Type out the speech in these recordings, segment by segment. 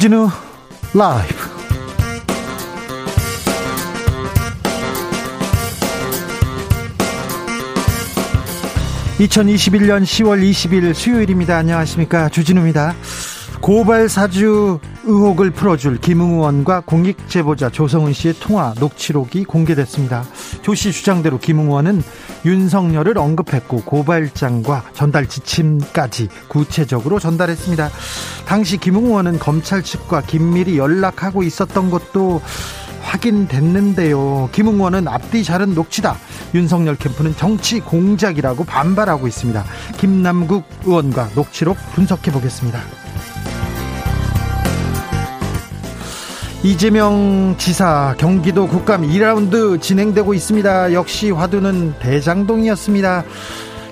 주진우 라이브. (2021년 10월 20일) 수요일입니다. 안녕하십니까. 주진우입니다. 고발 사주 의혹을 풀어줄 김웅 의원과 공익 제보자 조성은 씨의 통화 녹취록이 공개됐습니다. 조 씨 주장대로 김웅 의원은 윤석열을 언급했고 고발장과 전달 지침까지 구체적으로 전달했습니다. 당시 김웅 의원은 검찰 측과 긴밀히 연락하고 있었던 것도 확인됐는데요. 김웅 의원은 앞뒤 자른 녹취다. 윤석열 캠프는 정치 공작이라고 반발하고 있습니다. 김남국 의원과 녹취록 분석해 보겠습니다. 이재명 지사 경기도 국감 2라운드 진행되고 있습니다. 역시 화두는 대장동이었습니다.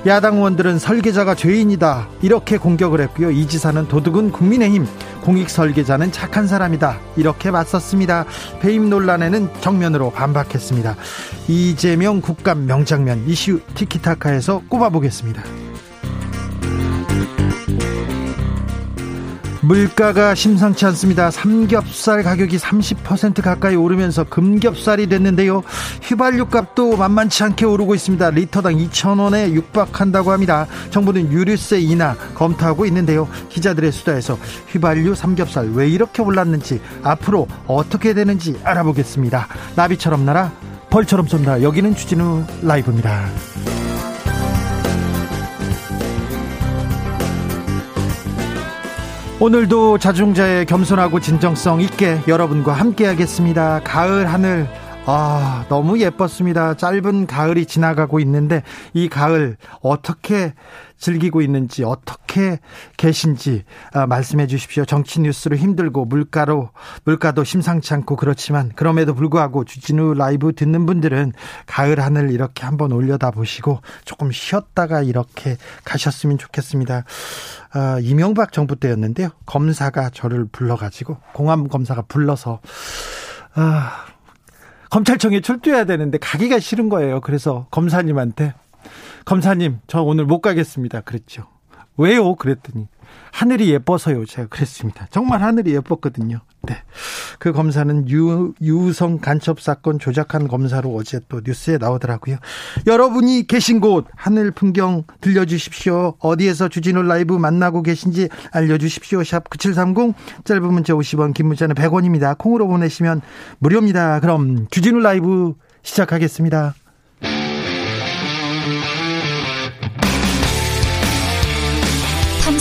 야당 의원들은 설계자가 죄인이다 이렇게 공격을 했고요. 이 지사는 도둑은 국민의힘 공익 설계자는 착한 사람이다 이렇게 맞섰습니다. 배임 논란에는 정면으로 반박했습니다. 이재명 국감 명장면 이슈 티키타카에서 꼽아보겠습니다. 물가가 심상치 않습니다. 삼겹살 가격이 30% 가까이 오르면서 금겹살이 됐는데요. 휘발유 값도 만만치 않게 오르고 있습니다. 리터당 2,000원에 육박한다고 합니다. 정부는 유류세 인하 검토하고 있는데요. 기자들의 수다에서 휘발유 삼겹살 왜 이렇게 올랐는지 앞으로 어떻게 되는지 알아보겠습니다. 나비처럼 날아 벌처럼 쏜다. 여기는 주진우 라이브입니다. 오늘도 자중자의 겸손하고 진정성 있게 여러분과 함께 하겠습니다. 가을 하늘 아, 너무 예뻤습니다. 짧은 가을이 지나가고 있는데 이 가을 어떻게 즐기고 있는지 어떻게 계신지 아, 말씀해 주십시오. 정치 뉴스로 힘들고 물가로 물가도 심상치 않고 그렇지만 그럼에도 불구하고 주진우 라이브 듣는 분들은 가을 하늘 이렇게 한번 올려다 보시고 조금 쉬었다가 이렇게 가셨으면 좋겠습니다. 아, 이명박 정부 때였는데요. 검사가 저를 불러가지고 공안 검사가 불러서 아, 검찰청에 출두해야 되는데 가기가 싫은 거예요. 그래서 검사님한테 검사님 저 오늘 못 가겠습니다. 그랬죠. 왜요? 그랬더니 하늘이 예뻐서요. 제가 그랬습니다. 정말 하늘이 예뻤거든요. 네. 그 검사는 유, 유성 간첩 사건 조작한 검사로 어제 또 뉴스에 나오더라고요. 여러분이 계신 곳 하늘 풍경 들려주십시오. 어디에서 주진우 라이브 만나고 계신지 알려주십시오. 샵 9730 짧은 문자 50원 긴 문자는 100원입니다. 콩으로 보내시면 무료입니다. 그럼 주진우 라이브 시작하겠습니다.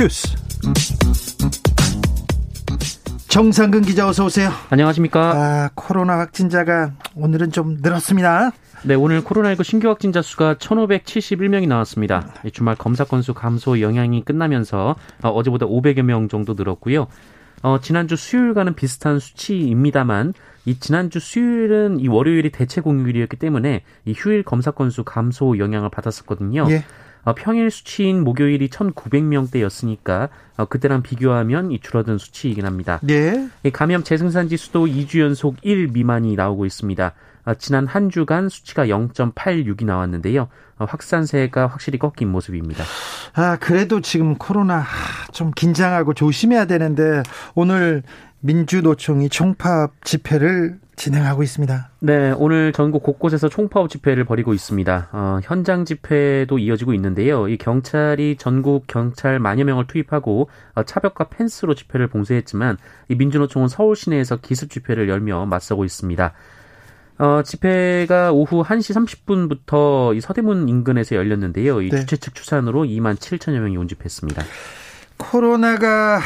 주스. 정상근 기자 어서 오세요. 안녕하십니까? 아, 코로나 확진자가 오늘은 좀 늘었습니다. 네, 오늘 코로나19 신규 확진자 수가 1,571명이 나왔습니다. 주말 검사 건수 감소 영향이 끝나면서 어, 어제보다 500여 명 정도 늘었고요. 어, 지난주 수요일과는 비슷한 수치입니다만 이 지난주 수요일은 이 월요일이 대체 공휴일이었기 때문에 이 휴일 검사 건수 감소 영향을 받았었거든요. 예. 어, 평일 수치인 목요일이 1,900명대였으니까 어, 그때랑 비교하면 이 줄어든 수치이긴 합니다. 네. 이 감염 재생산 지수도 2주 연속 1 미만이 나오고 있습니다. 어, 지난 한 주간 수치가 0.86이 나왔는데요. 어, 확산세가 확실히 꺾인 모습입니다. 아, 그래도 지금 코로나 좀 긴장하고 조심해야 되는데 오늘 민주노총이 총파업 집회를 진행하고 있습니다. 네, 오늘 전국 곳곳에서 총파업 집회를 벌이고 있습니다. 어, 현장 집회도 이어지고 있는데요. 이 경찰이 전국 경찰 만여 명을 투입하고 어, 차벽과 펜스로 집회를 봉쇄했지만 이 민주노총은 서울 시내에서 기습 집회를 열며 맞서고 있습니다. 어, 집회가 오후 1시 30분부터 이 서대문 인근에서 열렸는데요. 이 네. 주최 측 추산으로 2만 7천여 명이 온집했습니다. 코로나가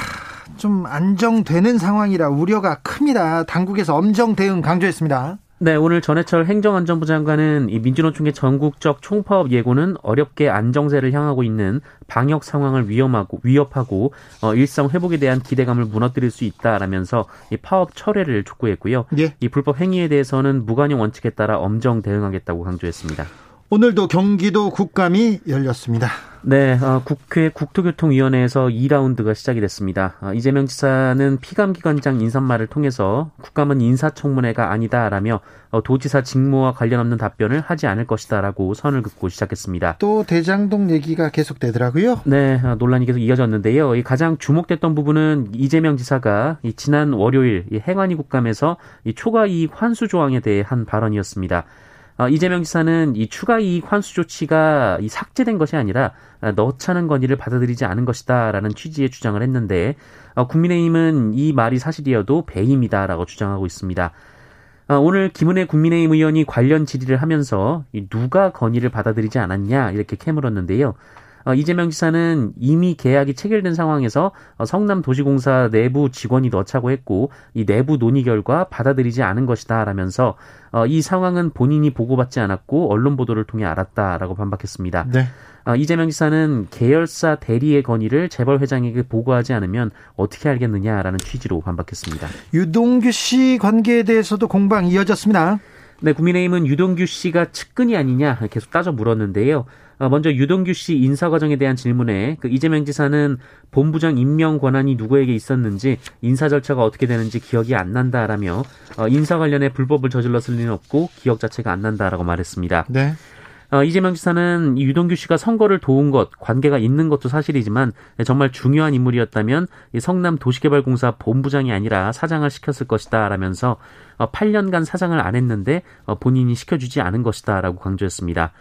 좀 안정되는 상황이라 우려가 큽니다. 당국에서 엄정 대응 강조했습니다. 네, 오늘 전해철 행정안전부 장관은 이 민주노총의 전국적 총파업 예고는 어렵게 안정세를 향하고 있는 방역 상황을 위험하고 위협하고 어, 일상 회복에 대한 기대감을 무너뜨릴 수 있다라면서 이 파업 철회를 촉구했고요. 예. 이 불법 행위에 대해서는 무관용 원칙에 따라 엄정 대응하겠다고 강조했습니다. 오늘도 경기도 국감이 열렸습니다. 네, 어, 국회 국토교통위원회에서 2라운드가 시작이 됐습니다. 어, 이재명 지사는 피감기관장 인사말을 통해서 국감은 인사청문회가 아니다라며 어, 도지사 직무와 관련 없는 답변을 하지 않을 것이다라고 선을 긋고 시작했습니다. 또 대장동 얘기가 계속되더라고요. 네, 어, 논란이 계속 이어졌는데요. 이 가장 주목됐던 부분은 이재명 지사가 이 지난 월요일 이 행안위 국감에서 이 초과 이익 환수 조항에 대해 한 발언이었습니다. 어, 이재명 지사는 이 추가 이익 환수 조치가 이 삭제된 것이 아니라 어, 너차는 건의를 받아들이지 않은 것이다라는 취지의 주장을 했는데 어, 국민의힘은 이 말이 사실이어도 배임이다라고 주장하고 있습니다. 어, 오늘 김은혜 국민의힘 의원이 관련 질의를 하면서 누가 건의를 받아들이지 않았냐 이렇게 캐물었는데요. 어, 이재명 지사는 이미 계약이 체결된 상황에서 어, 성남도시공사 내부 직원이 넣자고 했고 이 내부 논의 결과 받아들이지 않은 것이다라면서 어, 이 상황은 본인이 보고받지 않았고 언론 보도를 통해 알았다라고 반박했습니다. 네. 이재명 지사는 계열사 대리의 건의를 재벌 회장에게 보고하지 않으면 어떻게 알겠느냐라는 취지로 반박했습니다. 유동규 씨 관계에 대해서도 공방 이어졌습니다. 네, 국민의힘은 유동규 씨가 측근이 아니냐 계속 따져 물었는데요. 어, 먼저 유동규 씨 인사 과정에 대한 질문에 그 이재명 지사는 본부장 임명 권한이 누구에게 있었는지 인사 절차가 어떻게 되는지 기억이 안 난다라며 어, 인사 관련해 불법을 저질렀을 리는 없고 기억 자체가 안 난다라고 말했습니다. 네. 어, 이재명 지사는 유동규 씨가 선거를 도운 것, 관계가 있는 것도 사실이지만 정말 중요한 인물이었다면 성남 도시개발공사 본부장이 아니라 사장을 시켰을 것이다 라면서 8년간 사장을 안 했는데 본인이 시켜주지 않은 것이다 라고 강조했습니다.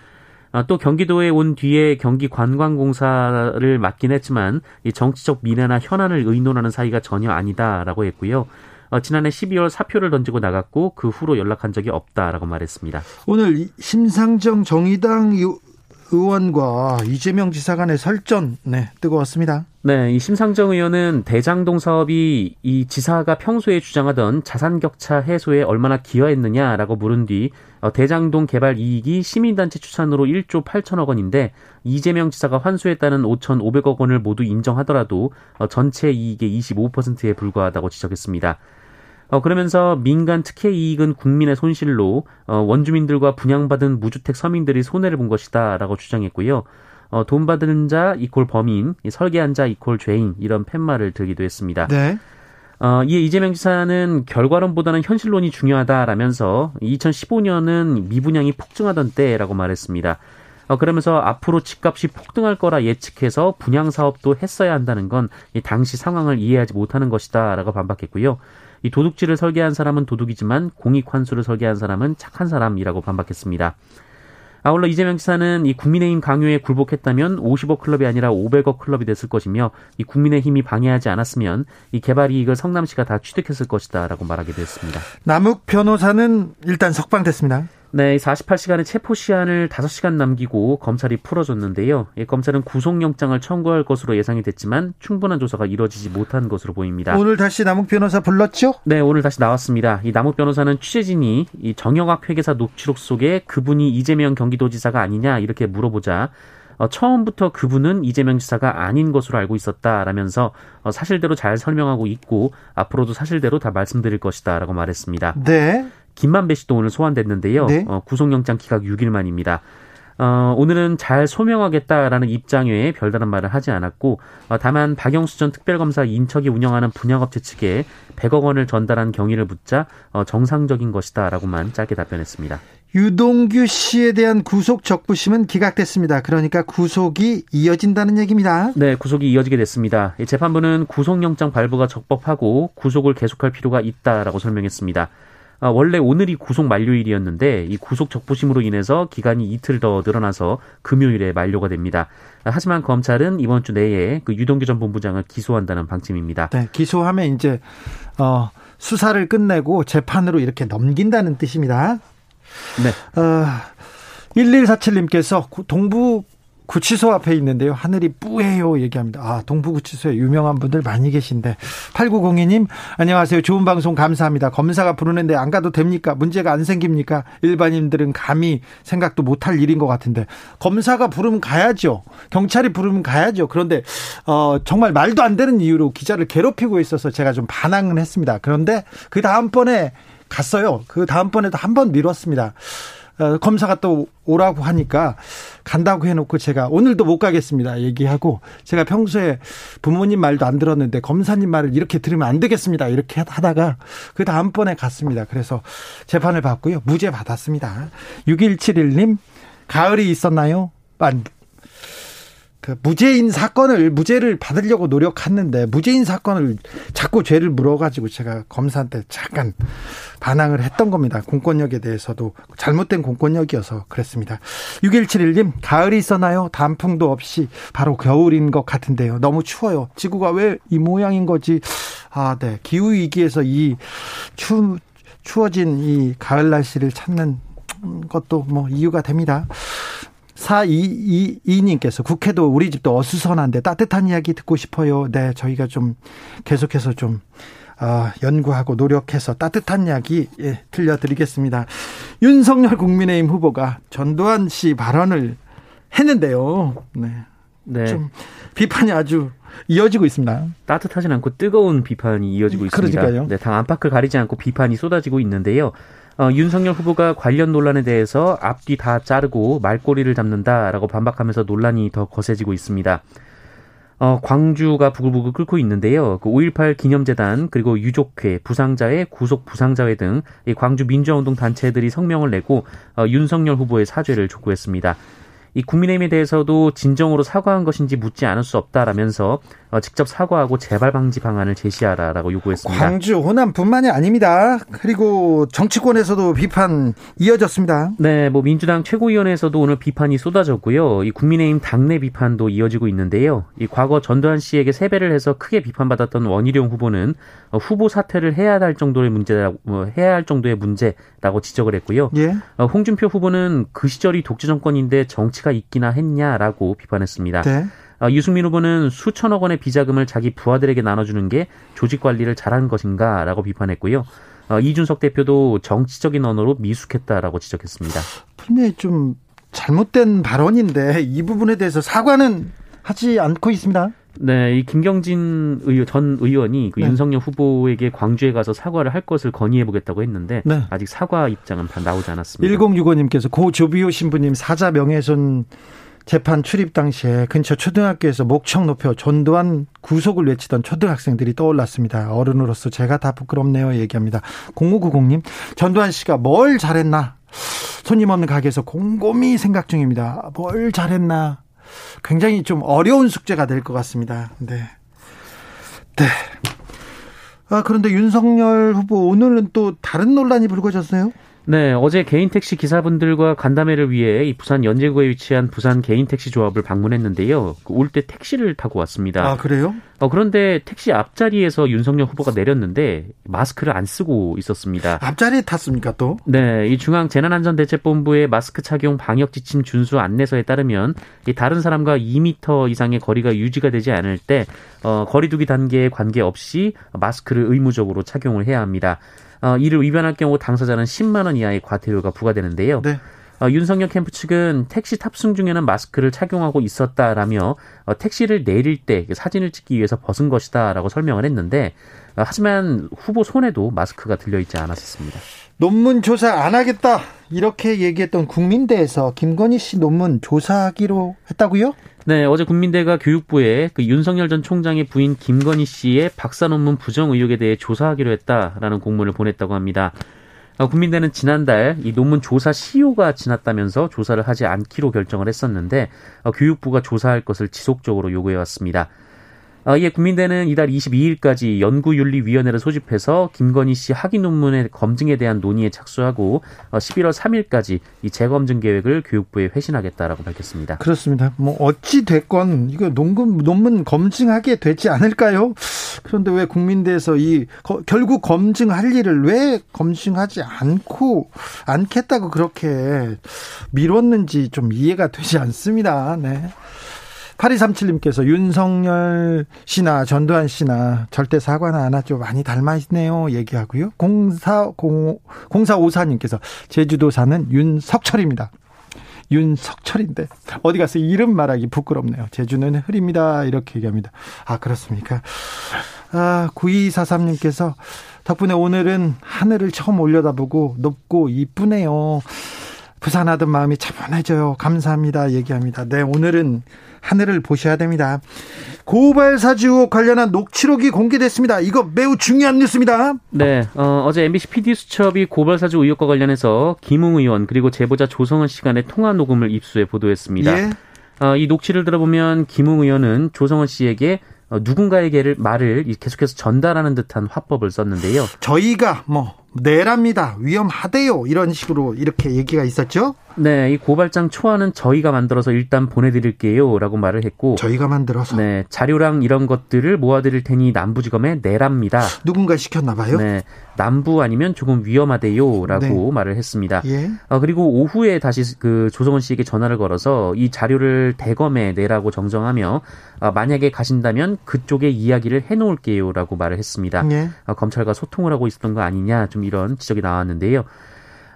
아, 또 경기도에 온 뒤에 경기 관광공사를 맡긴 했지만 이 정치적 미래나 현안을 의논하는 사이가 전혀 아니다라고 했고요. 어, 지난해 12월 사표를 던지고 나갔고 그 후로 연락한 적이 없다라고 말했습니다. 오늘 심상정 정의당 의원과 이재명 지사 간의 설전 네, 뜨거웠습니다. 네, 이 심상정 의원은 대장동 사업이 이 지사가 평소에 주장하던 자산 격차 해소에 얼마나 기여했느냐라고 물은 뒤 어, 대장동 개발 이익이 시민단체 추산으로 1조 8천억 원인데 이재명 지사가 환수했다는 5,500억 원을 모두 인정하더라도 어, 전체 이익의 25%에 불과하다고 지적했습니다. 어, 그러면서 민간 특혜 이익은 국민의 손실로 어, 원주민들과 분양받은 무주택 서민들이 손해를 본 것이다라고 주장했고요. 어, 돈 받은 자 이콜 범인, 설계한 자 이콜 죄인 이런 팻말을 들기도 했습니다. 네. 어, 이에 이재명 지사는 결과론보다는 현실론이 중요하다라면서 2015년은 미분양이 폭증하던 때라고 말했습니다. 어, 그러면서 앞으로 집값이 폭등할 거라 예측해서 분양 사업도 했어야 한다는 건 이 당시 상황을 이해하지 못하는 것이다라고 반박했고요. 이 도둑질을 설계한 사람은 도둑이지만 공익 환수를 설계한 사람은 착한 사람이라고 반박했습니다. 아울러 이재명 지사는 이 국민의힘 강요에 굴복했다면 50억 클럽이 아니라 500억 클럽이 됐을 것이며 이 국민의힘이 방해하지 않았으면 이 개발 이익을 성남시가 다 취득했을 것이다라고 말하기도 했습니다. 남욱 변호사는 일단 석방됐습니다. 네, 48시간의 체포 시한을 5시간 남기고 검찰이 풀어줬는데요. 예, 검찰은 구속영장을 청구할 것으로 예상이 됐지만 충분한 조사가 이루어지지 못한 것으로 보입니다. 오늘 다시 남욱 변호사 불렀죠? 네, 오늘 다시 나왔습니다. 이 남욱 변호사는 취재진이 이 정영학 회계사 녹취록 속에 그분이 이재명 경기도지사가 아니냐 이렇게 물어보자 어, 처음부터 그분은 이재명 지사가 아닌 것으로 알고 있었다라면서 어, 사실대로 잘 설명하고 있고 앞으로도 사실대로 다 말씀드릴 것이다라고 말했습니다. 네. 김만배 씨도 오늘 소환됐는데요. 네? 어, 구속영장 기각 6일 만입니다. 어, 오늘은 잘 소명하겠다라는 입장 외에 별다른 말을 하지 않았고 어, 다만 박영수 전 특별검사 인척이 운영하는 분양업체 측에 100억 원을 전달한 경위를 묻자 어, 정상적인 것이다라고만 짧게 답변했습니다. 유동규 씨에 대한 구속 적부심은 기각됐습니다. 그러니까 구속이 이어진다는 얘기입니다. 네, 구속이 이어지게 됐습니다. 재판부는 구속영장 발부가 적법하고 구속을 계속할 필요가 있다라고 설명했습니다. 아, 원래 오늘이 구속 만료일이었는데 이 구속 적부심으로 인해서 기간이 이틀 더 늘어나서 금요일에 만료가 됩니다. 아, 하지만 검찰은 이번 주 내에 그 유동규 전 본부장을 기소한다는 방침입니다. 네, 기소하면 이제 어, 수사를 끝내고 재판으로 이렇게 넘긴다는 뜻입니다. 네. 어, 1147님께서 동부 구치소 앞에 있는데요. 하늘이 뿌해요 얘기합니다. 아, 동부구치소에 유명한 분들 많이 계신데. 8902님, 안녕하세요. 좋은 방송 감사합니다. 검사가 부르는데 안 가도 됩니까? 문제가 안 생깁니까? 일반인들은 감히 생각도 못할 일인 것 같은데. 검사가 부르면 가야죠. 경찰이 부르면 가야죠. 그런데, 어, 정말 말도 안 되는 이유로 기자를 괴롭히고 있어서 제가 좀 반항을 했습니다. 그런데 그 다음번에 갔어요. 그 다음번에도 한 번 미뤘습니다. 어, 검사가 또 오라고 하니까 간다고 해놓고 제가 오늘도 못 가겠습니다. 얘기하고 제가 평소에 부모님 말도 안 들었는데 검사님 말을 이렇게 들으면 안 되겠습니다. 이렇게 하다가 그 다음번에 갔습니다. 그래서 재판을 받고요. 무죄 받았습니다. 6171님, 가을이 있었나요? 안, 그 무죄인 사건을 무죄를 받으려고 노력했는데 무죄인 사건을 자꾸 죄를 물어가지고 제가 검사한테 잠깐 반항을 했던 겁니다. 공권력에 대해서도 잘못된 공권력이어서 그랬습니다. 6171님 가을이 있었나요? 단풍도 없이 바로 겨울인 것 같은데요. 너무 추워요. 지구가 왜 이 모양인 거지? 아, 네. 기후 위기에서 이 추, 추워진 이 가을 날씨를 찾는 것도 뭐 이유가 됩니다. 4222님께서 국회도 우리 집도 어수선한데 따뜻한 이야기 듣고 싶어요. 네, 저희가 좀 계속해서 좀 어, 연구하고 노력해서 따뜻한 이야기 예, 들려드리겠습니다. 윤석열 국민의힘 후보가 전두환 씨 발언을 했는데요. 네. 네. 좀 비판이 아주 이어지고 있습니다. 따뜻하진 않고 뜨거운 비판이 이어지고 있습니다. 그러니까요. 네, 당 안팎을 가리지 않고 비판이 쏟아지고 있는데요. 어, 윤석열 후보가 관련 논란에 대해서 앞뒤 다 자르고 말꼬리를 잡는다라고 반박하면서 논란이 더 거세지고 있습니다. 어, 광주가 부글부글 끓고 있는데요. 그 5.18 기념재단 그리고 유족회, 부상자회, 구속 부상자회 등 이 광주 민주화운동 단체들이 성명을 내고 어, 윤석열 후보의 사죄를 촉구했습니다. 이 국민의힘에 대해서도 진정으로 사과한 것인지 묻지 않을 수 없다라면서 어, 직접 사과하고 재발 방지 방안을 제시하라라고 요구했습니다. 광주 호남뿐만이 아닙니다. 그리고 정치권에서도 비판 이어졌습니다. 네, 뭐 민주당 최고위원회에서도 오늘 비판이 쏟아졌고요. 이 국민의힘 당내 비판도 이어지고 있는데요. 이 과거 전두환 씨에게 세배를 해서 크게 비판받았던 원희룡 후보는 어, 후보 사퇴를 해야 할 정도의 문제라고 뭐 해야 할 정도의 문제라고 지적을 했고요. 예. 어, 홍준표 후보는 그 시절이 독재 정권인데 정치가 있기나 했냐라고 비판했습니다. 네. 어, 유승민 후보는 수천억 원의 비자금을 자기 부하들에게 나눠주는 게 조직 관리를 잘한 것인가라고 비판했고요. 어, 이준석 대표도 정치적인 언어로 미숙했다라고 지적했습니다. 분명히 좀 잘못된 발언인데 이 부분에 대해서 사과는 하지 않고 있습니다. 네, 이 김경진 의원, 전 의원이 그 네. 윤석열 후보에게 광주에 가서 사과를 할 것을 건의해 보겠다고 했는데 네. 아직 사과 입장은 나오지 않았습니다. 1065님께서 고 조비오 신부님 사자 명예훼손 재판 출입 당시에 근처 초등학교에서 목청 높여 전두환 구속을 외치던 초등학생들이 떠올랐습니다. 어른으로서 제가 다 부끄럽네요. 얘기합니다. 0590님, 전두환 씨가 뭘 잘했나? 손님 없는 가게에서 곰곰이 생각 중입니다. 뭘 잘했나? 굉장히 좀 어려운 숙제가 될 것 같습니다. 네. 네. 아, 그런데 윤석열 후보 오늘은 또 다른 논란이 불거졌어요? 네, 어제 개인 택시 기사분들과 간담회를 위해 이 부산 연제구에 위치한 부산 개인 택시 조합을 방문했는데요. 그 올때 택시를 타고 왔습니다. 아, 그래요? 어, 그런데 택시 앞자리에서 윤석열 후보가 내렸는데 마스크를 안 쓰고 있었습니다. 앞자리에 탔습니까, 또? 네, 이 중앙 재난안전대책본부의 마스크 착용 방역 지침 준수 안내서에 따르면 이 다른 사람과 2미터 이상의 거리가 유지가 되지 않을 때 어, 거리두기 단계에 관계없이 마스크를 의무적으로 착용을 해야 합니다. 어, 이를 위반할 경우 당사자는 10만 원 이하의 과태료가 부과되는데요. 네. 어, 윤석열 캠프 측은 택시 탑승 중에는 마스크를 착용하고 있었다라며 어, 택시를 내릴 때 사진을 찍기 위해서 벗은 것이다라고 설명을 했는데 어, 하지만 후보 손에도 마스크가 들려 있지 않았었습니다. 논문 조사 안 하겠다 이렇게 얘기했던 국민대에서 김건희 씨 논문 조사하기로 했다고요? 네, 어제 국민대가 교육부에 그 윤석열 전 총장의 부인 김건희 씨의 박사 논문 부정 의혹에 대해 조사하기로 했다라는 공문을 보냈다고 합니다. 어, 국민대는 지난달 이 논문 조사 시효가 지났다면서 조사를 하지 않기로 결정을 했었는데 어, 교육부가 조사할 것을 지속적으로 요구해 왔습니다. 어, 이에 국민대는 이달 22일까지 연구윤리위원회를 소집해서 김건희 씨 학위 논문의 검증에 대한 논의에 착수하고 11월 어, 3일까지 이 재검증 계획을 교육부에 회신하겠다라고 밝혔습니다. 그렇습니다. 뭐 어찌 됐건 이거 논문 논문 검증하게 되지 않을까요? 그런데 왜 국민대에서 이 결국 검증할 일을 왜 검증하지 않고 않겠다고 그렇게 미뤘는지 좀 이해가 되지 않습니다. 네. 8237님께서 윤석열 씨나 전두환 씨나 절대 사과는 안 하죠. 많이 닮아 있네요. 얘기하고요. 04, 0454님께서 제주도 사는 윤석철입니다. 윤석철인데 어디 가서 이름 말하기 부끄럽네요. 제주는 흐립니다. 이렇게 얘기합니다. 아 그렇습니까? 아 9243님께서 덕분에 오늘은 하늘을 처음 올려다보고 높고 이쁘네요. 부산하던 마음이 차분해져요. 감사합니다. 얘기합니다. 네 오늘은 하늘을 보셔야 됩니다. 고발 사주 의혹 관련한 녹취록이 공개됐습니다. 이거 매우 중요한 뉴스입니다. 네, 어, 제 MBC PD 수첩이 고발 사주 의혹과 관련해서 김웅 의원 그리고 제보자 조성은 시간의 통화 녹음을 입수해 보도했습니다. 예. 어, 이 녹취를 들어보면 김웅 의원은 조성은 씨에게 어, 누군가에게를 말을 계속해서 전달하는 듯한 화법을 썼는데요. 저희가 뭐 내랍니다. 위험하대요. 이런 식으로 이렇게 얘기가 있었죠. 네, 이 고발장 초안은 저희가 만들어서 일단 보내드릴게요라고 말을 했고 저희가 만들어서 네 자료랑 이런 것들을 모아드릴 테니 남부지검에 내랍니다. 누군가 시켰나 봐요. 네, 남부 아니면 조금 위험하대요라고 네. 말을 했습니다. 예. 어, 그리고 오후에 다시 그 조성원 씨에게 전화를 걸어서 이 자료를 대검에 내라고 정정하며 어, 만약에 가신다면 그쪽에 이야기를 해놓을게요라고 말을 했습니다. 예. 어, 검찰과 소통을 하고 있었던 거 아니냐 좀 이런 지적이 나왔는데요.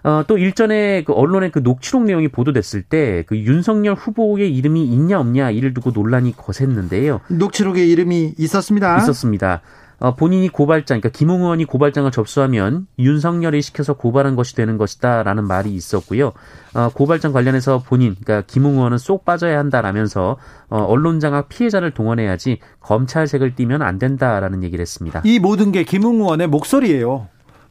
어, 또 일전에 그 언론의 그 녹취록 내용이 보도됐을 때 그 윤석열 후보의 이름이 있냐 없냐 이를 두고 논란이 거셌는데요. 녹취록에 이름이 있었습니다. 있었습니다. 어, 본인이 고발장, 그러니까 김웅 의원이 고발장을 접수하면 윤석열이 시켜서 고발한 것이 되는 것이다라는 말이 있었고요. 어, 고발장 관련해서 본인, 그러니까 김웅 의원은 쏙 빠져야 한다라면서 어, 언론장악 피해자를 동원해야지 검찰색을 띠면 안 된다라는 얘기를 했습니다. 이 모든 게 김웅 의원의 목소리예요.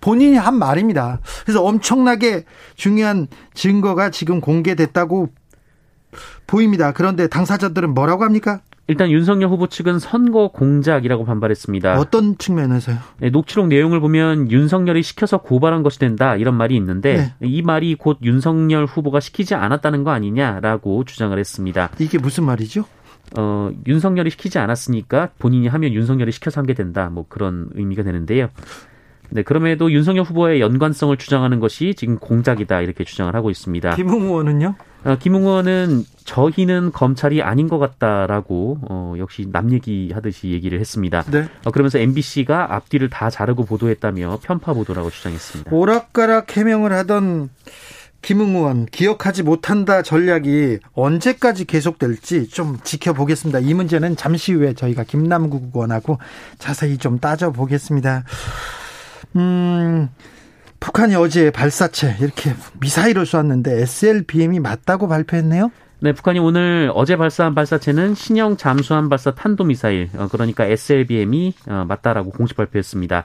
본인이 한 말입니다. 그래서 엄청나게 중요한 증거가 지금 공개됐다고 보입니다. 그런데 당사자들은 뭐라고 합니까? 일단 윤석열 후보 측은 선거 공작이라고 반발했습니다. 어떤 측면에서요? 네, 녹취록 내용을 보면 윤석열이 시켜서 고발한 것이 된다 이런 말이 있는데 네. 이 말이 곧 윤석열 후보가 시키지 않았다는 거 아니냐라고 주장을 했습니다. 이게 무슨 말이죠? 어, 윤석열이 시키지 않았으니까 본인이 하면 윤석열이 시켜서 한 게 된다. 뭐 그런 의미가 되는데요. 네, 그럼에도 윤석열 후보의 연관성을 주장하는 것이 지금 공작이다 이렇게 주장을 하고 있습니다. 김웅 의원은요? 어, 김웅 의원은 저희는 검찰이 아닌 것 같다라고 어, 역시 남 얘기하듯이 얘기를 했습니다. 네. 어, 그러면서 MBC가 앞뒤를 다 자르고 보도했다며 편파 보도라고 주장했습니다. 오락가락 해명을 하던 김웅 의원 기억하지 못한다 전략이 언제까지 계속될지 좀 지켜보겠습니다. 이 문제는 잠시 후에 저희가 김남국 의원하고 자세히 좀 따져보겠습니다. 음, 북한이 어제 발사체 이렇게 미사일을 쏘았는데 SLBM이 맞다고 발표했네요. 네, 북한이 오늘 어제 발사한 발사체는 신형 잠수함 발사 탄도 미사일, 어, 그러니까 SLBM이 어, 맞다라고 공식 발표했습니다.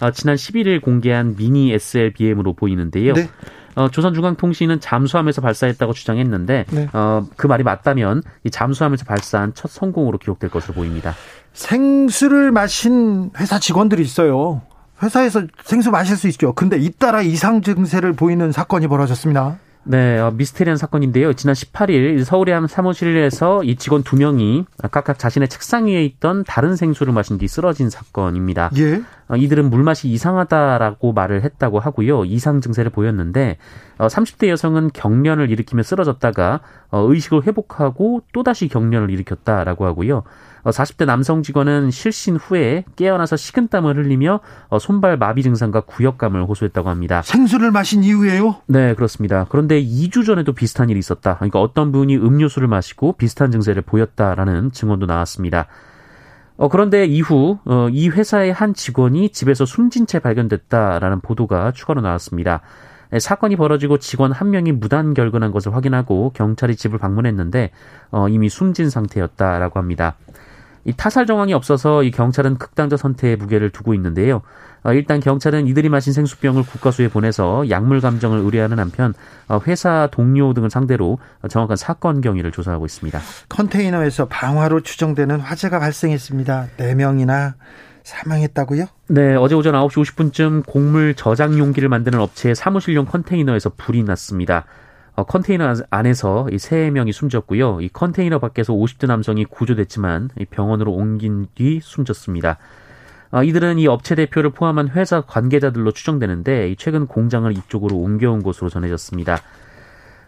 어, 지난 11일 공개한 미니 SLBM으로 보이는데요. 네. 어, 조선중앙통신은 잠수함에서 발사했다고 주장했는데 네. 어, 그 말이 맞다면 이 잠수함에서 발사한 첫 성공으로 기록될 것으로 보입니다. 생수를 마신 회사 직원들이 있어요. 회사에서 생수 마실 수 있죠. 근데 잇따라 이상 증세를 보이는 사건이 벌어졌습니다. 네, 어, 미스테리한 사건인데요. 지난 18일 서울의 한 사무실에서 이 직원 두 명이 각각 자신의 책상 위에 있던 다른 생수를 마신 뒤 쓰러진 사건입니다. 예. 어, 이들은 물맛이 이상하다라고 말을 했다고 하고요. 이상 증세를 보였는데 30대 어, 여성은 경련을 일으키며 쓰러졌다가 의식을 회복하고 또다시 경련을 일으켰다라고 하고요. 40대 어, 남성 직원은 실신 후에 깨어나서 식은땀을 흘리며 어, 손발 마비 증상과 구역감을 호소했다고 합니다. 생수를 마신 이후에요? 네, 그렇습니다. 그런데 2주 전에도 비슷한 일이 있었다. 그러니까 어떤 분이 음료수를 마시고 비슷한 증세를 보였다라는 증언도 나왔습니다. 어, 그런데 이후 어, 이 회사의 한 직원이 집에서 숨진 채 발견됐다라는 보도가 추가로 나왔습니다. 네, 사건이 벌어지고 직원 한 명이 무단 결근한 것을 확인하고 경찰이 집을 방문했는데 어, 이미 숨진 상태였다라고 합니다. 이 타살 정황이 없어서 이 경찰은 극단적 선택의 무게를 두고 있는데요. 어, 일단 경찰은 이들이 마신 생수병을 국가수에 보내서 약물 감정을 의뢰하는 한편 어, 회사 동료 등을 상대로 정확한 사건 경위를 조사하고 있습니다. 컨테이너에서 방화로 추정되는 화재가 발생했습니다. 4명이나 사망했다고요? 네, 어제 오전 9시 50분쯤 곡물 저장 용기를 만드는 업체의 사무실용 컨테이너에서 불이 났습니다. 어, 컨테이너 안에서 이 3명이 숨졌고요. 이 컨테이너 밖에서 50대 남성이 구조됐지만 병원으로 옮긴 뒤 숨졌습니다. 어, 이들은 이 업체 대표를 포함한 회사 관계자들로 추정되는데 최근 공장을 이쪽으로 옮겨온 것으로 전해졌습니다.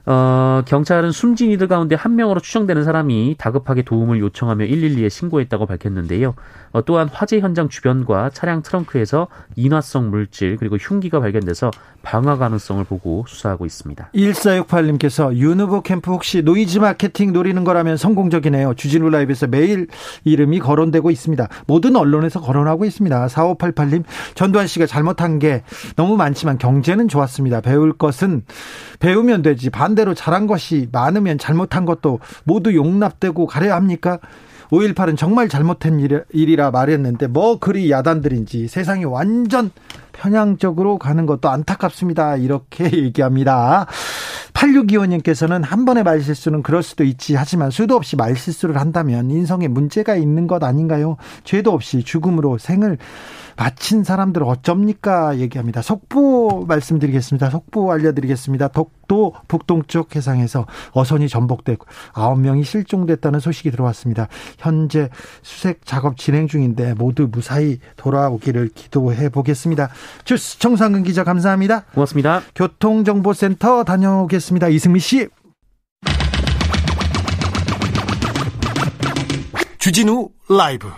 어, 경찰은 숨진 이들 가운데 한 명으로 추정되는 사람이 다급하게 도움을 요청하며 112에 신고했다고 밝혔는데요. 어, 또한 화재 현장 주변과 차량 트렁크에서 인화성 물질 그리고 흉기가 발견돼서 방화 가능성을 보고 수사하고 있습니다. 1468님께서 윤 후보 캠프 혹시 노이즈 마케팅 노리는 거라면 성공적이네요. 주진우 라이브에서 매일 이름이 거론되고 있습니다. 모든 언론에서 거론하고 있습니다. 4588님 전두환 씨가 잘못한 게 너무 많지만 경제는 좋았습니다. 배울 것은 배우면 되지 반대로 잘한 것이 많으면 잘못한 것도 모두 용납되고 가려야 합니까? 5.18은 정말 잘못된 일이라 말했는데 뭐 그리 야단들인지 세상이 완전 편향적으로 가는 것도 안타깝습니다. 이렇게 얘기합니다. 8625님께서는 한 번의 말실수는 그럴 수도 있지 하지만 수도 없이 말실수를 한다면 인성에 문제가 있는 것 아닌가요? 죄도 없이 죽음으로 생을 마친 사람들 어쩝니까? 얘기합니다. 속보 말씀드리겠습니다. 속보 알려드리겠습니다. 독도 북동쪽 해상에서 어선이 전복되고 9명이 실종됐다는 소식이 들어왔습니다. 현재 수색 작업 진행 중인데 모두 무사히 돌아오기를 기도해 보겠습니다. 주스 정상근 기자 감사합니다. 고맙습니다. 교통정보센터 다녀오겠습니다. 이승미 씨. 주진우 라이브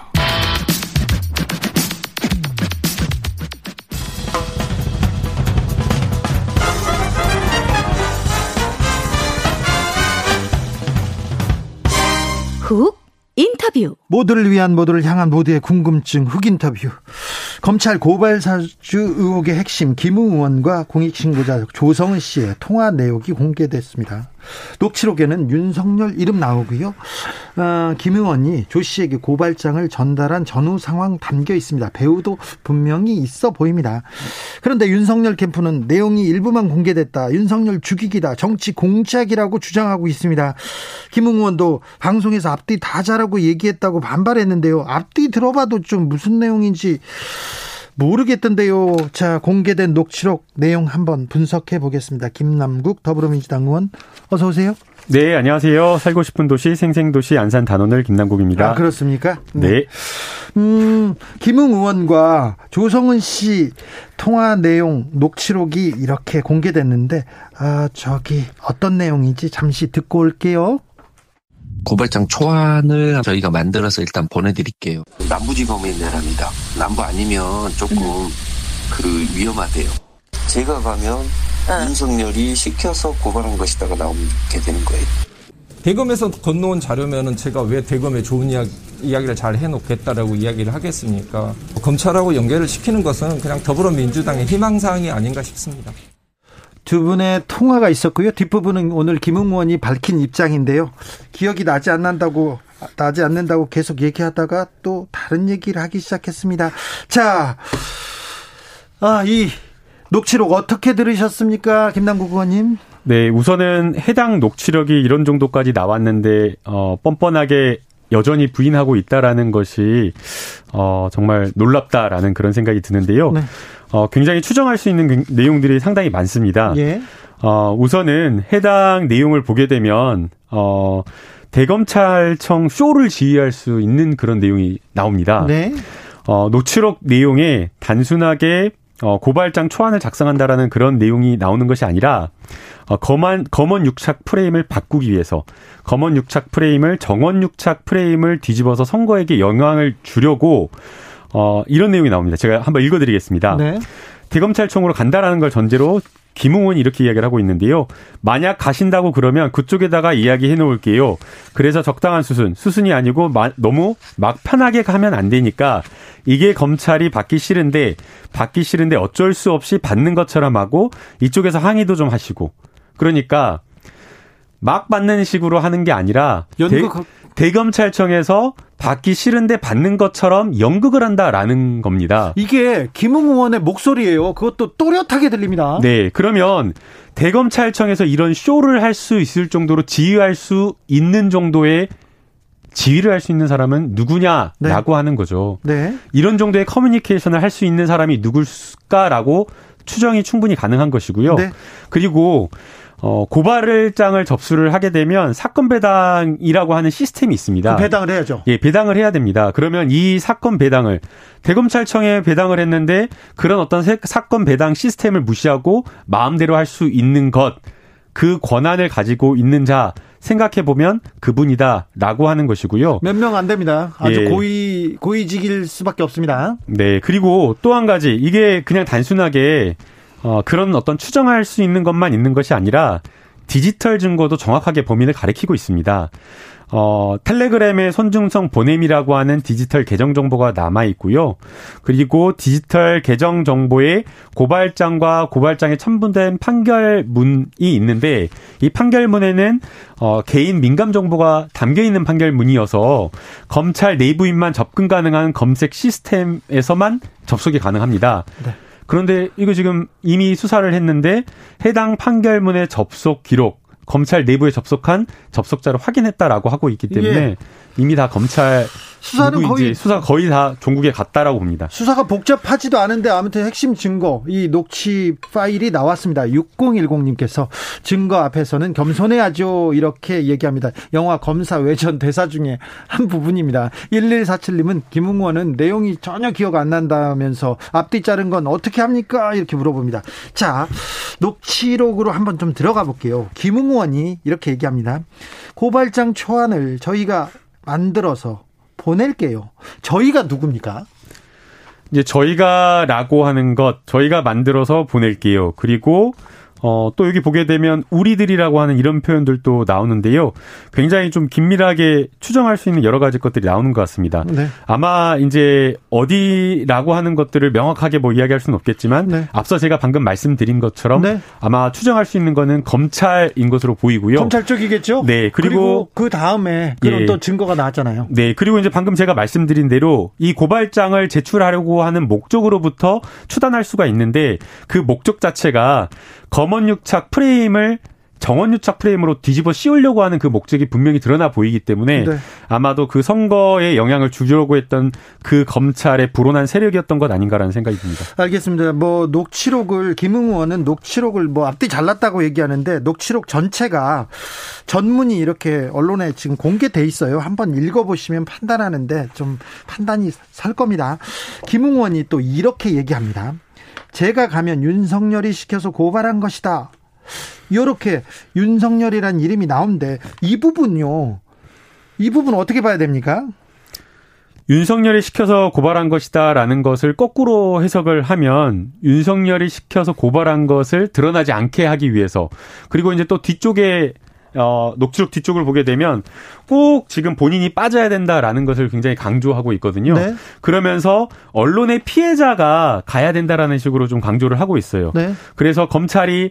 훅 인터뷰 모두를 위한 모두를 향한 모두의 궁금증 흑 인터뷰 검찰 고발 사주 의혹의 핵심 김웅 의원과 공익신고자 조성은 씨의 통화 내역이 공개됐습니다. 녹취록에는 윤석열 이름 나오고요. 어, 김 의원이 조 씨에게 고발장을 전달한 전후 상황 담겨 있습니다. 배우도 분명히 있어 보입니다. 그런데 윤석열 캠프는 내용이 일부만 공개됐다. 윤석열 죽이기다. 정치 공작이라고 주장하고 있습니다. 김 의원도 방송에서 앞뒤 다 잘하고 얘기했다고 반발했는데요. 앞뒤 들어봐도 좀 무슨 내용인지 모르겠던데요. 자, 공개된 녹취록 내용 한번 분석해 보겠습니다. 김남국 더불어민주당 의원 어서 오세요. 네, 안녕하세요. 살고 싶은 도시 생생도시 안산 단원을 김남국입니다. 아, 그렇습니까? 네. 네. 음, 김웅 의원과 조성은 씨 통화 내용 녹취록이 이렇게 공개됐는데 아, 저기 어떤 내용인지 잠시 듣고 올게요. 고발장 초안을 저희가 만들어서 일단 보내드릴게요. 남부지검에 내랍니다. 남부 아니면 조금 음. 그 위험하대요. 제가 가면 어. 윤석열이 시켜서 고발한 것이다가 나오게 되는 거예요. 대검에서 건너온 자료면은 제가 왜 대검에 좋은 이야기, 이야기를 잘 해놓겠다라고 이야기를 하겠습니까? 검찰하고 연결을 시키는 것은 그냥 더불어민주당의 희망사항이 아닌가 싶습니다. 두 분의 통화가 있었고요. 뒷부분은 오늘 김웅 의원이 밝힌 입장인데요. 기억이 나지 않는다고 나지 않는다고 계속 얘기하다가 또 다른 얘기를 하기 시작했습니다. 자, 아, 이 녹취록 어떻게 들으셨습니까? 김남국 의원님? 네, 우선은 해당 녹취록이 이런 정도까지 나왔는데, 어, 뻔뻔하게 여전히 부인하고 있다라는 것이, 어, 정말 놀랍다라는 그런 생각이 드는데요. 네. 어, 굉장히 추정할 수 있는 내용들이 상당히 많습니다. 예. 어, 우선은 해당 내용을 보게 되면, 어, 대검찰청 쇼를 지휘할 수 있는 그런 내용이 나옵니다. 네. 어, 녹취록 내용에 단순하게 어, 고발장 초안을 작성한다라는 그런 내용이 나오는 것이 아니라 어, 검은 검은 육착 프레임을 바꾸기 위해서 검은 육착 프레임을 정원 육착 프레임을 뒤집어서 선거에게 영향을 주려고 어, 이런 내용이 나옵니다. 제가 한번 읽어드리겠습니다. 네. 대검찰청으로 간다라는 걸 전제로 김웅원이 이렇게 이야기를 하고 있는데요. 만약 가신다고 그러면 그쪽에다가 이야기해 놓을게요. 그래서 적당한 수순, 수순이 아니고 마, 너무 막 편하게 가면 안 되니까 이게 검찰이 받기 싫은데 받기 싫은데 어쩔 수 없이 받는 것처럼 하고 이쪽에서 항의도 좀 하시고 그러니까 막 받는 식으로 하는 게 아니라 연극 대, 대검찰청에서 받기 싫은데 받는 것처럼 연극을 한다라는 겁니다. 이게 김웅 의원의 목소리예요. 그것도 또렷하게 들립니다. 네, 그러면 대검찰청에서 이런 쇼를 할 수 있을 정도로 지휘할 수 있는 정도의 지휘를 할 수 있는 사람은 누구냐라고 네. 하는 거죠. 네. 이런 정도의 커뮤니케이션을 할 수 있는 사람이 누굴까라고 추정이 충분히 가능한 것이고요. 네. 그리고 어, 고발장을 접수를 하게 되면 사건 배당이라고 하는 시스템이 있습니다. 그 배당을 해야죠. 예, 배당을 해야 됩니다. 그러면 이 사건 배당을 대검찰청에 배당을 했는데 그런 어떤 사건 배당 시스템을 무시하고 마음대로 할 수 있는 것, 그 권한을 가지고 있는 자 생각해 보면 그분이다라고 하는 것이고요. 몇 명 안 됩니다. 아주 예. 고위 고위직일 수밖에 없습니다. 네, 그리고 또 한 가지 이게 그냥 단순하게 어, 그런 어떤 추정할 수 있는 것만 있는 것이 아니라 디지털 증거도 정확하게 범인을 가리키고 있습니다. 어, 텔레그램의 손중성 보냄이라고 하는 디지털 계정 정보가 남아 있고요. 그리고 디지털 계정 정보에 고발장과 고발장에 첨부된 판결문이 있는데 이 판결문에는 어, 개인 민감 정보가 담겨 있는 판결문이어서 검찰 내부인만 접근 가능한 검색 시스템에서만 접속이 가능합니다. 네. 그런데 이거 지금 이미 수사를 했는데 해당 판결문의 접속 기록 검찰 내부에 접속한 접속자를 확인했다라고 하고 있기 때문에 예. 이미 다 검찰 수사는 거의 수사 거의 다 종국에 갔다라고 봅니다. 수사가 복잡하지도 않은데 아무튼 핵심 증거 이 녹취 파일이 나왔습니다. 6010님께서 증거 앞에서는 겸손해야죠 이렇게 얘기합니다. 영화 검사 외전 대사 중에 한 부분입니다. 1147님은 김웅원은 내용이 전혀 기억 안 난다면서 앞뒤 자른 건 어떻게 합니까 이렇게 물어봅니다. 자 녹취록으로 한번 좀 들어가 볼게요. 김웅원이 이렇게 얘기합니다. 고발장 초안을 저희가 만들어서 보낼게요. 저희가 누굽니까? 이제 저희가라고 하는 것, 저희가 만들어서 보낼게요. 그리고 어, 또 여기 보게 되면 우리들이라고 하는 이런 표현들도 나오는데요. 굉장히 좀 긴밀하게 추정할 수 있는 여러 가지 것들이 나오는 것 같습니다. 네. 아마 이제 어디라고 하는 것들을 명확하게 뭐 이야기할 수는 없겠지만 네. 앞서 제가 방금 말씀드린 것처럼 네. 아마 추정할 수 있는 거는 검찰인 것으로 보이고요. 검찰 쪽이겠죠? 네. 그리고, 그리고 그 다음에 그런 예. 또 증거가 나왔잖아요. 네. 그리고 이제 방금 제가 말씀드린 대로 이 고발장을 제출하려고 하는 목적으로부터 추단할 수가 있는데 그 목적 자체가 검 언유착 프레임을 정원유착 프레임으로 뒤집어 씌우려고 하는 그 목적이 분명히 드러나 보이기 때문에 네. 아마도 그 선거에 영향을 주려고 했던 그 검찰의 불온한 세력이었던 것 아닌가라는 생각이 듭니다. 알겠습니다. 뭐 녹취록을 김웅 의원은 녹취록을 뭐 앞뒤 잘랐다고 얘기하는데 녹취록 전체가 전문이 이렇게 언론에 지금 공개돼 있어요. 한번 읽어보시면 판단하는데 좀 판단이 살 겁니다. 김웅 의원이 또 이렇게 얘기합니다. 제가 가면 윤석열이 시켜서 고발한 것이다. 이렇게 윤석열이란 이름이 나오는데 이 부분요. 이 부분 어떻게 봐야 됩니까? 윤석열이 시켜서 고발한 것이다라는 것을 거꾸로 해석을 하면 윤석열이 시켜서 고발한 것을 드러나지 않게 하기 위해서 그리고 이제 또 뒤쪽에 어, 녹취록 뒤쪽을 보게 되면 꼭 지금 본인이 빠져야 된다라는 것을 굉장히 강조하고 있거든요. 네. 그러면서 언론의 피해자가 가야 된다라는 식으로 좀 강조를 하고 있어요. 네. 그래서 검찰이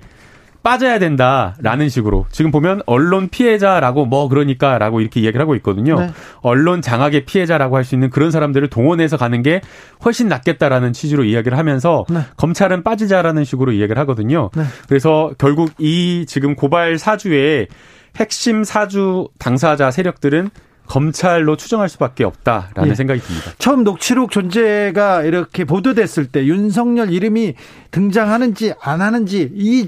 빠져야 된다라는 식으로 지금 보면 언론 피해자라고 뭐 그러니까라고 이렇게 이야기를 하고 있거든요. 네. 언론 장악의 피해자라고 할 수 있는 그런 사람들을 동원해서 가는 게 훨씬 낫겠다라는 취지로 이야기를 하면서 네. 검찰은 빠지자라는 식으로 이야기를 하거든요. 네. 그래서 결국 이 지금 고발 사주에 핵심 사주 당사자 세력들은 검찰로 추정할 수밖에 없다라는 예. 생각이 듭니다. 처음 녹취록 존재가 이렇게 보도됐을 때 윤석열 이름이 등장하는지 안 하는지 이,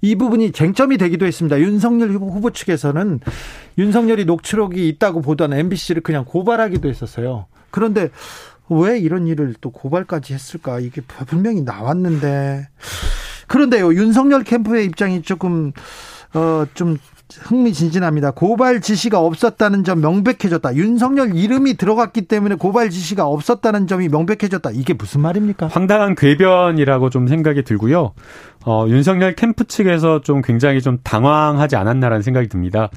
이 부분이 쟁점이 되기도 했습니다. 윤석열 후보 측에서는 윤석열이 녹취록이 있다고 보다는 MBC를 그냥 고발하기도 했었어요. 그런데 왜 이런 일을 또 고발까지 했을까? 이게 분명히 나왔는데. 그런데요, 윤석열 캠프의 입장이 조금, 어, 좀 흥미진진합니다. 고발 지시가 없었다는 점 명백해졌다. 윤석열 이름이 들어갔기 때문에 고발 지시가 없었다는 점이 명백해졌다. 이게 무슨 말입니까? 황당한 궤변이라고 좀 생각이 들고요. 어, 윤석열 캠프 측에서 좀 굉장히 좀 당황하지 않았나라는 생각이 듭니다.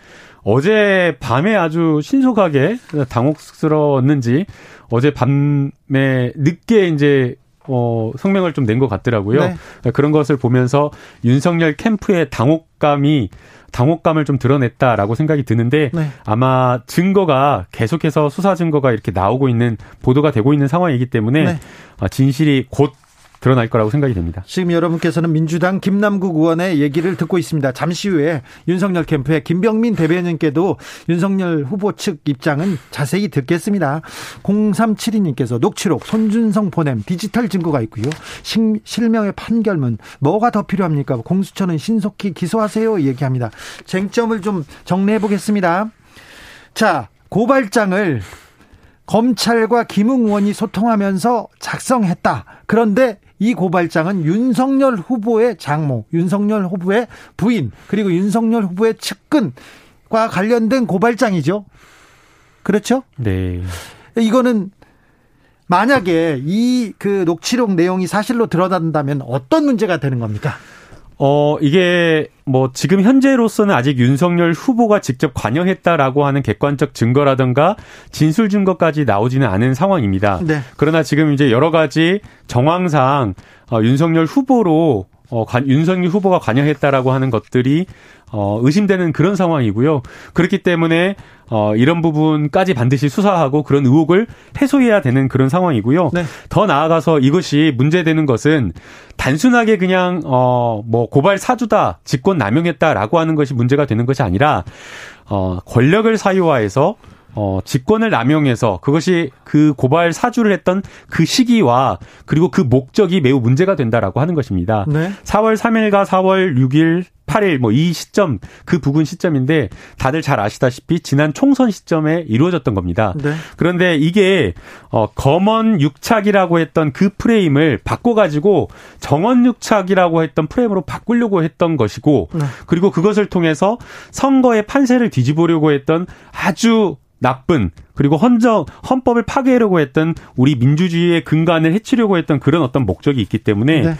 어제 밤에 아주 신속하게 당혹스러웠는지 어제 밤에 늦게 이제 어, 성명을 좀 낸 것 같더라고요. 네. 그런 것을 보면서 윤석열 캠프의 당혹감이 당혹감을 좀 드러냈다라고 생각이 드는데 네. 아마 증거가 계속해서 수사 증거가 이렇게 나오고 있는 보도가 되고 있는 상황이기 때문에 네. 어, 진실이 곧 드러날 거라고 생각이 됩니다. 지금 여러분께서는 민주당 김남국 의원의 얘기를 듣고 있습니다. 잠시 후에 윤석열 캠프의 김병민 대변인께도 윤석열 후보 측 입장은 자세히 듣겠습니다. 0372님께서 녹취록 손준성 보냄 디지털 증거가 있고요. 실명의 판결문 뭐가 더 필요합니까? 공수처는 신속히 기소하세요 얘기합니다. 쟁점을 좀 정리해 보겠습니다. 자, 고발장을 검찰과 김웅 의원이 소통하면서 작성했다. 그런데 이 고발장은 윤석열 후보의 장모, 윤석열 후보의 부인, 그리고 윤석열 후보의 측근과 관련된 고발장이죠. 그렇죠? 네. 이거는 만약에 이 그 녹취록 내용이 사실로 드러난다면 어떤 문제가 되는 겁니까? 어, 이게 뭐 지금 현재로서는 아직 윤석열 후보가 직접 관여했다라고 하는 객관적 증거라든가 진술 증거까지 나오지는 않은 상황입니다. 네. 그러나 지금 이제 여러 가지 정황상 어, 윤석열 후보로 어, 관, 윤석열 후보가 관여했다라고 하는 것들이 어, 의심되는 그런 상황이고요. 그렇기 때문에 어, 이런 부분까지 반드시 수사하고 그런 의혹을 해소해야 되는 그런 상황이고요. 네. 더 나아가서 이것이 문제되는 것은 단순하게 그냥 어, 뭐 고발 사주다, 직권 남용했다라고 하는 것이 문제가 되는 것이 아니라 어, 권력을 사유화해서 어, 직권을 남용해서 그것이 그 고발 사주를 했던 그 시기와 그리고 그 목적이 매우 문제가 된다라고 하는 것입니다. 네. 4월 3일과 4월 6일 8일 뭐 이 시점 그 부근 시점인데 다들 잘 아시다시피 지난 총선 시점에 이루어졌던 겁니다. 네. 그런데 이게 어 검언 육착이라고 했던 그 프레임을 바꿔 가지고 정언 육착이라고 했던 프레임으로 바꾸려고 했던 것이고 네. 그리고 그것을 통해서 선거의 판세를 뒤집으려고 했던 아주 나쁜 그리고 헌정 헌법을 파괴하려고 했던 우리 민주주의의 근간을 해치려고 했던 그런 어떤 목적이 있기 때문에 네.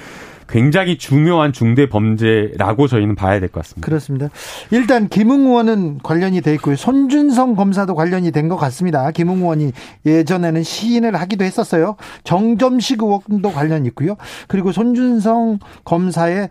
굉장히 중요한 중대 범죄라고 저희는 봐야 될 것 같습니다. 그렇습니다. 일단 김웅 의원은 관련이 돼 있고요. 손준성 검사도 관련이 된 것 같습니다. 김웅 의원이 예전에는 시인을 하기도 했었어요. 정점식 의원도 관련 있고요. 그리고 손준성 검사의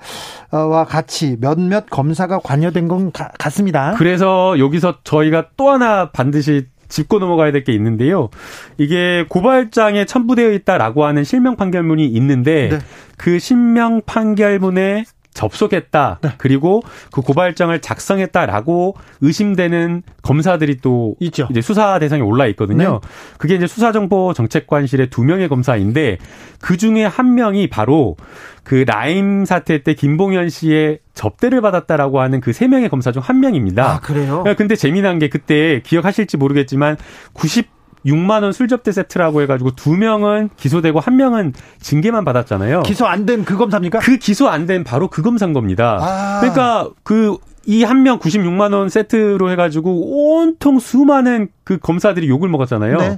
와 같이 몇몇 검사가 관여된 건 같습니다. 그래서 여기서 저희가 또 하나 반드시 짚고 넘어가야 될 게 있는데요. 이게 고발장에 첨부되어 있다라고 하는 실명 판결문이 있는데 네. 그 실명 판결문에 접속했다. 네. 그리고 그 고발장을 작성했다라고 의심되는 검사들이 또 있죠. 이제 수사 대상에 올라 있거든요. 네. 그게 이제 수사정보 정책관실의 두 명의 검사인데 그 중에 한 명이 바로 그 라임 사태 때 김봉현 씨의 접대를 받았다라고 하는 그 세 명의 검사 중 한 명입니다. 아, 그래요? 근데 재미난 게 그때 기억하실지 모르겠지만 90 6만 원 술접대 세트라고 해가지고 두 명은 기소되고 한 명은 징계만 받았잖아요. 기소 안 된 그 검사입니까? 그 기소 안 된 바로 그 검사인 겁니다. 아. 그러니까 그 이 한 명 96만 원 세트로 해가지고 온통 수많은 그 검사들이 욕을 먹었잖아요. 네.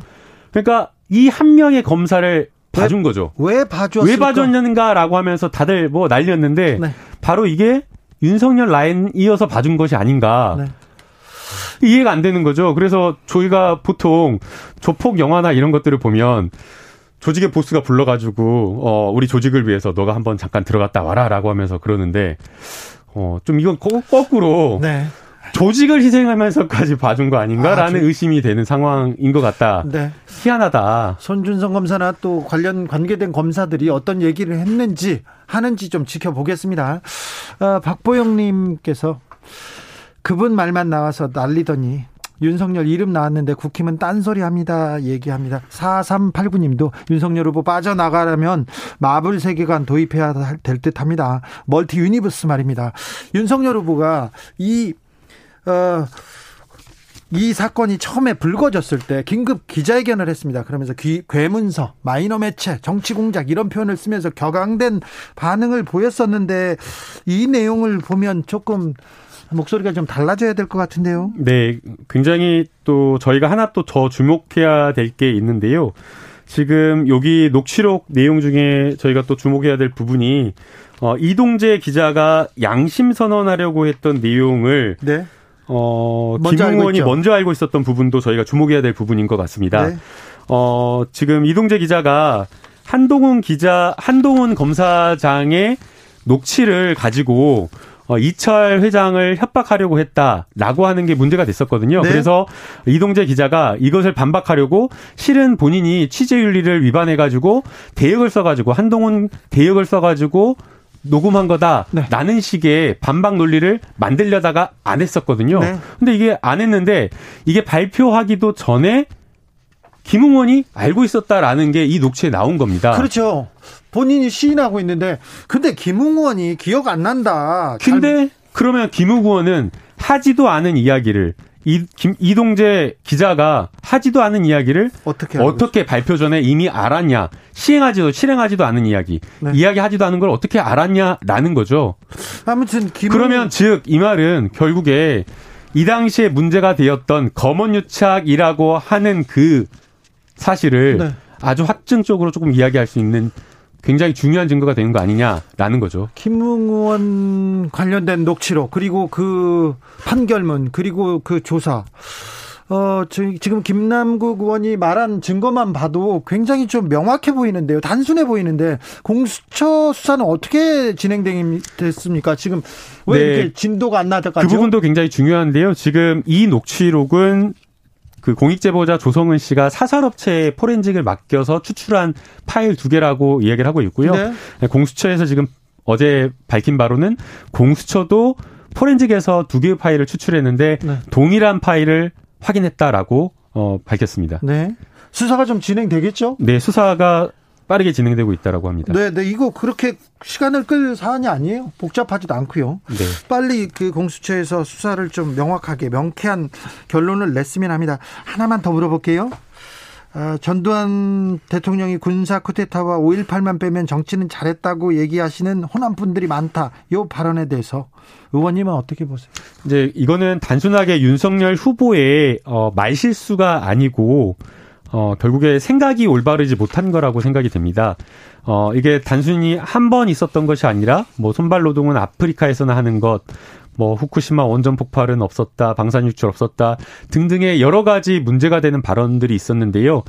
그러니까 이 한 명의 검사를 봐준 거죠. 왜 봐줬을까? 왜 봐줬는가라고 하면서 다들 뭐 난리였는데 네. 바로 이게 윤석열 라인 이어서 봐준 것이 아닌가. 네. 이해가 안 되는 거죠. 그래서 저희가 보통 조폭 영화나 이런 것들을 보면 조직의 보스가 불러가지고 어 우리 조직을 위해서 너가 한번 잠깐 들어갔다 와라라고 하면서 그러는데 어좀 이건 거 꾸로 네. 조직을 희생하면서까지 봐준 거 아닌가라는 아, 의심이 되는 상황인 것 같다. 네. 희한하다. 손준성 검사나 또 관련 관계된 검사들이 어떤 얘기를 했는지 하는지 좀 지켜보겠습니다. 어, 박보영님께서 그분 말만 나와서 난리더니 윤석열 이름 나왔는데 국힘은 딴소리 합니다. 얘기합니다. 4389님도 윤석열 후보 빠져나가려면 마블 세계관 도입해야 될 듯 합니다. multi universe 말입니다. 윤석열 후보가 이, 어, 이 사건이 처음에 불거졌을 때 긴급 기자회견을 했습니다. 그러면서 귀, 괴문서, 마이너 매체, 정치 공작 이런 표현을 쓰면서 격앙된 반응을 보였었는데 이 내용을 보면 조금 목소리가 좀 달라져야 될 것 같은데요. 네, 굉장히 또 저희가 하나 또 더 주목해야 될 게 있는데요. 지금 여기 녹취록 내용 중에 저희가 또 주목해야 될 부분이 어, 이동재 기자가 양심 선언하려고 했던 내용을 네. 어, 김웅원이 먼저 알고 있었던 부분도 저희가 주목해야 될 부분인 것 같습니다. 네. 어, 지금 이동재 기자가 한동훈 기자, 한동훈 검사장의 녹취를 가지고 어, 이철 회장을 협박하려고 했다라고 하는 게 문제가 됐었거든요. 네. 그래서 이동재 기자가 이것을 반박하려고 실은 본인이 취재윤리를 위반해가지고 대역을 써가지고 한동훈 대역을 써가지고 녹음한 거다라는 네. 식의 반박 논리를 만들려다가 안 했었거든요. 네. 근데 이게 안 했는데 이게 발표하기도 전에 김웅원이 알고 있었다라는 게 이 녹취에 나온 겁니다. 그렇죠. 본인이 시인하고 있는데 근데 김웅원이 기억 안 난다. 근데 잘... 그러면 김웅원은 하지도 않은 이야기를 이, 김, 이동재 기자가 하지도 않은 이야기를 어떻게, 어떻게 발표 전에 이미 알았냐. 시행하지도, 실행하지도 않은 이야기. 네. 이야기하지도 않은 걸 어떻게 알았냐라는 거죠. 아무튼, 김 그러면 즉, 이 말은 결국에 이 당시에 문제가 되었던 검언유착이라고 하는 그 사실을 네. 아주 확증적으로 조금 이야기할 수 있는 굉장히 중요한 증거가 되는 거 아니냐라는 거죠. 김웅원 관련된 녹취록 그리고 그 판결문 그리고 그 조사 어, 지금 김남국 의원이 말한 증거만 봐도 굉장히 좀 명확해 보이는데요. 단순해 보이는데 공수처 수사는 어떻게 진행됐습니까? 지금 왜 네. 이렇게 진도가 안 나다가죠? 그 부분도 굉장히 중요한데요. 지금 이 녹취록은 그 공익제보자 조성은 씨가 사설업체에 포렌직을 맡겨서 추출한 파일 두 개라고 이야기를 하고 있고요. 네. 네. 공수처에서 지금 어제 밝힌 바로는 공수처도 포렌직에서 두 개의 파일을 추출했는데 네. 동일한 파일을 확인했다라고 어, 밝혔습니다. 네. 수사가 좀 진행되겠죠? 네, 수사가 빠르게 진행되고 있다라고 합니다. 네, 네, 이거 그렇게 시간을 끌 사안이 아니에요. 복잡하지도 않고요. 네. 빨리 그 공수처에서 수사를 좀 명확하게 명쾌한 결론을 냈으면 합니다. 하나만 더 물어볼게요. 아, 전두환 대통령이 군사 쿠데타와 5.18만 빼면 정치는 잘했다고 얘기하시는 호남 분들이 많다. 이 발언에 대해서 의원님은 어떻게 보세요? 이제 이거는 단순하게 윤석열 후보의 어, 말실수가 아니고 어, 결국에 생각이 올바르지 못한 거라고 생각이 됩니다. 어, 이게 단순히 한 번 있었던 것이 아니라, 뭐, 손발 노동은 아프리카에서나 하는 것, 뭐, 후쿠시마 원전 폭발은 없었다, 방산 유출 없었다, 등등의 여러 가지 문제가 되는 발언들이 있었는데요.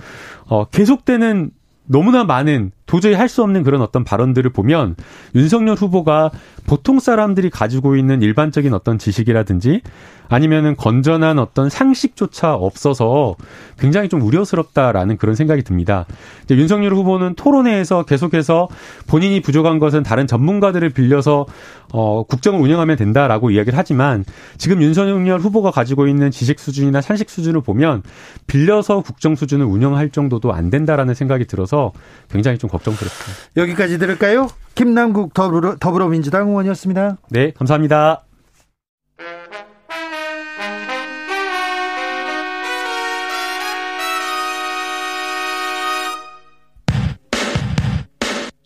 어, 계속되는 너무나 많은 도저히 할 수 없는 그런 어떤 발언들을 보면 윤석열 후보가 보통 사람들이 가지고 있는 일반적인 어떤 지식이라든지 아니면은 건전한 어떤 상식조차 없어서 굉장히 좀 우려스럽다라는 그런 생각이 듭니다. 이제 윤석열 후보는 토론회에서 계속해서 본인이 부족한 것은 다른 전문가들을 빌려서 어 국정을 운영하면 된다라고 이야기를 하지만 지금 윤석열 후보가 가지고 있는 지식 수준이나 상식 수준을 보면 빌려서 국정 수준을 운영할 정도도 안 된다라는 생각이 들어서 굉장히 좀 걱 정스럽습니다. 여기까지 들을까요? 김남국 더불어, 더불어민주당 의원이었습니다. 네, 감사합니다.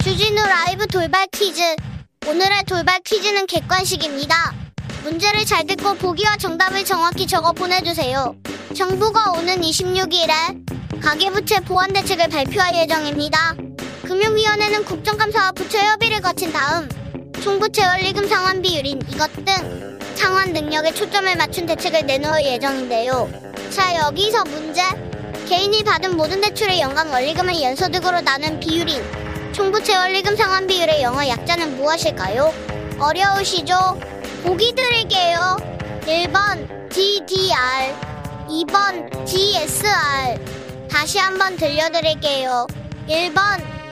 주진우 라이브 돌발 퀴즈. 오늘의 돌발 퀴즈는 객관식입니다. 문제를 잘 듣고 보기와 정답을 정확히 적어 보내주세요. 정부가 오는 26일에 가계부채 보완 대책을 발표할 예정입니다. 금융위원회는 국정감사와 부처 협의를 거친 다음 총부채 원리금 상환 비율인 이것 등 상환 능력에 초점을 맞춘 대책을 내놓을 예정인데요. 자 여기서 문제 개인이 받은 모든 대출의 연간 원리금을 연소득으로 나눈 비율인 총부채 원리금 상환 비율의 영어 약자는 무엇일까요? 어려우시죠? 보기 드릴게요. 1번 DDR 2번 DSR 다시 한번 들려드릴게요. 1번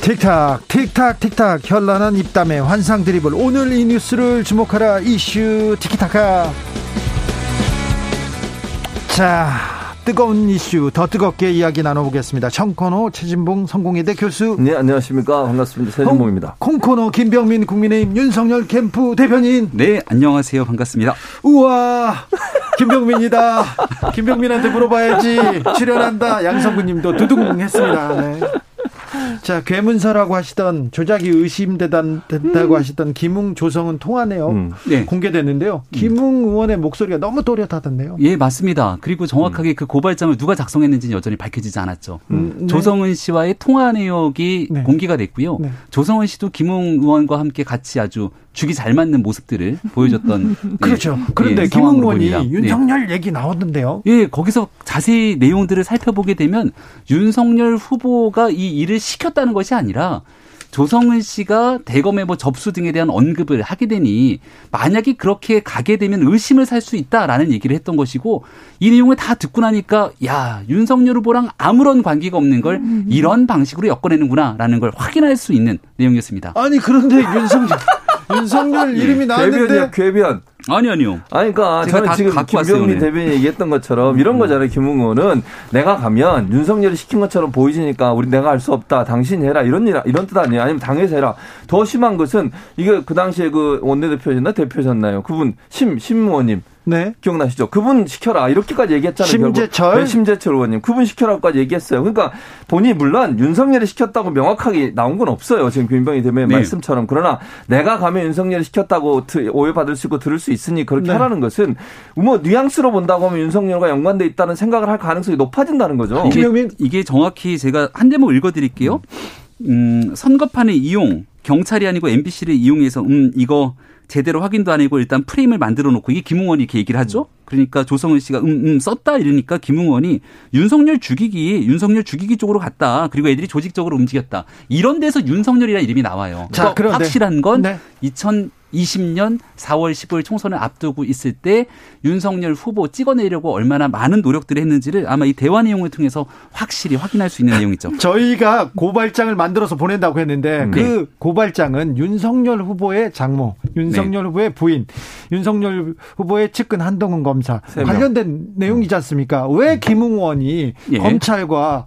틱탁 틱탁 틱탁. 현란한 입담의 환상 드리블 오늘 이 뉴스를 주목하라. 이슈 티키타카. 자 뜨거운 이슈 더 뜨겁게 이야기 나눠보겠습니다. 청코노 최진봉 성공회대 교수. 네 안녕하십니까. 반갑습니다. 최진봉입니다. 콩코노 김병민 국민의힘 윤석열 캠프 대변인. 네 안녕하세요. 반갑습니다. 우와 김병민이다. 김병민한테 물어봐야지. 출연한다. 양성구님도 두둥 했습니다. 네. 자, 괴문서라고 하시던 조작이 의심된다고 음. 하시던 김웅 조성은 통화네요. 음. 네. 공개됐는데요. 김웅 의원의 목소리가 너무 또렷하던데요. 예, 맞습니다. 그리고 정확하게 음. 그 고발장을 누가 작성했는지는 여전히 밝혀지지 않았죠. 음, 네. 조성은 씨와의 통화 내역이 네. 공개가 됐고요. 네. 조성은 씨도 김웅 의원과 함께 같이 아주 죽이 잘 맞는 모습들을 보여줬던 그렇죠. 예, 그런데 예, 김웅 의원이 윤석열 네. 얘기 나오던데요. 예, 거기서 자세히 내용들을 살펴보게 되면 윤석열 후보가 이 일을 시켰 다는 것이 아니라 조성은 씨가 대검의 뭐 접수 등에 대한 언급을 하게 되니 만약에 그렇게 가게 되면 의심을 살 수 있다라는 얘기를 했던 것이고 이 내용을 다 듣고 나니까 야 윤석열 후보랑 아무런 관계가 없는 걸 이런 방식으로 엮어내는구나라는 걸 확인할 수 있는 내용이었습니다. 아니 그런데 윤석열 윤석열 이름이 나왔는데 궤변 아니 아니요. 아니 그러니까 저는 지금 김병민 대변인이 얘기했던 것처럼 이런 음. 거잖아요. 김웅호는 내가 가면 윤석열이 시킨 것처럼 보이지니까 우리 내가 할 수 없다. 당신이 해라. 이런 일 이런 뜻 아니에요. 아니면 당에서 해라. 더 심한 것은 이게 그 당시에 그 원내대표였나 대표셨나요? 그분 심 심의원님 네. 기억나시죠? 그분 시켜라. 이렇게까지 얘기했잖아요. 심재철. 네, 심재철 의원님. 그분 시켜라까지 얘기했어요. 그러니까 본인이 물론 윤석열이 시켰다고 명확하게 나온 건 없어요. 지금 김병희 대변인 네. 말씀처럼. 그러나 내가 가면 윤석열이 시켰다고 오해받을 수 있고 들을 수 있으니 그렇게 네. 하라는 것은 뭐 뉘앙스로 본다고 하면 윤석열과 연관돼 있다는 생각을 할 가능성이 높아진다는 거죠. 이게, 이게 정확히 제가 한 대목 읽어드릴게요. 음, 선거판의 이용, 경찰이 아니고 MBC를 이용해서 음, 이거 제대로 확인도 안 하고 일단 프레임을 만들어 놓고 이게 김웅원이 이렇게 얘기를 하죠. 그러니까 조성은 씨가 음, 음 썼다 이러니까 김웅원이 윤석열 죽이기 윤석열 죽이기 쪽으로 갔다. 그리고 애들이 조직적으로 움직였다. 이런 데서 윤석열이라는 이름이 나와요. 자, 그러니까 확실한 건 네. 2000 2020년 4월 15일 총선을 앞두고 있을 때 윤석열 후보 찍어내려고 얼마나 많은 노력들을 했는지를 아마 이 대화 내용을 통해서 확실히 확인할 수 있는 내용이죠. 저희가 고발장을 만들어서 보낸다고 했는데 음. 그 네. 고발장은 윤석열 후보의 장모, 윤석열 네. 후보의 부인, 윤석열 후보의 측근 한동훈 검사 관련된 내용이지 않습니까? 왜 음. 김웅원이 예. 검찰과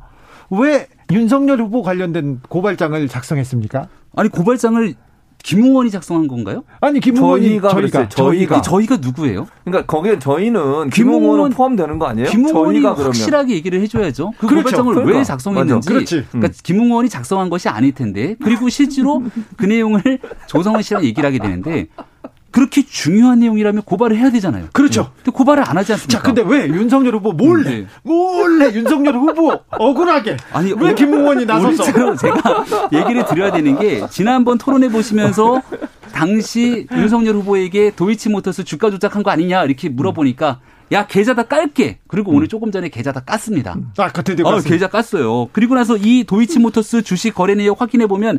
왜 윤석열 후보 관련된 고발장을 작성했습니까? 아니 고발장을 김웅원이 작성한 건가요? 아니 김웅원이 저희가 저희가 저희가 저희가 누구예요? 그러니까 거기에 저희는 김웅원은 포함되는 거 아니에요? 김웅원이 확실하게 얘기를 해줘야죠. 그 그렇죠. 고발장을 그러니까. 왜 작성했는지. 그렇지. 그러니까 음. 김웅원이 작성한 것이 아닐 텐데 그리고 실제로 그 내용을 조성원 씨랑 얘기를 하게 되는데 그렇게 중요한 내용이라면 고발을 해야 되잖아요. 그렇죠. 근데 고발을 안 하지 않습니까? 자, 근데 왜 윤석열 후보 몰래 네. 몰래 윤석열 후보 억울하게 아니 왜 김웅원이 나서서 제가 얘기를 드려야 되는 게 지난번 토론해 보시면서 당시 윤석열 후보에게 도이치모터스 주가 조작한 거 아니냐 이렇게 물어보니까 야 계좌 다 깔게. 그리고 음. 오늘 조금 전에 계좌 다 깠습니다. 아, 같은 어, 계좌 깠어요. 그리고 나서 이 도이치모터스 주식 거래 내역 확인해 보면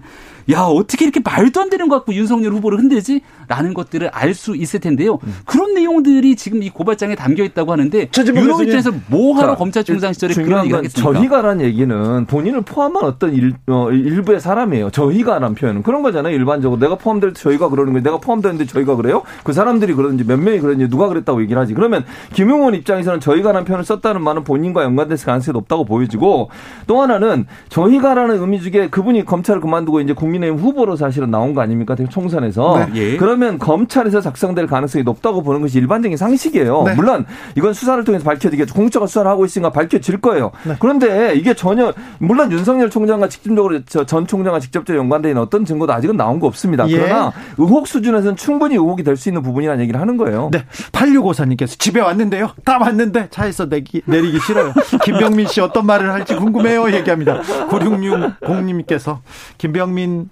야 어떻게 이렇게 말도 안 되는 것 같고 윤석열 후보를 흔들지? 라는 것들을 알 수 있을 텐데요. 음. 그런 내용들이 지금 이 고발장에 담겨 있다고 하는데 유럽 입장에서 뭐하러 자, 검찰 총장 시절에 그런 얘기를 하겠습니까? 저희가라는 얘기는 본인을 포함한 어떤 일, 어, 일부의 사람이에요. 저희가라는 표현은 그런 거잖아요. 일반적으로 내가 포함될 때 저희가 그러는 거예요. 내가 포함되는데 저희가 그래요? 그 사람들이 그러는지 몇 명이 그러는지 누가 그랬다고 얘기를 하지. 그러면 김용원 입장에서는 저희가 라는 표현을 썼다는 말은 본인과 연관됐을 가능성이 높다고 보여지고 또 하나는 저희가라는 의미 중에 그분이 검찰을 그만두고 이제 국민의힘 후보로 사실은 나온 거 아닙니까? 총선에서. 네. 예. 그러면 검찰에서 작성될 가능성이 높다고 보는 것이 일반적인 상식이에요. 네. 물론 이건 수사를 통해서 밝혀지겠죠. 공적으 수사를 하고 있으니까 밝혀질 거예요. 네. 그런데 이게 전혀 물론 윤석열 총장과 직접적으로 전 총장과 직접적으로 있는 어떤 증거도 아직은 나온 거 없습니다. 예. 그러나 의혹 수준에서는 충분히 의혹이 될 수 있는 부분이라는 얘기를 하는 거예요. 네. 8654님께서 집에 왔는데요. 다 왔는데 차에 서 내기, 내리기 싫어요. 김병민 씨 어떤 말을 할지 궁금해요. 얘기합니다. 9660님께서 김병민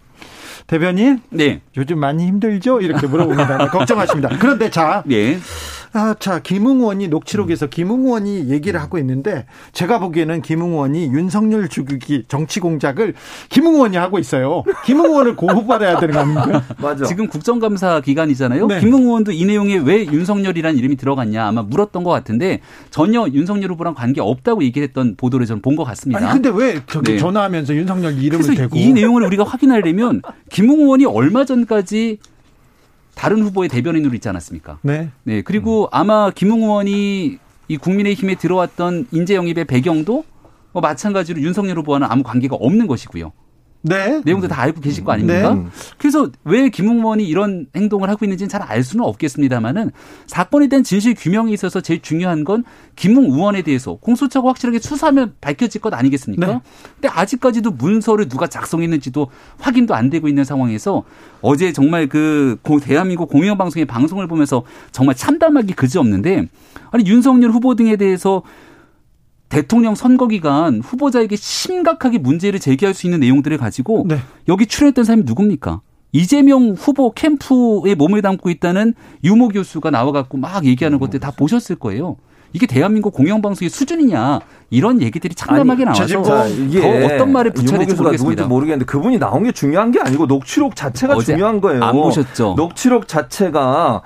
대변인? 네. 요즘 많이 힘들죠? 이렇게 물어봅니다. 걱정하십니다. 그런데 자. 네. 아, 자, 김웅원이 녹취록에서 음. 김웅원이 얘기를 하고 있는데 제가 보기에는 김웅원이 윤석열 죽이기 정치 공작을 김웅원이 하고 있어요. 김웅원을 고발해야 되는 거 아닙니까? 맞아. 지금 국정감사 기간이잖아요. 네. 김웅원도 이 내용에 왜 윤석열이라는 이름이 들어갔냐 아마 물었던 것 같은데 전혀 윤석열 후보랑 관계 없다고 얘기했던 보도를 저는 본 것 같습니다. 아니 근데 왜 저기 네. 전화하면서 윤석열 이름을 대고 이 내용을 우리가 확인하려면 김웅원이 얼마 전까지 다른 후보의 대변인으로 있지 않았습니까? 네. 네. 그리고 음. 아마 김웅 의원이 이 국민의힘에 들어왔던 인재 영입의 배경도 뭐 마찬가지로 윤석열 후보와는 아무 관계가 없는 것이고요. 네. 내용도 다 알고 계실 거 아닙니까? 네. 그래서 왜 김웅원이 이런 행동을 하고 있는지는 잘 알 수는 없겠습니다만은 사건에 대한 진실 규명에 있어서 제일 중요한 건 김웅 의원에 대해서 공소차고 확실하게 수사하면 밝혀질 것 아니겠습니까? 네. 근데 아직까지도 문서를 누가 작성했는지도 확인도 안 되고 있는 상황에서 어제 정말 그 대한민국 공영방송의 방송을 보면서 정말 참담하기 그지없는데 아니 윤석열 후보 등에 대해서 대통령 선거 기간 후보자에게 심각하게 문제를 제기할 수 있는 내용들을 가지고 네. 여기 출연했던 사람이 누굽니까? 이재명 후보 캠프에 몸을 담고 있다는 유모 교수가 나와갖고 막 얘기하는 것들 다 보셨을 거예요. 이게 대한민국 공영방송의 수준이냐 이런 얘기들이 참담하게 나와서 자, 이게 더 어떤 말을 붙여야 될지 모르겠습니다. 모르겠는데 그분이 나온 게 중요한 게 아니고 녹취록 자체가 중요한 거예요. 안 보셨죠? 녹취록 자체가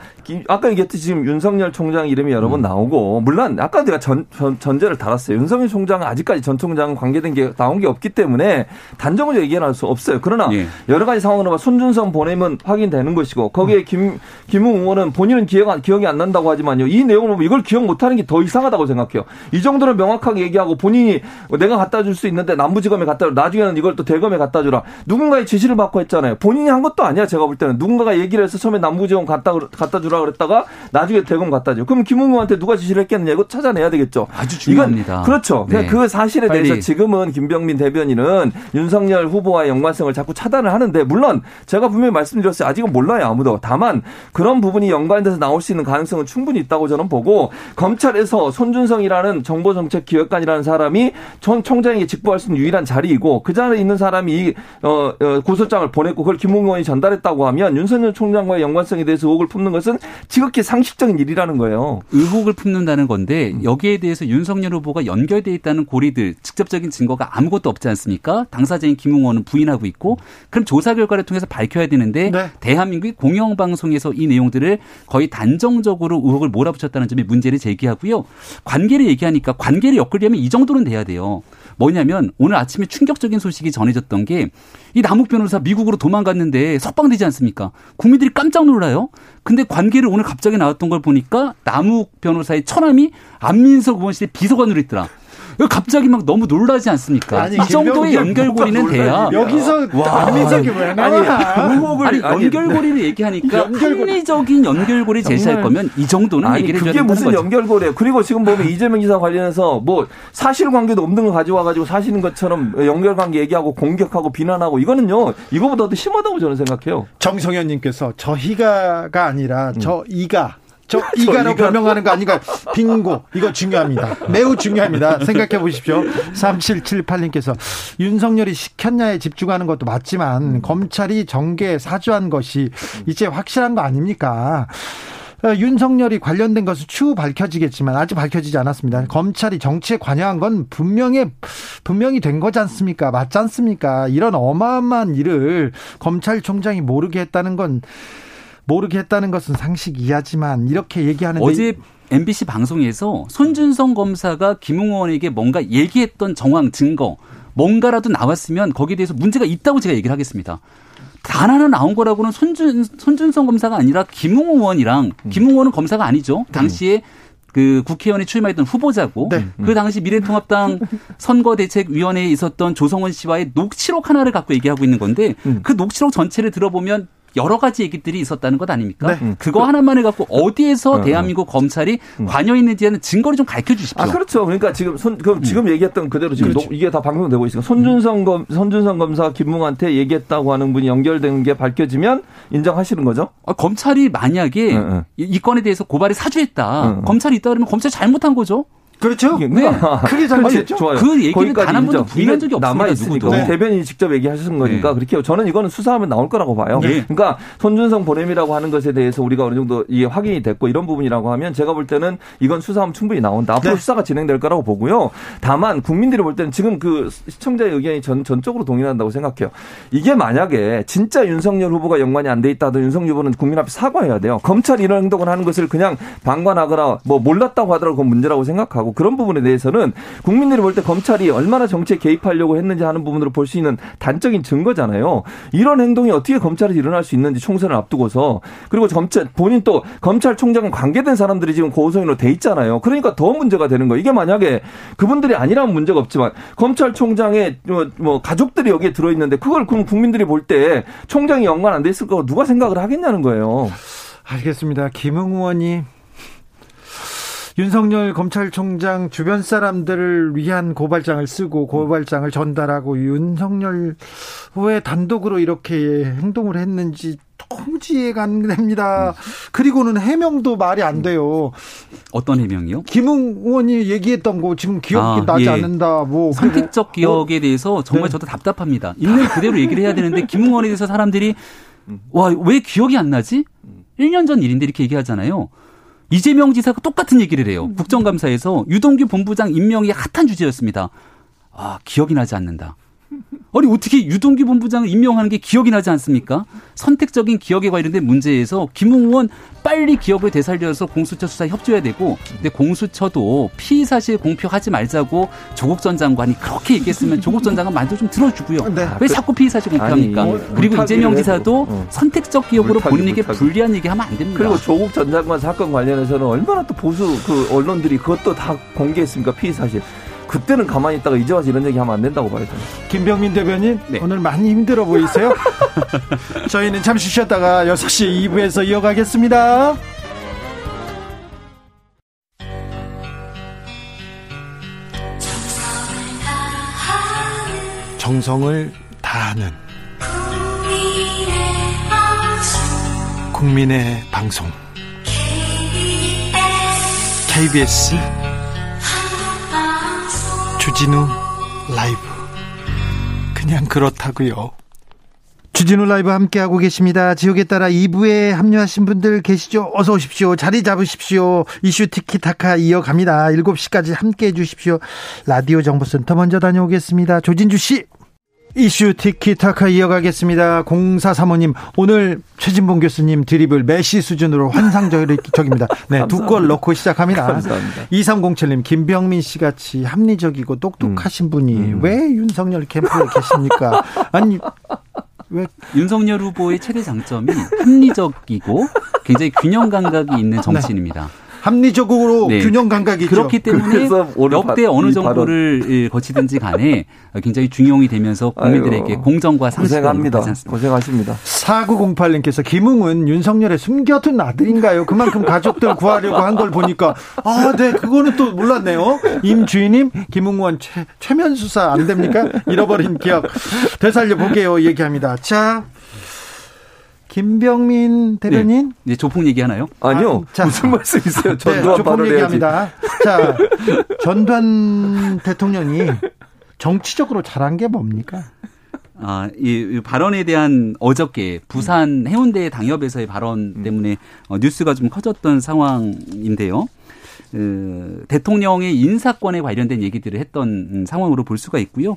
아까 얘기했듯이 지금 윤석열 총장 이름이 여러 번 음. 나오고 물론 아까 내가 전, 전 전제를 달았어요. 윤석열 총장은 아직까지 전 총장 관계된 게 나온 게 없기 때문에 단정으로 얘기할 수 없어요. 그러나 예. 여러 가지 상황으로 봐 손준성 보내면 확인되는 것이고 거기에 음. 김 김웅 의원은 본인은 기억 기억이 안 난다고 하지만요. 이 내용을 보면 이걸 기억 못하는 게 더 이상하다고 생각해요. 이 정도는 명확하게 얘기 얘기하고 본인이 내가 갖다 줄 수 있는데 남부지검에 갖다 줘. 나중에는 이걸 또 대검에 갖다 주라. 누군가의 지시를 받고 했잖아요. 본인이 한 것도 아니야. 제가 볼 때는 누군가가 얘기를 해서 처음에 남부지검 갖다 갖다 주라 그랬다가 나중에 대검 갖다 줘. 그럼 김웅우한테 누가 지시를 했겠느냐 이거 찾아내야 되겠죠. 아주 중요합니다. 이건 그렇죠. 네. 그 사실에 빨리. 대해서 지금은 김병민 대변인은 윤석열 후보와의 연관성을 자꾸 차단을 하는데 물론 제가 분명히 말씀드렸어요. 아직은 몰라요 아무도. 다만 그런 부분이 연관돼서 나올 수 있는 가능성은 충분히 있다고 저는 보고 검찰에서 손준성이라는 정보정책 기획관이 장관 이라는 사람이 전 총장에게 직보할 수 있는 유일한 자리이고 그 자리에 있는 사람이 어, 어 고소장을 보냈고 그걸 김웅 의원이 전달했다고 하면 윤석열 총장과의 연관성에 대해서 의혹을 품는 것은 지극히 상식적인 일이라는 거예요. 의혹을 품는다는 건데 여기에 대해서 윤석열 후보가 연결돼 있다는 고리들 직접적인 증거가 아무것도 없지 않습니까? 당사자인 김웅 의원은 부인하고 있고 그럼 조사 결과를 통해서 밝혀야 되는데 네. 대한민국의 공영방송에서 이 내용들을 거의 단정적으로 의혹을 몰아붙였다는 점에 문제를 제기하고요. 관계를 얘기하니까 관계를 엮으려면 이 정도는 돼야 돼요. 뭐냐면 오늘 아침에 충격적인 소식이 전해졌던 게 이 남욱 변호사 미국으로 도망갔는데 석방되지 않습니까? 국민들이 깜짝 놀라요. 근데 관계를 오늘 갑자기 나왔던 걸 보니까 남욱 변호사의 처남이 안민석 의원실의 비서관으로 있더라. 갑자기 막 너무 놀라지 않습니까? 아니, 이 정도의 연결고리는 돼야 여기서 안민석이 왜 나와? 아니, 아니, 연결고리를 얘기하니까 연결고리. 합리적인 연결고리 제시할 거면 이 정도는 아니, 얘기를 해줘야 그게 무슨 연결고리예요? 그리고 지금 보면 이재명 기사 관련해서 뭐 사실관계도 없는 걸 가져와 가지고 사실인 것처럼 연결관계 얘기하고 공격하고 비난하고 이거는요 이거보다 더 심하다고 저는 생각해요. 정성현님께서 저희가가 아니라 저 이가 저 이가로 변명하는 거 아닌가? 빙고. 이거 중요합니다. 매우 중요합니다. 생각해 보십시오. 3778님께서 윤석열이 시켰냐에 집중하는 것도 맞지만 검찰이 정계 사주한 것이 이제 확실한 거 아닙니까? 어, 윤석열이 관련된 것은 추후 밝혀지겠지만 아직 밝혀지지 않았습니다. 검찰이 정치에 관여한 건 분명히 분명히 된 거지 않습니까? 맞지 않습니까? 이런 어마어마한 일을 검찰총장이 모르게 했다는 건 모르게 했다는 것은 상식 이하지만 이렇게 얘기하는 어제 MBC 방송에서 손준성 검사가 김웅 의원에게 뭔가 얘기했던 정황 증거 뭔가라도 나왔으면 거기에 대해서 문제가 있다고 제가 얘기를 하겠습니다. 단 하나 나온 거라고는 손준 손준성 검사가 아니라 김웅 의원이랑 음. 김웅 의원은 검사가 아니죠. 당시에 그 국회의원에 출마했던 후보자고 네. 그 당시 미래통합당 선거대책위원회에 있었던 조성원 씨와의 녹취록 하나를 갖고 얘기하고 있는 건데 음. 그 녹취록 전체를 들어보면 여러 가지 얘기들이 있었다는 것 아닙니까? 네. 음. 그거 하나만 해갖고 어디에서 어, 어. 대한민국 검찰이 음. 관여했는지는 증거를 좀 가르쳐 주십시오. 아 그렇죠. 그러니까 지금 손 그럼 지금 음. 얘기했던 그대로 지금 그렇죠. 이게 다 방송되고 있으니까 손준성 검 손준성 검사 김웅한테 얘기했다고 하는 분이 연결된 게 밝혀지면 인정하시는 거죠? 아, 검찰이 만약에. 이 건에 대해서 고발이 사주했다. 검찰이 있다 그러면 검찰 잘못한 거죠. 그렇죠. 네. 크게 잘못했죠. 좋아요. 그 얘기는 단 한 번도 부인한 적이 없습니다. 네. 대변인이 직접 얘기하신 거니까 네. 그렇게 저는 이거는 수사하면 나올 거라고 봐요. 네. 그러니까 손준성 보냄이라고 하는 것에 대해서 우리가 어느 정도 이게 확인이 됐고 이런 부분이라고 하면 제가 볼 때는 이건 수사하면 충분히 나온다. 앞으로 네. 수사가 진행될 거라고 보고요. 다만 국민들이 볼 때는 지금 그 시청자의 의견이 전 전적으로 동의한다고 생각해요. 이게 만약에 진짜 윤석열 후보가 연관이 안 돼 있다던 윤석열 후보는 국민 앞에 사과해야 돼요. 검찰이 이런 행동을 하는 것을 그냥 방관하거나 뭐 몰랐다고 하더라도 그건 문제라고 생각하고. 하고 그런 부분에 대해서는 국민들이 볼 때 검찰이 얼마나 정치에 개입하려고 했는지 하는 부분으로 볼 수 있는 단적인 증거잖아요. 이런 행동이 어떻게 검찰에서 일어날 수 있는지 총선을 앞두고서 그리고 검찰 본인 또 검찰총장과 관계된 사람들이 지금 고소인으로 돼 있잖아요. 그러니까 더 문제가 되는 거예요. 이게 만약에 그분들이 아니라면 문제가 없지만 검찰총장의 뭐, 뭐 가족들이 여기에 들어 있는데 그걸 그럼 국민들이 볼 때 총장이 연관 안 돼 있을 거고 누가 생각을 하겠냐는 거예요. 알겠습니다. 김웅 의원이 윤석열 검찰총장 주변 사람들을 위한 고발장을 쓰고 고발장을 전달하고 윤석열 왜 단독으로 이렇게 행동을 했는지 도무지 이해가 안 됩니다. 그리고는 해명도 말이 안 돼요. 어떤 해명이요? 김웅 의원이 얘기했던 거 지금 기억이 아, 나지 예. 않는다. 뭐 선택적 기억에 대해서 정말 네. 저도 답답합니다. 있는 그대로 얘기를 해야 되는데 김웅 의원에 대해서 사람들이 와 왜 기억이 안 나지? 1년 전 일인데 이렇게 얘기하잖아요. 이재명 지사가 똑같은 얘기를 해요. 국정감사에서 유동규 본부장 임명이 핫한 주제였습니다. 아, 기억이 나지 않는다. 아니 어떻게 유동규 본부장을 임명하는 게 기억이 나지 않습니까? 선택적인 기억에 관련된 문제에서 김웅 의원 빨리 기억을 되살려서 공수처 수사에 협조해야 되고 근데 공수처도 피의 사실 공표하지 말자고 조국 전 장관이 그렇게 얘기했으면 조국 전 장관 말도 좀 들어주고요. 네. 왜 자꾸 피의 사실 공표합니까? 아니, 뭐, 그리고 이재명 지사도 어. 선택적 기억으로 본인에게 물타기. 불리한 얘기하면 안 됩니다. 그리고 조국 전 장관 사건 관련해서는 얼마나 또 보수 그 언론들이 그것도 다 공개했습니까? 피의 사실. 그때는 가만히 있다가 이제 와서 이런 얘기 하면 안 된다고 봐요. 저는. 김병민 대변인 네. 오늘 많이 힘들어 보이세요? 저희는 잠시 쉬었다가 6시 2부에서 이어가겠습니다. 정성을 다하는 국민의 방송 KBS 주진우 라이브 그냥 그렇다고요. 주진우 라이브 함께하고 계십니다. 지역에 따라 2부에 합류하신 분들 계시죠? 어서 오십시오. 자리 잡으십시오. 이슈 티키타카 이어갑니다. 7시까지 함께해 주십시오. 라디오 정보센터 먼저 다녀오겠습니다. 조진주 씨. 이슈 티키타카 이어가겠습니다. 0435님, 오늘 최진봉 교수님 드립은 메시 수준으로 환상적입니다. 네, 두 골 넣고 시작합니다. 감사합니다. 2307님, 김병민 씨 같이 합리적이고 똑똑하신 음. 분이 음. 왜 윤석열 캠프에 계십니까? 아니, 왜? 윤석열 후보의 최대 장점이 합리적이고 굉장히 균형 감각이 있는 정치인입니다. 네. 합리적으로 네. 균형 감각이 그렇기 때문에 역대 어느 정도를 예, 거치든지 간에 굉장히 중용이 되면서 국민들에게 아유, 공정과 상식을 고생합니다. 고생하십니다. 4908님께서 김웅은 윤석열의 숨겨둔 아들인가요? 그만큼 가족들 구하려고 한 걸 보니까 아, 네, 그거는 또 몰랐네요. 임주인님, 김웅원 최, 최면 수사 안 됩니까? 잃어버린 기억 되살려 보게요. 얘기합니다. 자, 김병민 대변인? 네, 네 조폭 얘기하나요? 아니요. 아, 자, 무슨 말씀이세요? 네, 전두환 네, 조폭 얘기합니다. 자, 전두환 대통령이 정치적으로 잘한 게 뭡니까? 아, 이, 발언에 대한 어저께 부산 해운대 당협에서의 발언 때문에 어, 뉴스가 좀 커졌던 상황인데요. 그 대통령의 인사권에 관련된 얘기들을 했던 상황으로 볼 수가 있고요.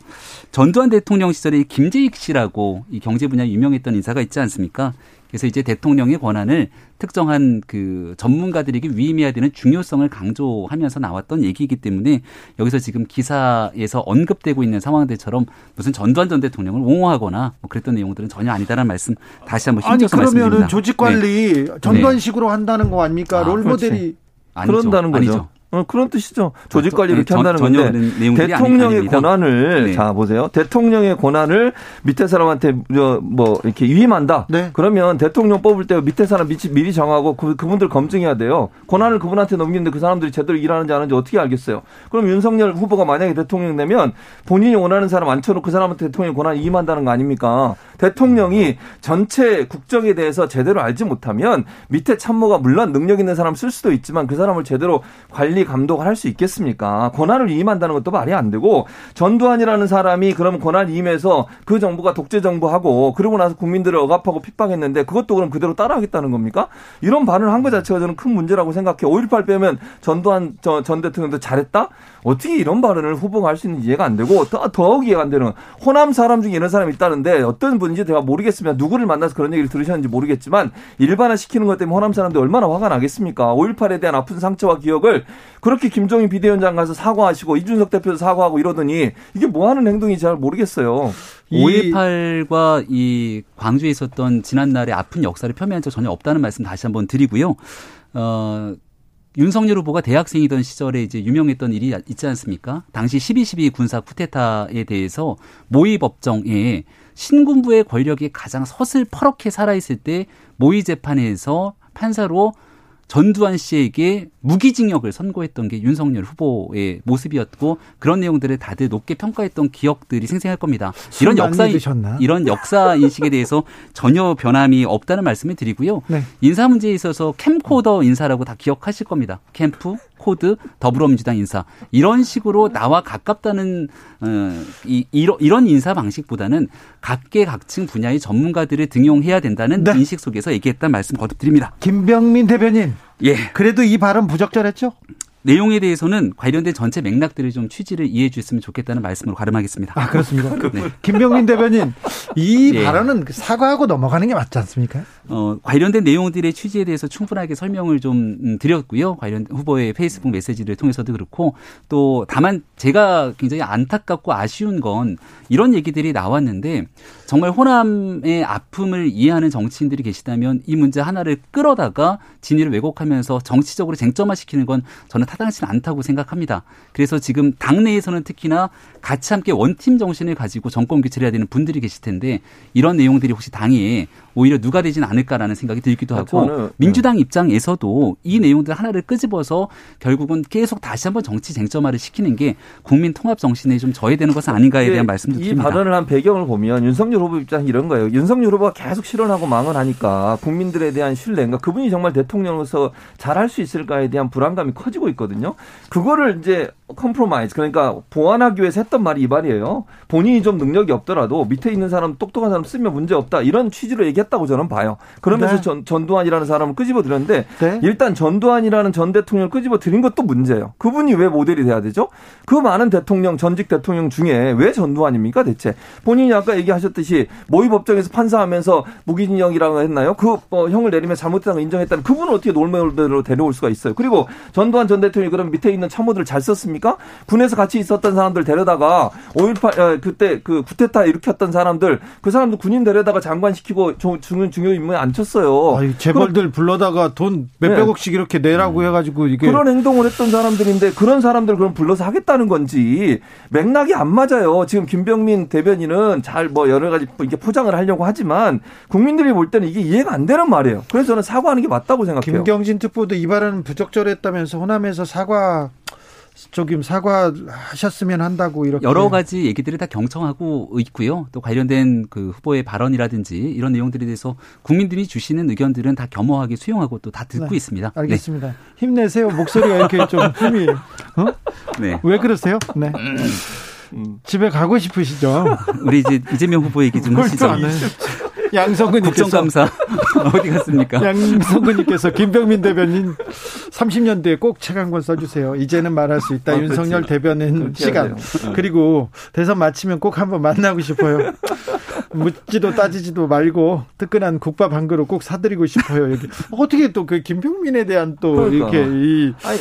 전두환 대통령 시절에 김재익 씨라고 이 경제 분야 유명했던 인사가 있지 않습니까? 그래서 이제 대통령의 권한을 특정한 그 전문가들에게 위임해야 되는 중요성을 강조하면서 나왔던 얘기이기 때문에 여기서 지금 기사에서 언급되고 있는 상황들처럼 무슨 전두환 전 대통령을 옹호하거나 뭐 그랬던 내용들은 전혀 아니다라는 말씀 다시 한번 힘줘서 말씀드립니다. 아니 그러면은 조직 관리 네. 전두환식으로 네. 한다는 거 아닙니까? 아, 롤모델이 아니죠. 그런다는 거죠. 아니죠. 어, 그런 뜻이죠. 조직 관리 이렇게 네, 한다는 건데 대통령의 권한을 네. 자 보세요. 대통령의 권한을 밑에 사람한테 뭐 이렇게 위임한다. 네. 그러면 대통령 뽑을 때 밑에 사람 미리 정하고 그, 그분들 검증해야 돼요. 권한을 그분한테 넘기는데 그 사람들이 제대로 일하는지 안 하는지 어떻게 알겠어요? 그럼 윤석열 후보가 만약에 대통령 되면 본인이 원하는 사람 앉혀놓고 그 사람한테 대통령 권한 위임한다는 거 아닙니까? 대통령이 전체 국정에 대해서 제대로 알지 못하면 밑에 참모가 물론 능력 있는 사람 쓸 수도 있지만 그 사람을 제대로 관리 감독을 할 수 있겠습니까? 권한을 위임한다는 것도 말이 안 되고 전두환이라는 사람이 그럼 권한 위임해서 그 정부가 독재 정부하고 그러고 나서 국민들을 억압하고 핍박했는데 그것도 그럼 그대로 따라하겠다는 겁니까? 이런 반응을 한 것 자체가 저는 큰 문제라고 생각해. 5.18 빼면 전두환 전 대통령도 잘했다? 어떻게 이런 발언을 후보가 할 수 있는지 이해가 안 되고 더욱 이해가 안 되는 호남 사람 중에 이런 사람이 있다는데 어떤 분인지 제가 모르겠습니다. 누구를 만나서 그런 얘기를 들으셨는지 모르겠지만 일반화 시키는 것 때문에 호남 사람들이 얼마나 화가 나겠습니까? 5.18에 대한 아픈 상처와 기억을 그렇게 김종인 비대위원장 가서 사과하시고 이준석 대표도 사과하고 이러더니 이게 뭐 하는 행동인지 잘 모르겠어요. 5.18과 이 광주에 있었던 지난날의 아픈 역사를 폄훼한 적 전혀 없다는 말씀 다시 한번 드리고요. 어, 윤석열 후보가 대학생이던 시절에 이제 유명했던 일이 있지 않습니까? 당시 12.12 군사 쿠데타에 대해서 모의 법정에 신군부의 권력이 가장 서슬퍼렇게 살아있을 때 모의 재판에서 판사로 전두환 씨에게 무기징역을 선고했던 게 윤석열 후보의 모습이었고 그런 내용들을 다들 높게 평가했던 기억들이 생생할 겁니다. 이런 역사 이런 역사 인식에 대해서 전혀 변함이 없다는 말씀을 드리고요. 네. 인사 문제에 있어서 캠코더 인사라고 다 기억하실 겁니다. 캠프 코드 더불어민주당 인사 이런 식으로 나와 가깝다는 어, 이, 이런 인사 방식보다는 각계각층 분야의 전문가들을 등용해야 된다는 네. 인식 속에서 얘기했다는 말씀 거듭 드립니다. 김병민 대변인. 예. 그래도 이 발언 부적절했죠? 내용에 대해서는 관련된 전체 맥락들을 좀 취지를 이해해 주셨으면 좋겠다는 말씀으로 가름하겠습니다. 아, 그렇습니다. 네. 김병민 대변인, 이 예. 발언은 사과하고 넘어가는 게 맞지 않습니까? 어, 관련된 내용들의 취지에 대해서 충분하게 설명을 좀 음, 드렸고요. 관련 후보의 페이스북 메시지를 통해서도 그렇고 또 다만 제가 굉장히 안타깝고 아쉬운 건 이런 얘기들이 나왔는데 정말 호남의 아픔을 이해하는 정치인들이 계시다면 이 문제 하나를 끌어다가 진위를 왜곡하면서 정치적으로 쟁점화시키는 건 저는 타당하지는 않다고 생각합니다. 그래서 지금 당내에서는 특히나 같이 함께 원팀 정신을 가지고 정권 교체를 해야 되는 분들이 계실 텐데 이런 내용들이 혹시 당에 오히려 누가 되지는 않을까라는 생각이 들기도 하고 저는, 민주당 네. 입장에서도 이 내용들 하나를 끄집어서 결국은 계속 다시 한번 정치 쟁점화를 시키는 게 국민 통합 정신에 좀 저해되는 것은 아닌가에 대한 말씀도 드립니다. 이 발언을 한 배경을 보면 윤석열 후보 입장 이런 거예요. 윤석열 후보가 계속 실언하고 망언 하니까 국민들에 대한 신뢰인가 그분이 정말 대통령으로서 잘할 수 있을까에 대한 불안감이 커지고 있거든요. 그거를 이제 compromise 그러니까 보완하기 위해서 했던 말이 이 말이에요. 본인이 좀 능력이 없더라도 밑에 있는 사람 똑똑한 사람 쓰면 문제 없다 이런 취지로 얘기했 다고 저는 봐요. 그러면서 네. 전, 전두환이라는 사람을 끄집어 들였는데 네. 일단 전두환이라는 전 대통령을 끄집어 들인 것도 문제예요. 그분이 왜 모델이 돼야 되죠? 그 많은 대통령 전직 대통령 중에 왜 전두환입니까 대체? 본인이 아까 얘기하셨듯이 모의 법정에서 판사하면서 무기징역이라고 했나요? 그 어, 형을 내리면 잘못했다는 걸 인정했다는 그분은 어떻게 놀매로 데려올 수가 있어요? 그리고 전두환 전 대통령이 그럼 밑에 있는 참모들을 잘 썼습니까? 군에서 같이 있었던 사람들 데려다가 5.18 어, 그때 그 구테타 일으켰던 사람들 그 사람들 군인 데려다가 장관 시키고 중요 중요 인물에 앉혔어요. 아니, 재벌들 불러다가 돈 몇백억씩 네. 이렇게 내라고 음. 해가지고 이게 그런 행동을 했던 사람들인데 그런 사람들 그럼 불러서 하겠다는 건지 맥락이 안 맞아요. 지금 김병민 대변인은 잘 뭐 여러 가지 이렇게 포장을 하려고 하지만 국민들이 볼 때는 이게 이해가 안 되는 말이에요. 그래서 저는 사과하는 게 맞다고 생각해요. 김경진 특보도 이 발언은 부적절했다면서 호남에서 사과 조금 사과하셨으면 한다고 이렇게 여러 가지 얘기들을 다 경청하고 있고요. 또 관련된 그 후보의 발언이라든지 이런 내용들에 대해서 국민들이 주시는 의견들은 다 겸허하게 수용하고 또 다 듣고 네, 있습니다. 알겠습니다. 네. 힘내세요. 목소리가 이렇게 좀 힘이 어? 네. 왜 그러세요? 네. 음. 집에 가고 싶으시죠? 우리 이제 이재명 후보 얘기 좀 하시죠. 양성근님께서 국정감사 어디 갔습니까? 양성근님께서 김병민 대변인 30년 뒤에 꼭 책 한 권 써주세요. 이제는 말할 수 있다. 아, 윤석열 대변인 시간. 네. 그리고 대선 마치면 꼭 한번 만나고 싶어요. 묻지도 따지지도 말고 뜨끈한 국밥 한 그릇 꼭 사드리고 싶어요. 여기 어떻게 또 그 김병민에 대한 또 그러니까. 이렇게 이 아니,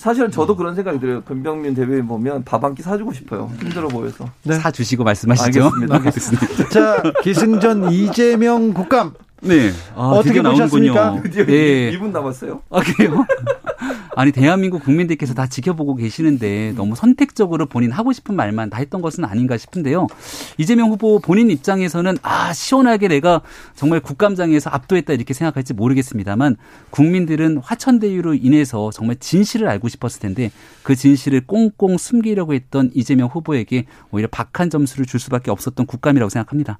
사실은 저도 그런 생각이 들어요. 금병민 대변인 보면 밥 한 끼 사주고 싶어요. 힘들어 보여서. 네. 사주시고 말씀하시죠. 알겠습니다. 알겠습니다. 자, 기승전 이재명 국감. 네. 아, 어떻게 보셨습니까? 네. 2분 남았어요. 아, 그래요? 아니 대한민국 국민들께서 다 지켜보고 계시는데 너무 선택적으로 본인 하고 싶은 말만 다 했던 것은 아닌가 싶은데요. 이재명 후보 본인 입장에서는 아 시원하게 내가 정말 국감장에서 압도했다 이렇게 생각할지 모르겠습니다만 국민들은 화천대유로 인해서 정말 진실을 알고 싶었을 텐데 그 진실을 꽁꽁 숨기려고 했던 이재명 후보에게 오히려 박한 점수를 줄 수밖에 없었던 국감이라고 생각합니다.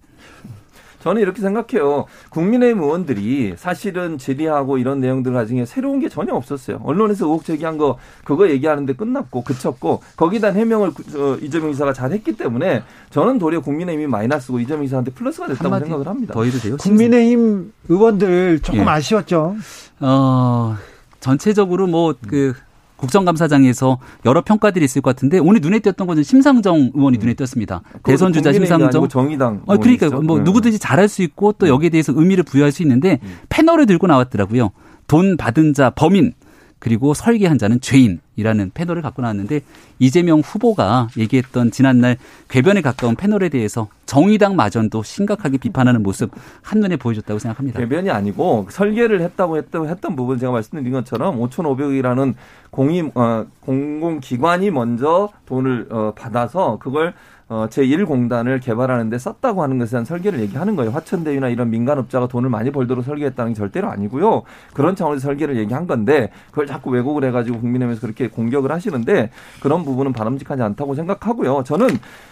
저는 이렇게 생각해요. 국민의힘 의원들이 사실은 질의하고 이런 내용들 가지고 새로운 게 전혀 없었어요. 언론에서 의혹 제기한 거 그거 얘기하는데 끝났고 그쳤고 거기다 해명을 어, 이재명 이사가 잘 했기 때문에 저는 도리어 국민의힘이 마이너스고 이재명 이사한테 플러스가 됐다고 생각을 합니다. 더 해도 돼요? 국민의힘 의원들 조금 예. 아쉬웠죠. 어, 전체적으로 뭐그 국정감사장에서 여러 평가들이 있을 것 같은데 오늘 눈에 띄었던 것은 심상정 의원이 음. 눈에 띄었습니다. 대선 주자 심상정. 정의당. 어, 그러니까 뭐 네. 누구든지 잘할 수 있고 또 네. 여기에 대해서 의미를 부여할 수 있는데 음. 패널을 들고 나왔더라고요. 돈 받은 자 범인 그리고 설계한 자는 죄인이라는 패널을 갖고 나왔는데 이재명 후보가 얘기했던 지난날 궤변에 가까운 패널에 대해서 정의당 마전도 심각하게 비판하는 모습 한눈에 보여줬다고 생각합니다. 궤변이 아니고 설계를 했다고 했던, 했던 부분 제가 말씀드린 것처럼 5,500억이라는 공임 어, 공공기관이 먼저 돈을 어, 받아서 그걸 어, 제1공단을 개발하는데 썼다고 하는 것에 대한 설계를 얘기하는 거예요. 화천대유나 이런 민간업자가 돈을 많이 벌도록 설계했다는 게 절대로 아니고요. 그런 차원에서 설계를 얘기한 건데 그걸 자꾸 왜곡을 해가지고 국민의힘에서 그렇게 공격을 하시는데 그런 부분은 바람직하지 않다고 생각하고요. 저는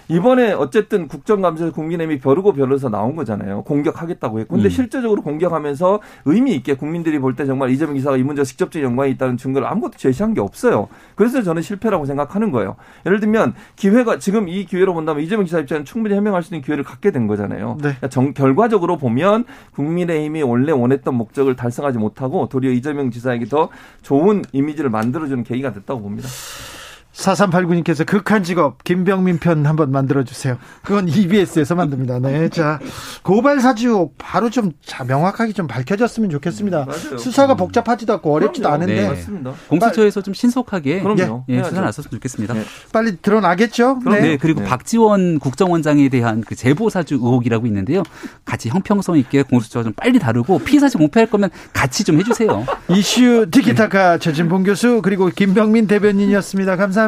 이번에 어쨌든 국정감사에서 국민의힘이 벼르고 벼르서 나온 거잖아요. 공격하겠다고 했고. 근데 음. 실제적으로 공격하면서 의미 있게 국민들이 볼 때 정말 이재명 기사가 이 문제와 직접적인 연관이 있다는 증거를 아무것도 제시한 게 없어요. 그래서 저는 실패라고 생각하는 거예요. 예를 들면 기회가 지금 이 기회로 본다 본다면 이재명 지사 입장은 충분히 해명할 수 있는 기회를 갖게 된 거잖아요. 네. 그러니까 정, 결과적으로 보면 국민의힘이 원래 원했던 목적을 달성하지 못하고 도리어 이재명 지사에게 더 좋은 이미지를 만들어주는 계기가 됐다고 봅니다. 4389님께서 극한 직업 김병민 편 한번 만들어 주세요. 그건 EBS에서 만듭니다. 네. 자, 고발 사주 바로 좀 자, 명확하게 좀 밝혀졌으면 좋겠습니다. 음, 수사가 복잡하지도 않고 어렵지도 그럼요. 않은데. 네. 맞습니다. 공수처에서 좀 신속하게 그럼요. 예, 수사 나섰으면 좋겠습니다. 네. 빨리 드러나겠죠? 네. 네. 그리고 네. 박지원 국정원장에 대한 그 제보 사주 의혹이라고 있는데요. 같이 형평성 있게 공수처가 좀 빨리 다루고 피사실 공표할 거면 같이 좀 해 주세요. 이슈 티키타카 최진봉 교수 그리고 김병민 대변인이었습니다. 감사합니다.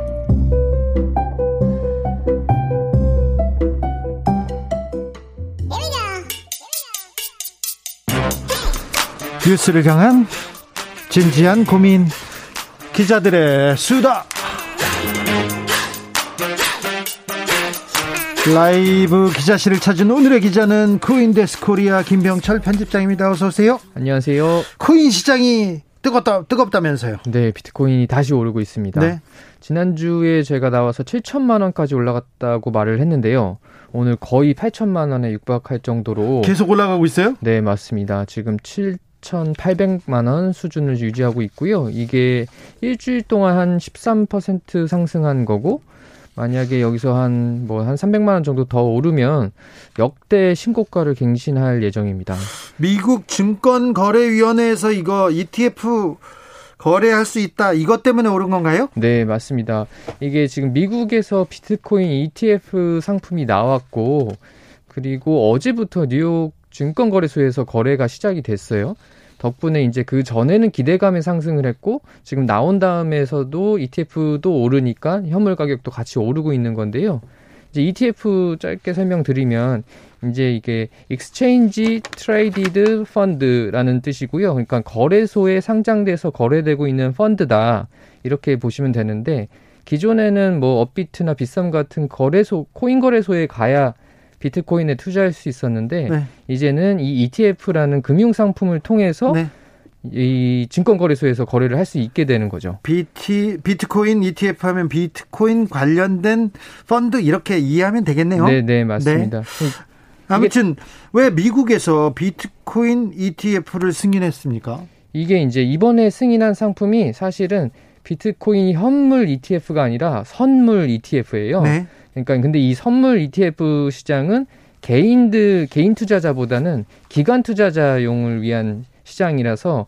뉴스를 향한 진지한 고민 기자들의 수다 라이브 기자실을 찾은 오늘의 기자는 코인데스크 코리아 김병철 편집장입니다. 어서 오세요. 안녕하세요. 코인 시장이 뜨겁다 뜨겁다면서요. 네, 비트코인이 다시 오르고 있습니다. 네. 지난주에 제가 나와서 7천만 원까지 올라갔다고 말을 했는데요. 오늘 거의 8천만 원에 육박할 정도로 계속 올라가고 있어요? 네, 맞습니다. 지금 7 1,800만 원 수준을 유지하고 있고요. 이게 일주일 동안 한 13% 상승한 거고 만약에 여기서 한 뭐한 뭐 300만 원 정도 더 오르면 역대 신고가를 갱신할 예정입니다. 미국 증권거래위원회에서 이거 ETF 거래할 수 있다. 이것 때문에 오른 건가요? 네, 맞습니다. 이게 지금 미국에서 비트코인 ETF 상품이 나왔고 그리고 어제부터 뉴욕 증권거래소에서 거래가 시작이 됐어요. 덕분에 이제 그 전에는 기대감에 상승을 했고 지금 나온 다음에서도 ETF도 오르니까 현물 가격도 같이 오르고 있는 건데요. 이제 ETF 짧게 설명드리면 이제 이게 Exchange Traded Fund라는 뜻이고요. 그러니까 거래소에 상장돼서 거래되고 있는 펀드다 이렇게 보시면 되는데 기존에는 뭐 업비트나 비썸 같은 거래소 코인 거래소에 가야 비트코인에 투자할 수 있었는데 네. 이제는 이 ETF라는 금융 상품을 통해서 네. 이 증권거래소에서 거래를 할 수 있게 되는 거죠. BT, 비트코인 ETF 하면 비트코인 관련된 펀드 이렇게 이해하면 되겠네요. 네, 네, 맞습니다. 네. 아무튼 왜 미국에서 비트코인 ETF를 승인했습니까? 이게 이제 이번에 승인한 상품이 사실은 비트코인 현물 ETF가 아니라 선물 ETF예요. 네. 그러니까 근데 이 선물 ETF 시장은 개인들 개인 투자자보다는 기관 투자자용을 위한 시장이라서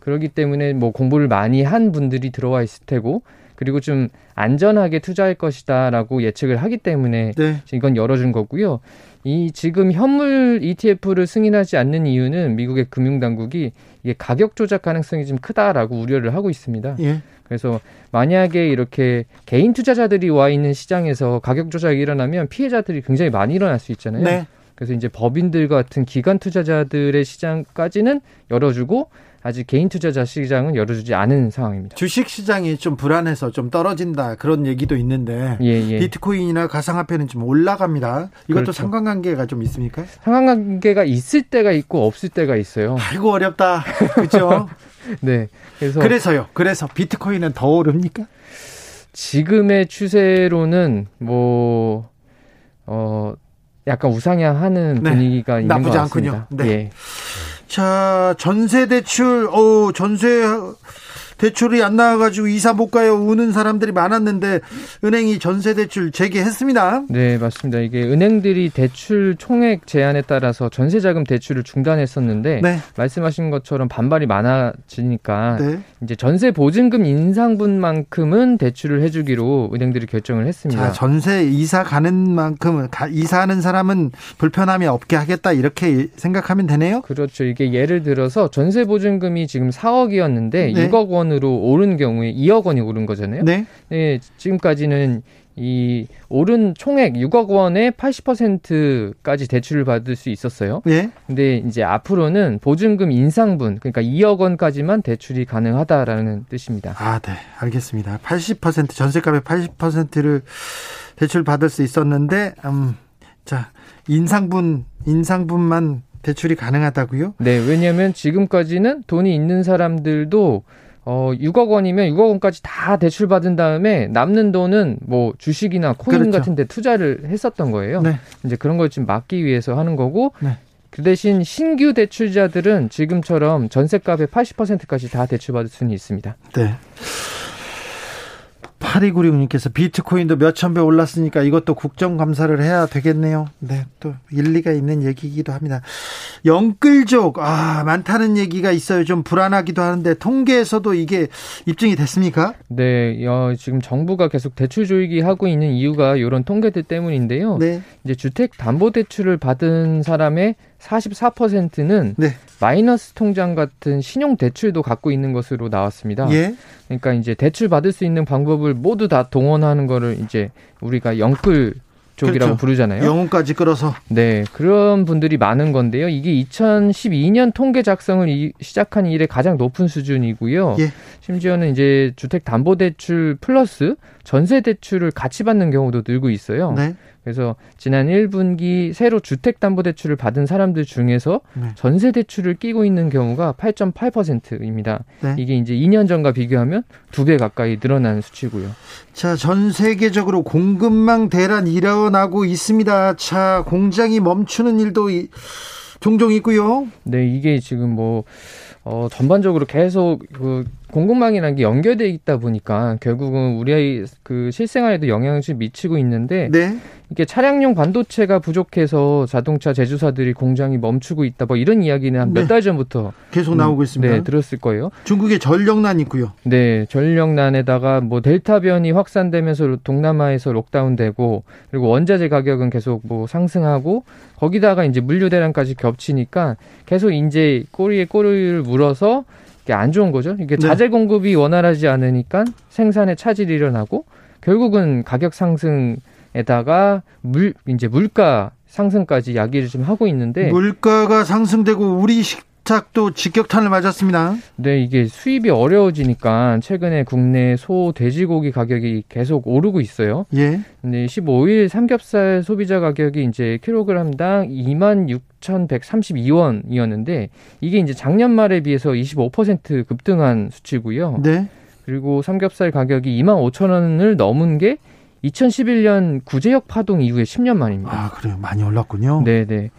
그렇기 때문에 뭐 공부를 많이 한 분들이 들어와 있을 테고 그리고 좀 안전하게 투자할 것이다라고 예측을 하기 때문에 네. 이건 열어준 거고요. 이 지금 현물 ETF를 승인하지 않는 이유는 미국의 금융당국이 이게 가격 조작 가능성이 좀 크다라고 우려를 하고 있습니다. 예. 그래서 만약에 이렇게 개인 투자자들이 와 있는 시장에서 가격 조작이 일어나면 피해자들이 굉장히 많이 일어날 수 있잖아요. 네. 그래서 이제 법인들 같은 기관 투자자들의 시장까지는 열어주고 아직 개인 투자자 시장은 열어주지 않은 상황입니다. 주식 시장이 좀 불안해서 좀 떨어진다 그런 얘기도 있는데 예, 예. 비트코인이나 가상화폐는 좀 올라갑니다. 이것도 그렇죠. 상관관계가 좀 있습니까? 상관관계가 있을 때가 있고 없을 때가 있어요. 아이고 어렵다. 그렇죠? 네. 그래서 그래서요. 그래서 비트코인은 더 오릅니까? 지금의 추세로는 뭐 어. 약간 우상향하는 네. 분위기가 있는 것 같습니다. 않군요. 네. 예. 자, 전세 대출, 어 전세 대출이 안 나와가지고 이사 못 가요 우는 사람들이 많았는데 은행이 전세 대출 재개했습니다. 네 맞습니다. 이게 은행들이 대출 총액 제한에 따라서 전세 자금 대출을 중단했었는데 네. 말씀하신 것처럼 반발이 많아지니까 네. 이제 전세 보증금 인상분만큼은 대출을 해주기로 은행들이 결정을 했습니다. 자, 전세 이사 가는 만큼 이사하는 사람은 불편함이 없게 하겠다 이렇게 생각하면 되네요. 그렇죠. 이게 예를 들어서 전세 보증금이 지금 4억이었는데 네. 6억 원 원으로 오른 경우에 2억 원이 오른 거잖아요. 네. 네 지금까지는 이 오른 총액 6억 원의 80%까지 대출을 받을 수 있었어요. 예. 근데 이제 앞으로는 보증금 인상분 그러니까 2억 원까지만 대출이 가능하다라는 뜻입니다. 아, 네. 알겠습니다. 80% 전세값의 80%를 대출 받을 수 있었는데 음, 자, 인상분 인상분만 대출이 가능하다고요? 네, 왜냐하면 지금까지는 돈이 있는 사람들도 어, 6억 원이면 6억 원까지 다 대출 받은 다음에 남는 돈은 뭐 주식이나 코인 그렇죠. 같은 데 투자를 했었던 거예요. 네. 이제 그런 걸좀 막기 위해서 하는 거고 네. 그 대신 신규 대출자들은 지금처럼 전세값의 80%까지 다 대출받을 수는 있습니다. 네. 8296님께서 비트코인도 몇천 배 올랐으니까 이것도 국정감사를 해야 되겠네요. 네, 또 일리가 있는 얘기이기도 합니다. 영끌족, 아, 많다는 얘기가 있어요. 좀 불안하기도 하는데 통계에서도 이게 입증이 됐습니까? 네, 어, 지금 정부가 계속 대출 조이기 하고 있는 이유가 이런 통계들 때문인데요. 네. 이제 주택 담보 대출을 받은 사람의 44%는 네. 마이너스 통장 같은 신용 대출도 갖고 있는 것으로 나왔습니다. 예. 그러니까 이제 대출 받을 수 있는 방법을 모두 다 동원하는 거를 이제 우리가 영끌 쪽이라고 그렇죠. 부르잖아요. 영혼까지 끌어서. 네, 그런 분들이 많은 건데요. 이게 2012년 통계 작성을 이, 시작한 이래 가장 높은 수준이고요. 예. 심지어는 이제 주택 담보 대출 플러스 전세 대출을 같이 받는 경우도 늘고 있어요. 네. 그래서 지난 1분기 새로 주택담보대출을 받은 사람들 중에서 네. 전세대출을 끼고 있는 경우가 8.8%입니다. 네. 이게 이제 2년 전과 비교하면 두 배 가까이 늘어난 수치고요. 자, 전 세계적으로 공급망 대란 일어나고 있습니다. 자, 공장이 멈추는 일도 종종 있고요. 네, 이게 지금 뭐 어, 전반적으로 계속 그 공급망이라는 게 연결돼 있다 보니까 결국은 우리의 그 실생활에도 영향을 좀 미치고 있는데 네. 이게 차량용 반도체가 부족해서 자동차 제조사들이 공장이 멈추고 있다 뭐 이런 이야기는 한 몇달 네. 전부터 계속 음, 나오고 있습니다. 네, 들었을 거예요. 중국에 전력난 있고요. 네, 전력난에다가 뭐 델타 변이 확산되면서 동남아에서 록다운되고 그리고 원자재 가격은 계속 뭐 상승하고 거기다가 이제 물류 대란까지 겹치니까 계속 이제 꼬리에 꼬리를 물어서 이게 안 좋은 거죠. 이게 네. 자재 공급이 원활하지 않으니까 생산에 차질이 일어나고 결국은 가격 상승에다가 물 이제 물가 상승까지 야기를 좀 하고 있는데 물가가 상승되고 우리 식 탁도 직격탄을 맞았습니다. 네, 이게 수입이 어려워지니까 최근에 국내 소, 돼지고기 가격이 계속 오르고 있어요. 예. 네, 15일 삼겹살 소비자 가격이 이제 킬로그램당 26,132원이었는데 이게 이제 작년 말에 비해서 25% 급등한 수치고요. 네. 그리고 삼겹살 가격이 2만 5천 원을 넘은 게 2011년 구제역 파동 이후에 10년 만입니다. 아, 그래요. 많이 올랐군요. 네, 네.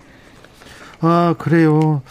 아, 그래요.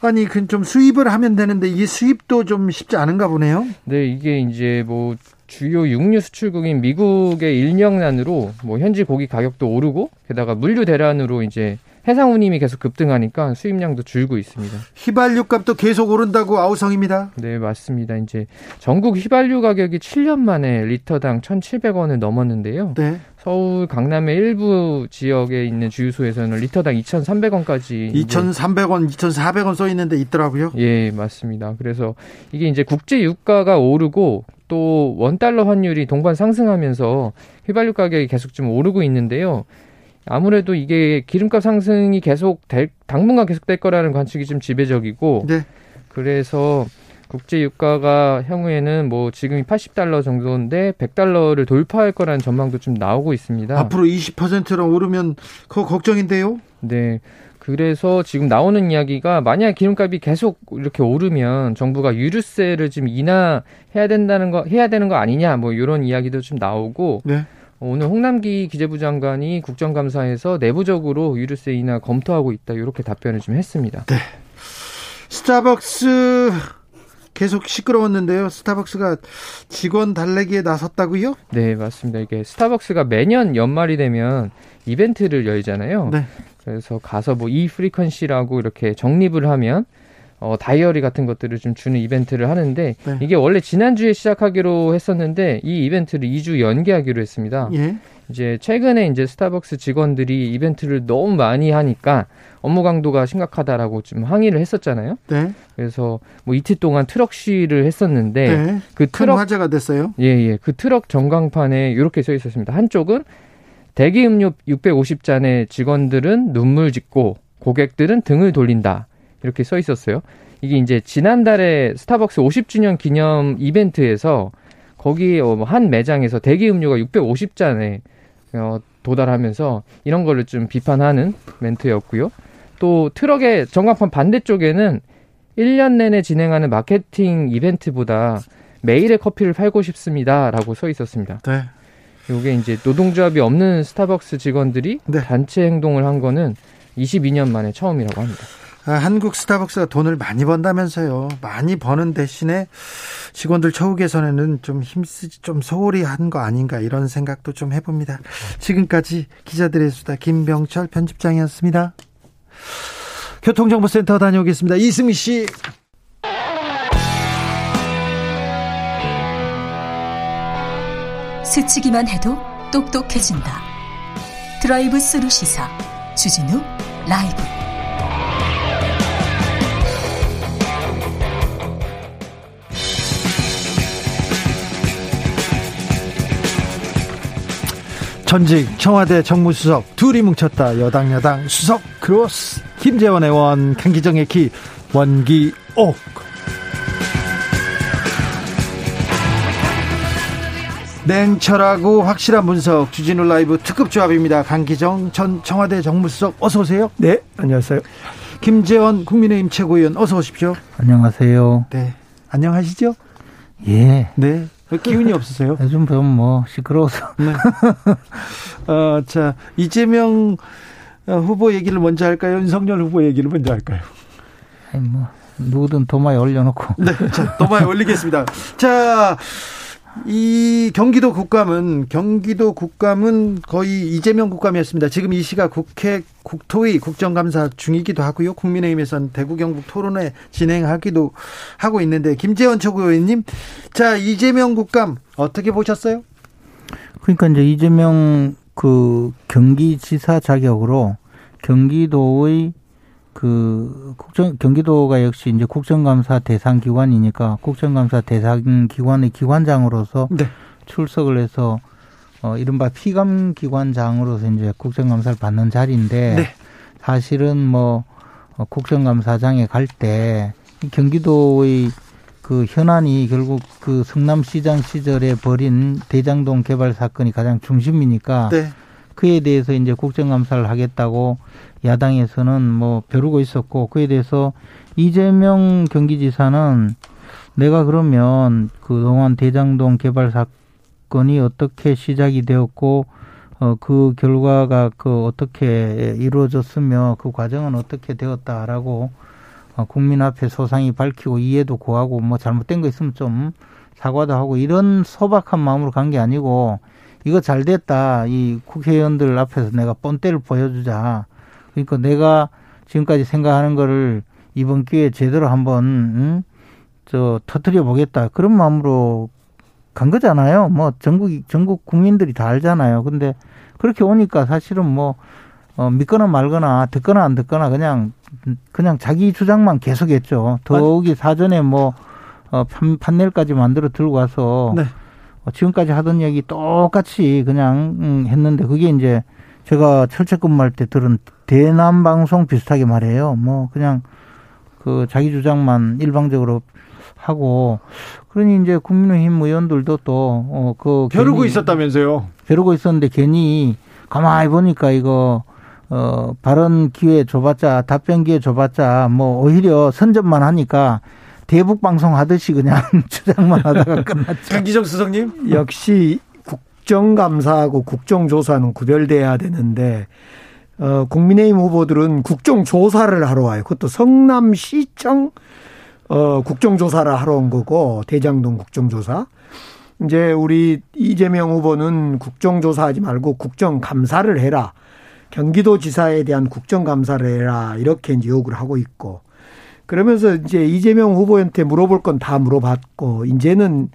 아니, 그 좀 수입을 하면 되는데 이 수입도 좀 쉽지 않은가 보네요. 네, 이게 이제 뭐 주요 육류 수출국인 미국의 인력난으로 뭐 현지 고기 가격도 오르고 게다가 물류 대란으로 이제 해상 운임이 계속 급등하니까 수입량도 줄고 있습니다. 휘발유 값도 계속 오른다고 아우성입니다. 네, 맞습니다. 이제 전국 휘발유 가격이 7년 만에 리터당 1,700원을 넘었는데요. 네. 서울 강남의 일부 지역에 있는 주유소에서는 리터당 2,300원까지 2,300원, 2,400원 써 있는데 있더라고요. 예, 맞습니다. 그래서 이게 이제 국제 유가가 오르고 또 원달러 환율이 동반 상승하면서 휘발유 가격이 계속 좀 오르고 있는데요. 아무래도 이게 기름값 상승이 계속 될, 당분간 계속 될 거라는 관측이 좀 지배적이고 네. 그래서 국제 유가가 향후에는 뭐 지금이 80달러 정도인데 100달러를 돌파할 거라는 전망도 좀 나오고 있습니다. 앞으로 20%로 오르면 그거 걱정인데요. 네. 그래서 지금 나오는 이야기가 만약 기름값이 계속 이렇게 오르면 정부가 유류세를 좀 인하해야 된다는 거 해야 되는 거 아니냐 뭐 이런 이야기도 좀 나오고 네. 오늘 홍남기 기재부 장관이 국정감사에서 내부적으로 유류세 인하 검토하고 있다 이렇게 답변을 좀 했습니다. 네. 스타벅스 계속 시끄러웠는데요. 스타벅스가 직원 달래기에 나섰다고요? 네, 맞습니다. 이게 스타벅스가 매년 연말이 되면 이벤트를 열잖아요. 네. 그래서 가서 뭐 e-frequency라고 이렇게 적립을 하면 어, 다이어리 같은 것들을 좀 주는 이벤트를 하는데 네. 이게 원래 지난주에 시작하기로 했었는데 이 이벤트를 2주 연기하기로 했습니다. 예. 이제 최근에 이제 스타벅스 직원들이 이벤트를 너무 많이 하니까 업무 강도가 심각하다라고 좀 항의를 했었잖아요. 네. 그래서 뭐 이틀 동안 트럭 시위를 했었는데 네. 그 트럭 화제가 됐어요. 예, 예. 그 트럭 전광판에 이렇게 써 있었습니다. 한쪽은 대기 음료 650잔의 직원들은 눈물 짓고 고객들은 등을 돌린다. 이렇게 써 있었어요. 이게 이제 지난달에 스타벅스 50주년 기념 이벤트에서 거기 어, 뭐한 매장에서 대기 음료가 650잔에 어, 도달하면서 이런 거를 좀 비판하는 멘트였고요. 또 트럭의 전광판 반대쪽에는 1년 내내 진행하는 마케팅 이벤트보다 매일의 커피를 팔고 싶습니다라고 써 있었습니다. 네. 요게 이제 노동조합이 없는 스타벅스 직원들이 네. 단체 행동을 한 거는 22년 만에 처음이라고 합니다. 아, 한국 스타벅스가 돈을 많이 번다면서요. 많이 버는 대신에 직원들 처우 개선에는 좀 힘쓰지, 좀 소홀히 한 거 아닌가 이런 생각도 좀 해봅니다. 지금까지 기자들의 수다 김병철 편집장이었습니다. 교통정보센터 다녀오겠습니다. 이승미 씨. 스치기만 해도 똑똑해진다. 드라이브 스루 시사 주진우 라이브. 전직 청와대 정무수석 둘이 뭉쳤다 여당 여당 수석 크로스 김재원의 원 강기정의 기 원기옥 냉철하고 확실한 분석 주진우 라이브 특급 조합입니다. 강기정 전 청와대 정무수석 어서 오세요. 네, 안녕하세요. 김재원 국민의힘 최고위원 어서 오십시오. 안녕하세요. 네, 안녕하시죠? 예. 네. 기운이 없으세요? 요즘 좀 뭐 시끄러워서. 네. 어, 자, 이재명 어, 후보 얘기를 먼저 할까요? 윤석열 후보 얘기를 먼저 할까요? 아니, 뭐, 누구든 도마에 올려놓고. 네, 자, 도마에 올리겠습니다. 자, 이 경기도 국감은 경기도 국감은 거의 이재명 국감이었습니다. 지금 이 시각 국회 국토위 국정감사 중이기도 하고요. 국민의힘에선 대구 경북 토론회 진행하기도 하고 있는데 김재원 최고위원님, 자 이재명 국감 어떻게 보셨어요? 그러니까 이제 이재명 그 경기지사 자격으로 경기도의 그 국정 경기도가 역시 이제 국정감사 대상 기관이니까 국정감사 대상 기관의 기관장으로서 네. 출석을 해서 어 이른바 피감 기관장으로서 이제 국정감사를 받는 자리인데 네. 사실은 뭐 어, 국정감사장에 갈 때 경기도의 그 현안이 결국 그 성남시장 시절에 벌인 대장동 개발 사건이 가장 중심이니까 네. 그에 대해서 이제 국정감사를 하겠다고 야당에서는 뭐 벼르고 있었고 그에 대해서 이재명 경기지사는 내가 그러면 그동안 대장동 개발 사건이 어떻게 시작이 되었고 어, 그 결과가 그 어떻게 이루어졌으며 그 과정은 어떻게 되었다라고 어, 국민 앞에 소상히 밝히고 이해도 구하고 뭐 잘못된 거 있으면 좀 사과도 하고 이런 소박한 마음으로 간 게 아니고 이거 잘 됐다. 이 국회의원들 앞에서 내가 뻔때를 보여주자. 그러니까 내가 지금까지 생각하는 거를 이번 기회에 제대로 한번 응? 저 터트려 보겠다. 그런 마음으로 간 거잖아요. 뭐 전국 전국 국민들이 다 알잖아요. 근데 그렇게 오니까 사실은 뭐 어, 믿거나 말거나 듣거나 안 듣거나 그냥 그냥 자기 주장만 계속했죠. 더욱이 사전에 뭐 어, 판, 판넬까지 만들어 들고 와서 네. 어, 지금까지 하던 얘기 똑같이 그냥 음, 했는데 그게 이제 제가 철책근무할 때 들은 대남 방송 비슷하게 말해요. 뭐 그냥 그 자기 주장만 일방적으로 하고 그러니 이제 국민의힘 의원들도 또어그 벼르고 있었다면서요. 벼르고 있었는데 괜히 가만히 보니까 이거 어 발언 기회 줘봤자 답변 기회 줘봤자 뭐 오히려 선전만 하니까 대북 방송 하듯이 그냥 주장만 하다가 끝났죠. 강기정 수석님 역시 국정감사하고 국정조사는 구별돼야 되는데 어, 국민의힘 후보들은 국정조사를 하러 와요. 그것도 성남시청 어, 국정조사를 하러 온 거고 대장동 국정조사. 이제 우리 이재명 후보는 국정조사하지 말고 국정감사를 해라. 경기도지사에 대한 국정감사를 해라. 이렇게 이제 요구를 하고 있고. 그러면서 이제 이재명 후보한테 물어볼 건 다 물어봤고, 이제는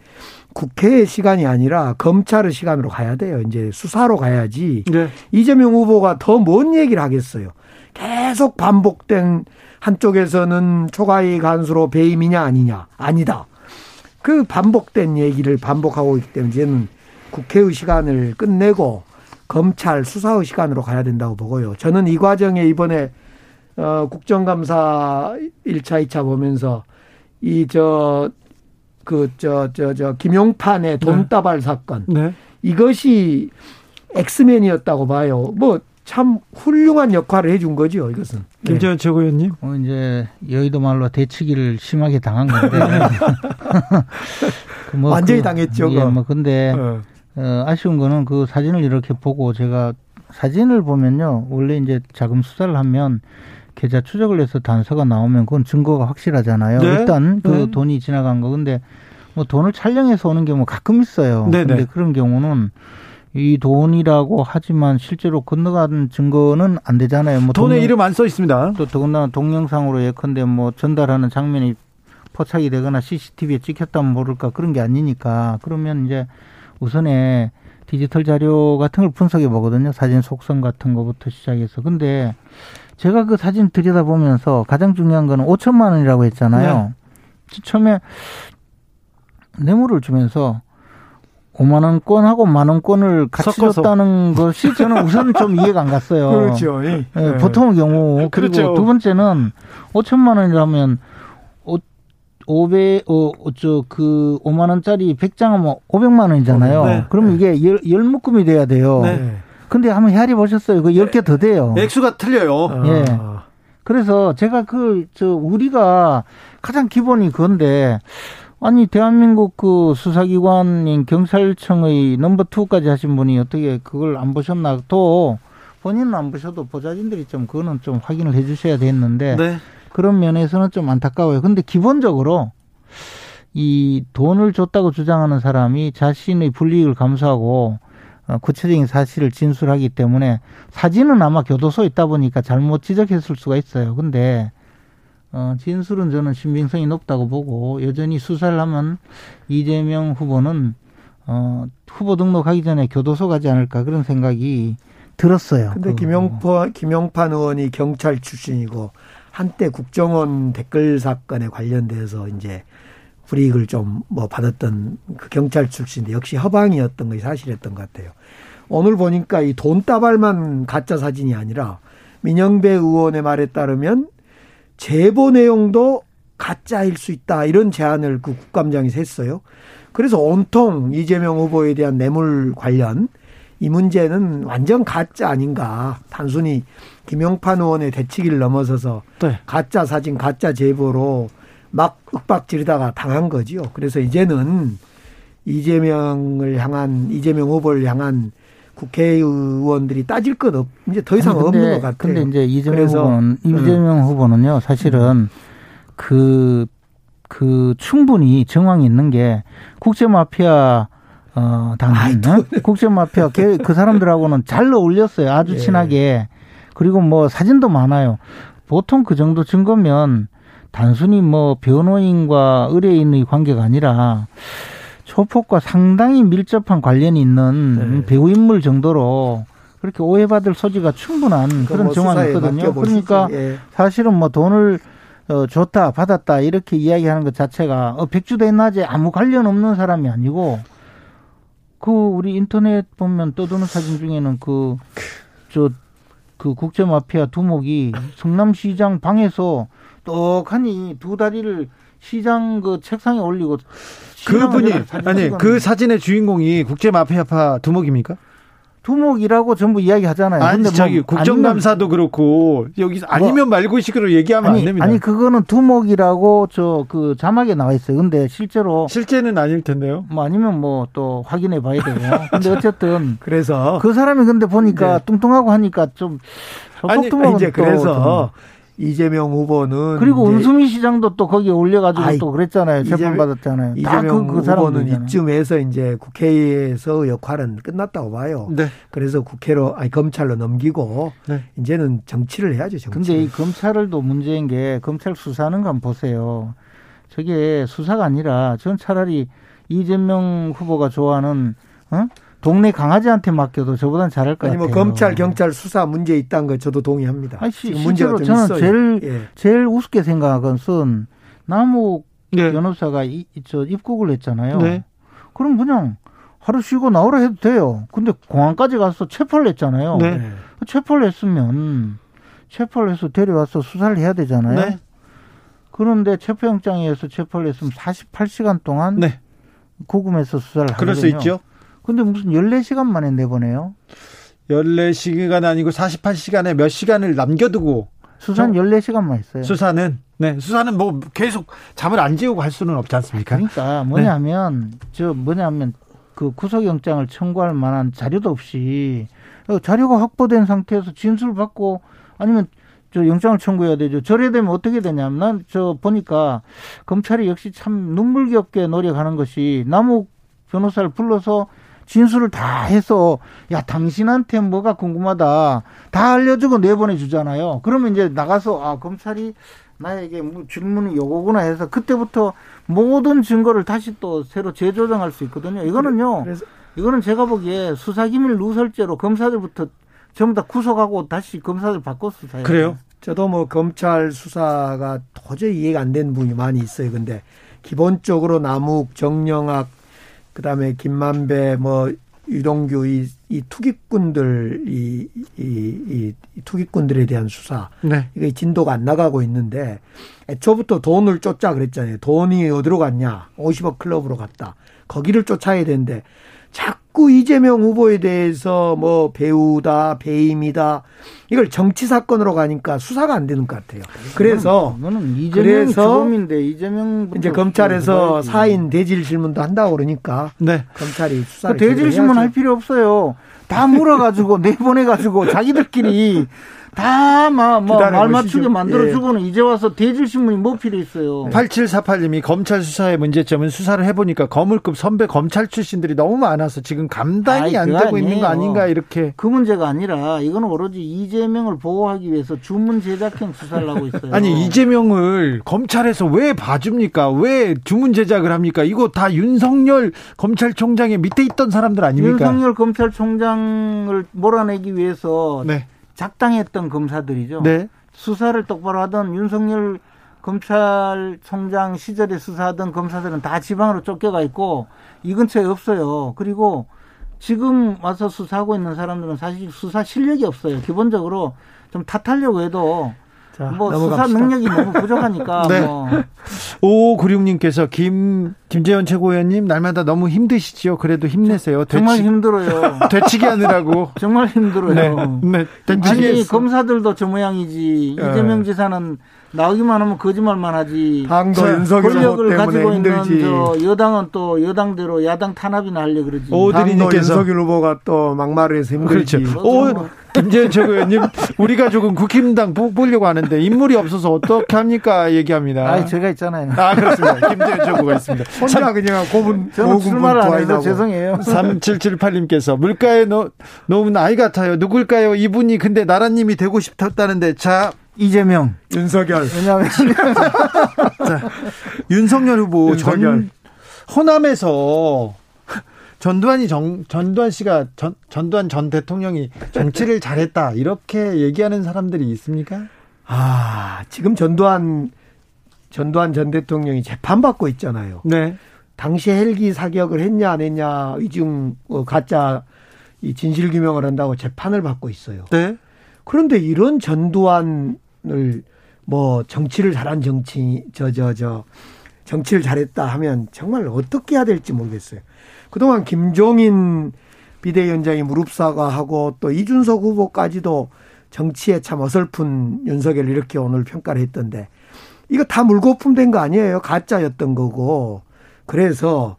국회의 시간이 아니라 검찰의 시간으로 가야 돼요. 이제 수사로 가야지. 네. 이재명 후보가 더 뭔 얘기를 하겠어요. 계속 반복된 한쪽에서는 초과이익 간수로 배임이냐 아니냐 아니다. 그 반복된 얘기를 반복하고 있기 때문에 이제는 국회의 시간을 끝내고 검찰 수사의 시간으로 가야 된다고 보고요. 저는 이 과정에 이번에 어 국정감사 1차, 2차 보면서 이 저 그 저 저 저 김용판의 돈다발 네. 사건 네. 이것이 엑스맨이었다고 봐요. 뭐 참 훌륭한 역할을 해준 거죠, 이것은. 네. 김재현 최고위원님. 어, 이제 여의도 말로 대치기를 심하게 당한 건데. 그 뭐 완전히 그, 당했죠. 예, 뭐 근데 어. 어, 아쉬운 거는 그 사진을 이렇게 보고 제가 사진을 보면요, 원래 이제 자금 수사를 하면 계좌 추적을 해서 단서가 나오면 그건 증거가 확실하잖아요. 네? 일단 그 네. 돈이 지나간 거. 근데 뭐 돈을 촬영해서 오는 경우 가끔 있어요. 네네. 근데 그런 경우는 이 돈이라고 하지만 실제로 건너간 증거는 안 되잖아요. 뭐 돈에 동, 이름 안 써 있습니다. 또 더군다나 동영상으로 예컨대 뭐 전달하는 장면이 포착이 되거나 CCTV에 찍혔다면 모를까 그런 게 아니니까 그러면 이제 우선에 디지털 자료 같은 걸 분석해 보거든요. 사진 속성 같은 거부터 시작해서. 근데 제가 그 사진 들여다보면서 가장 중요한 거는 5천만 원이라고 했잖아요. 네. 처음에 뇌물을 주면서 5만 원권하고 만 원권을 같이 섞어서. 줬다는 것이 저는 우선 좀 이해가 안 갔어요. 그렇죠. 예. 네. 보통의 경우 그리고 그렇죠. 두 번째는 5천만 원이라면 500, 어, 저, 그, 5만 원짜리 100장 하면 500만 원이잖아요. 네. 그러면 네. 이게 열, 열 묶음이 돼야 돼요. 네. 근데 한번 헤아리 보셨어요? 그 10개 더 돼요. 액수가 틀려요. 예. 아. 그래서 제가 그, 저, 우리가 가장 기본이 그건데, 아니, 대한민국 그 수사기관인 경찰청의 넘버 투까지 하신 분이 어떻게 그걸 안 보셨나? 또, 본인은 안 보셔도 보좌진들이 좀 그거는 좀 확인을 해 주셔야 됐는데, 네. 그런 면에서는 좀 안타까워요. 근데 기본적으로 이 돈을 줬다고 주장하는 사람이 자신의 불이익을 감수하고 어, 구체적인 사실을 진술하기 때문에 사진은 아마 교도소에 있다 보니까 잘못 지적했을 수가 있어요. 근데 어, 진술은 저는 신빙성이 높다고 보고 여전히 수사를 하면 이재명 후보는 어, 후보 등록하기 전에 교도소 가지 않을까 그런 생각이 들었어요. 근데 그, 김용파, 김용판 의원이 경찰 출신이고 한때 국정원 댓글 사건에 관련돼서 이제 불이익을 좀 뭐 받았던 그 경찰 출신인데 역시 허방이었던 것이 사실이었던 것 같아요. 오늘 보니까 이 돈다발만 가짜 사진이 아니라 민영배 의원의 말에 따르면 제보 내용도 가짜일 수 있다 이런 제안을 그 국감장이 했어요. 그래서 온통 이재명 후보에 대한 뇌물 관련 이 문제는 완전 가짜 아닌가. 단순히 김용판 의원의 대치기를 넘어서서 네. 가짜 사진, 가짜 제보로 막 윽박 지르다가 당한 거지요. 그래서 이제는 이재명을 향한 이재명 후보를 향한 국회의원들이 따질 것 없, 이제 더 이상 근데, 없는 것 같아요. 근데 이제 이재명 후보는, 이재명 음. 후보는요, 사실은 그, 그 충분히 정황이 있는 게 국제 마피아 어, 당신, 국제 마피아, 그 사람들하고는 잘 어울렸어요. 아주 예. 친하게. 그리고 뭐 사진도 많아요. 보통 그 정도 증거면 단순히 뭐 변호인과 의뢰인의 관계가 아니라 조폭과 상당히 밀접한 관련이 있는 네. 배우 인물 정도로 그렇게 오해받을 소지가 충분한 그런 뭐 정황이거든요. 그러니까 예. 사실은 뭐 돈을 어, 줬다 받았다 이렇게 이야기하는 것 자체가 어, 백주대 낮에 아무 관련 없는 사람이 아니고 그 우리 인터넷 보면 떠도는 사진 중에는 그 저 그 국제 마피아 두목이 성남시장 방에서 떡하니 두 다리를 시장 그 책상에 올리고 그분이 아니 그 사진의 주인공이 국제 마피아파 두목입니까? 두목이라고 전부 이야기하잖아요. 아니 근데 저기 뭐 국정감사도 아니면, 그렇고 여기 아니면 뭐, 말고 식으로 얘기하면 아니, 안 됩니다. 아니 그거는 두목이라고 저 그 자막에 나와 있어요. 근데 실제로 실제는 아닐 텐데요. 뭐 아니면 뭐 또 확인해 봐야 되고. 근데 어쨌든 그래서 그 사람이 근데 보니까 네. 뚱뚱하고 하니까 좀 아니 이제 그래서 이재명 후보는 그리고 은수미 시장도 또 거기에 올려가지고 아이, 또 그랬잖아요. 재판 받았잖아요. 이재명 그, 그 후보는 이쯤에서 이제 국회에서 역할은 끝났다고 봐요. 네. 그래서 국회로 아니 검찰로 넘기고 네. 이제는 정치를 해야죠. 정치. 근데 이 검찰을도 문제인 게 검찰 수사하는 거 한번 보세요. 저게 수사가 아니라 전 차라리 이재명 후보가 좋아하는 어? 동네 강아지한테 맡겨도 저보단 잘할 것 아니, 뭐 같아요. 검찰 경찰 수사 문제 있다는 거 저도 동의합니다. 아니, 실제로 저는 있어요. 제일 예. 제일 우습게 생각한 것은 남욱 네. 변호사가 이, 저 입국을 했잖아요. 네. 그럼 그냥 하루 쉬고 나오라 해도 돼요. 근데 공항까지 가서 체포를 했잖아요. 네. 체포를 했으면 체포를 해서 데려와서 수사를 해야 되잖아요. 네. 그런데 체포영장에 서 체포를 했으면 48시간 동안 네. 구금해서 수사를 하거든요. 그럴 수 있죠. 근데 무슨 14시간 만에 내보내요? 14시간 아니고 48시간에 몇 시간을 남겨두고 수사는 14시간만 있어요. 수사는 네, 수사는 뭐 계속 잠을 안 재우고 할 수는 없지 않습니까? 그러니까 뭐냐면 네. 저 뭐냐면 그 구속영장을 청구할 만한 자료도 없이 자료가 확보된 상태에서 진술 받고 아니면 저 영장을 청구해야 되죠. 저래 되면 어떻게 되냐면 난 저 보니까 검찰이 역시 참 눈물겹게 노력하는 것이 남욱 변호사를 불러서 진술을 다 해서 야 당신한테 뭐가 궁금하다 다 알려주고 내보내 주잖아요. 그러면 이제 나가서 아 검찰이 나에게 뭐 질문이 요거구나 해서 그때부터 모든 증거를 다시 또 새로 재조정할 수 있거든요. 이거는요. 그래서 이거는 제가 보기에 수사기밀 누설죄로 검사들부터 전부 다 구속하고 다시 검사들 바꿔 수사해요. 그래요? 저도 뭐 검찰 수사가 도저히 이해가 안 되는 부분이 많이 있어요. 근데 기본적으로 남욱, 정영학 그다음에 김만배 뭐 유동규 이, 이 투기꾼들 이, 이, 이, 이 투기꾼들에 대한 수사 네. 이게 진도가 안 나가고 있는데 애초부터 돈을 쫓자 그랬잖아요. 돈이 어디로 갔냐? 50억 클럽으로 갔다. 거기를 쫓아야 되는데 자꾸 이재명 후보에 대해서 뭐 배우다, 배임이다 이걸 정치 사건으로 가니까 수사가 안 되는 것 같아요. 그래서 저는 이재명 이제 검찰에서 사인 대질 질문도 한다고 그러니까 네. 검찰이 수사를 그 대질 질문 할 필요 없어요. 다 물어가지고 내보내가지고 자기들끼리 다막말 맞추게 만들어주고는 예. 이제 와서 대질신문이 뭐 필요 있어요. 8748님이 검찰 수사의 문제점은 수사를 해보니까 거물급 선배 검찰 출신들이 너무 많아서 지금 감당이 아이, 안 되고 있는 거 아닌가 이렇게. 그 문제가 아니라 이거는 오로지 이재명을 보호하기 위해서 주문 제작형 수사를 하고 있어요. 아니 이재명을 검찰에서 왜 봐줍니까? 왜 주문 제작을 합니까? 이거 다 윤석열 검찰총장의 밑에 있던 사람들 아닙니까? 윤석열 검찰총장을 몰아내기 위해서 네. 작당했던 검사들이죠. 네. 수사를 똑바로 하던 윤석열 검찰총장 시절에 수사하던 검사들은 다 지방으로 쫓겨가 있고 이 근처에 없어요. 그리고 지금 와서 수사하고 있는 사람들은 사실 수사 실력이 없어요. 기본적으로 좀 탓하려고 해도 자, 뭐 넘어갑시다. 수사 능력이 너무 부족하니까. 네. 뭐. 오96님께서 김 김재현 최고위원님 날마다 너무 힘드시지요. 그래도 힘내세요. 정말 되치, 힘들어요. 되치기 하느라고. 정말 힘들어요. 네. 네. 아니 검사들도 저 모양이지. 네. 이재명 지사는 나오기만 하면 거짓말만 하지. 당도 윤석열 권력을 가지고 힘들지. 있는 저 여당은 또 여당대로 야당 탄압이나 하려 그러지. 오드리님께서 윤석열 후보가 또 막말해서 힘들지. 그렇죠. 오, 김재현 최고위원님, 우리 가족은 국힘당 뽑으려고 하는데 인물이 없어서 어떻게 합니까? 얘기합니다. 아, 제가 있잖아요. 아, 그렇습니다. 김재현 최고가 있습니다. 혼자 그냥 고분, 저는 출마를 안 해서 죄송해요. 3778님께서 물가에 놓, 놓은 아이 같아요. 누굴까요? 이분이 근데 나라님이 되고 싶었다는데, 자, 이재명, 윤석열. 왜냐하면 자, 윤석열 후보 윤석열. 전 호남에서 전두환이 정, 전두환 씨가 전, 전두환 전 대통령이 정치를 잘했다 이렇게 얘기하는 사람들이 있습니까? 아 지금 전두환 전두환 전 대통령이 재판 받고 있잖아요. 네. 당시 헬기 사격을 했냐 안 했냐 이중 어, 가짜 이 진실 규명을 한다고 재판을 받고 있어요. 네. 그런데 이런 전두환을 뭐 정치를 잘한 정치 저저저 정치를 잘했다 하면 정말 어떻게 해야 될지 모르겠어요. 그동안 김종인 비대위원장이 무릎 사과하고 또 이준석 후보까지도 정치에 참 어설픈 윤석열 이렇게 오늘 평가를 했던데 이거 다 물거품된 거 아니에요? 가짜였던 거고. 그래서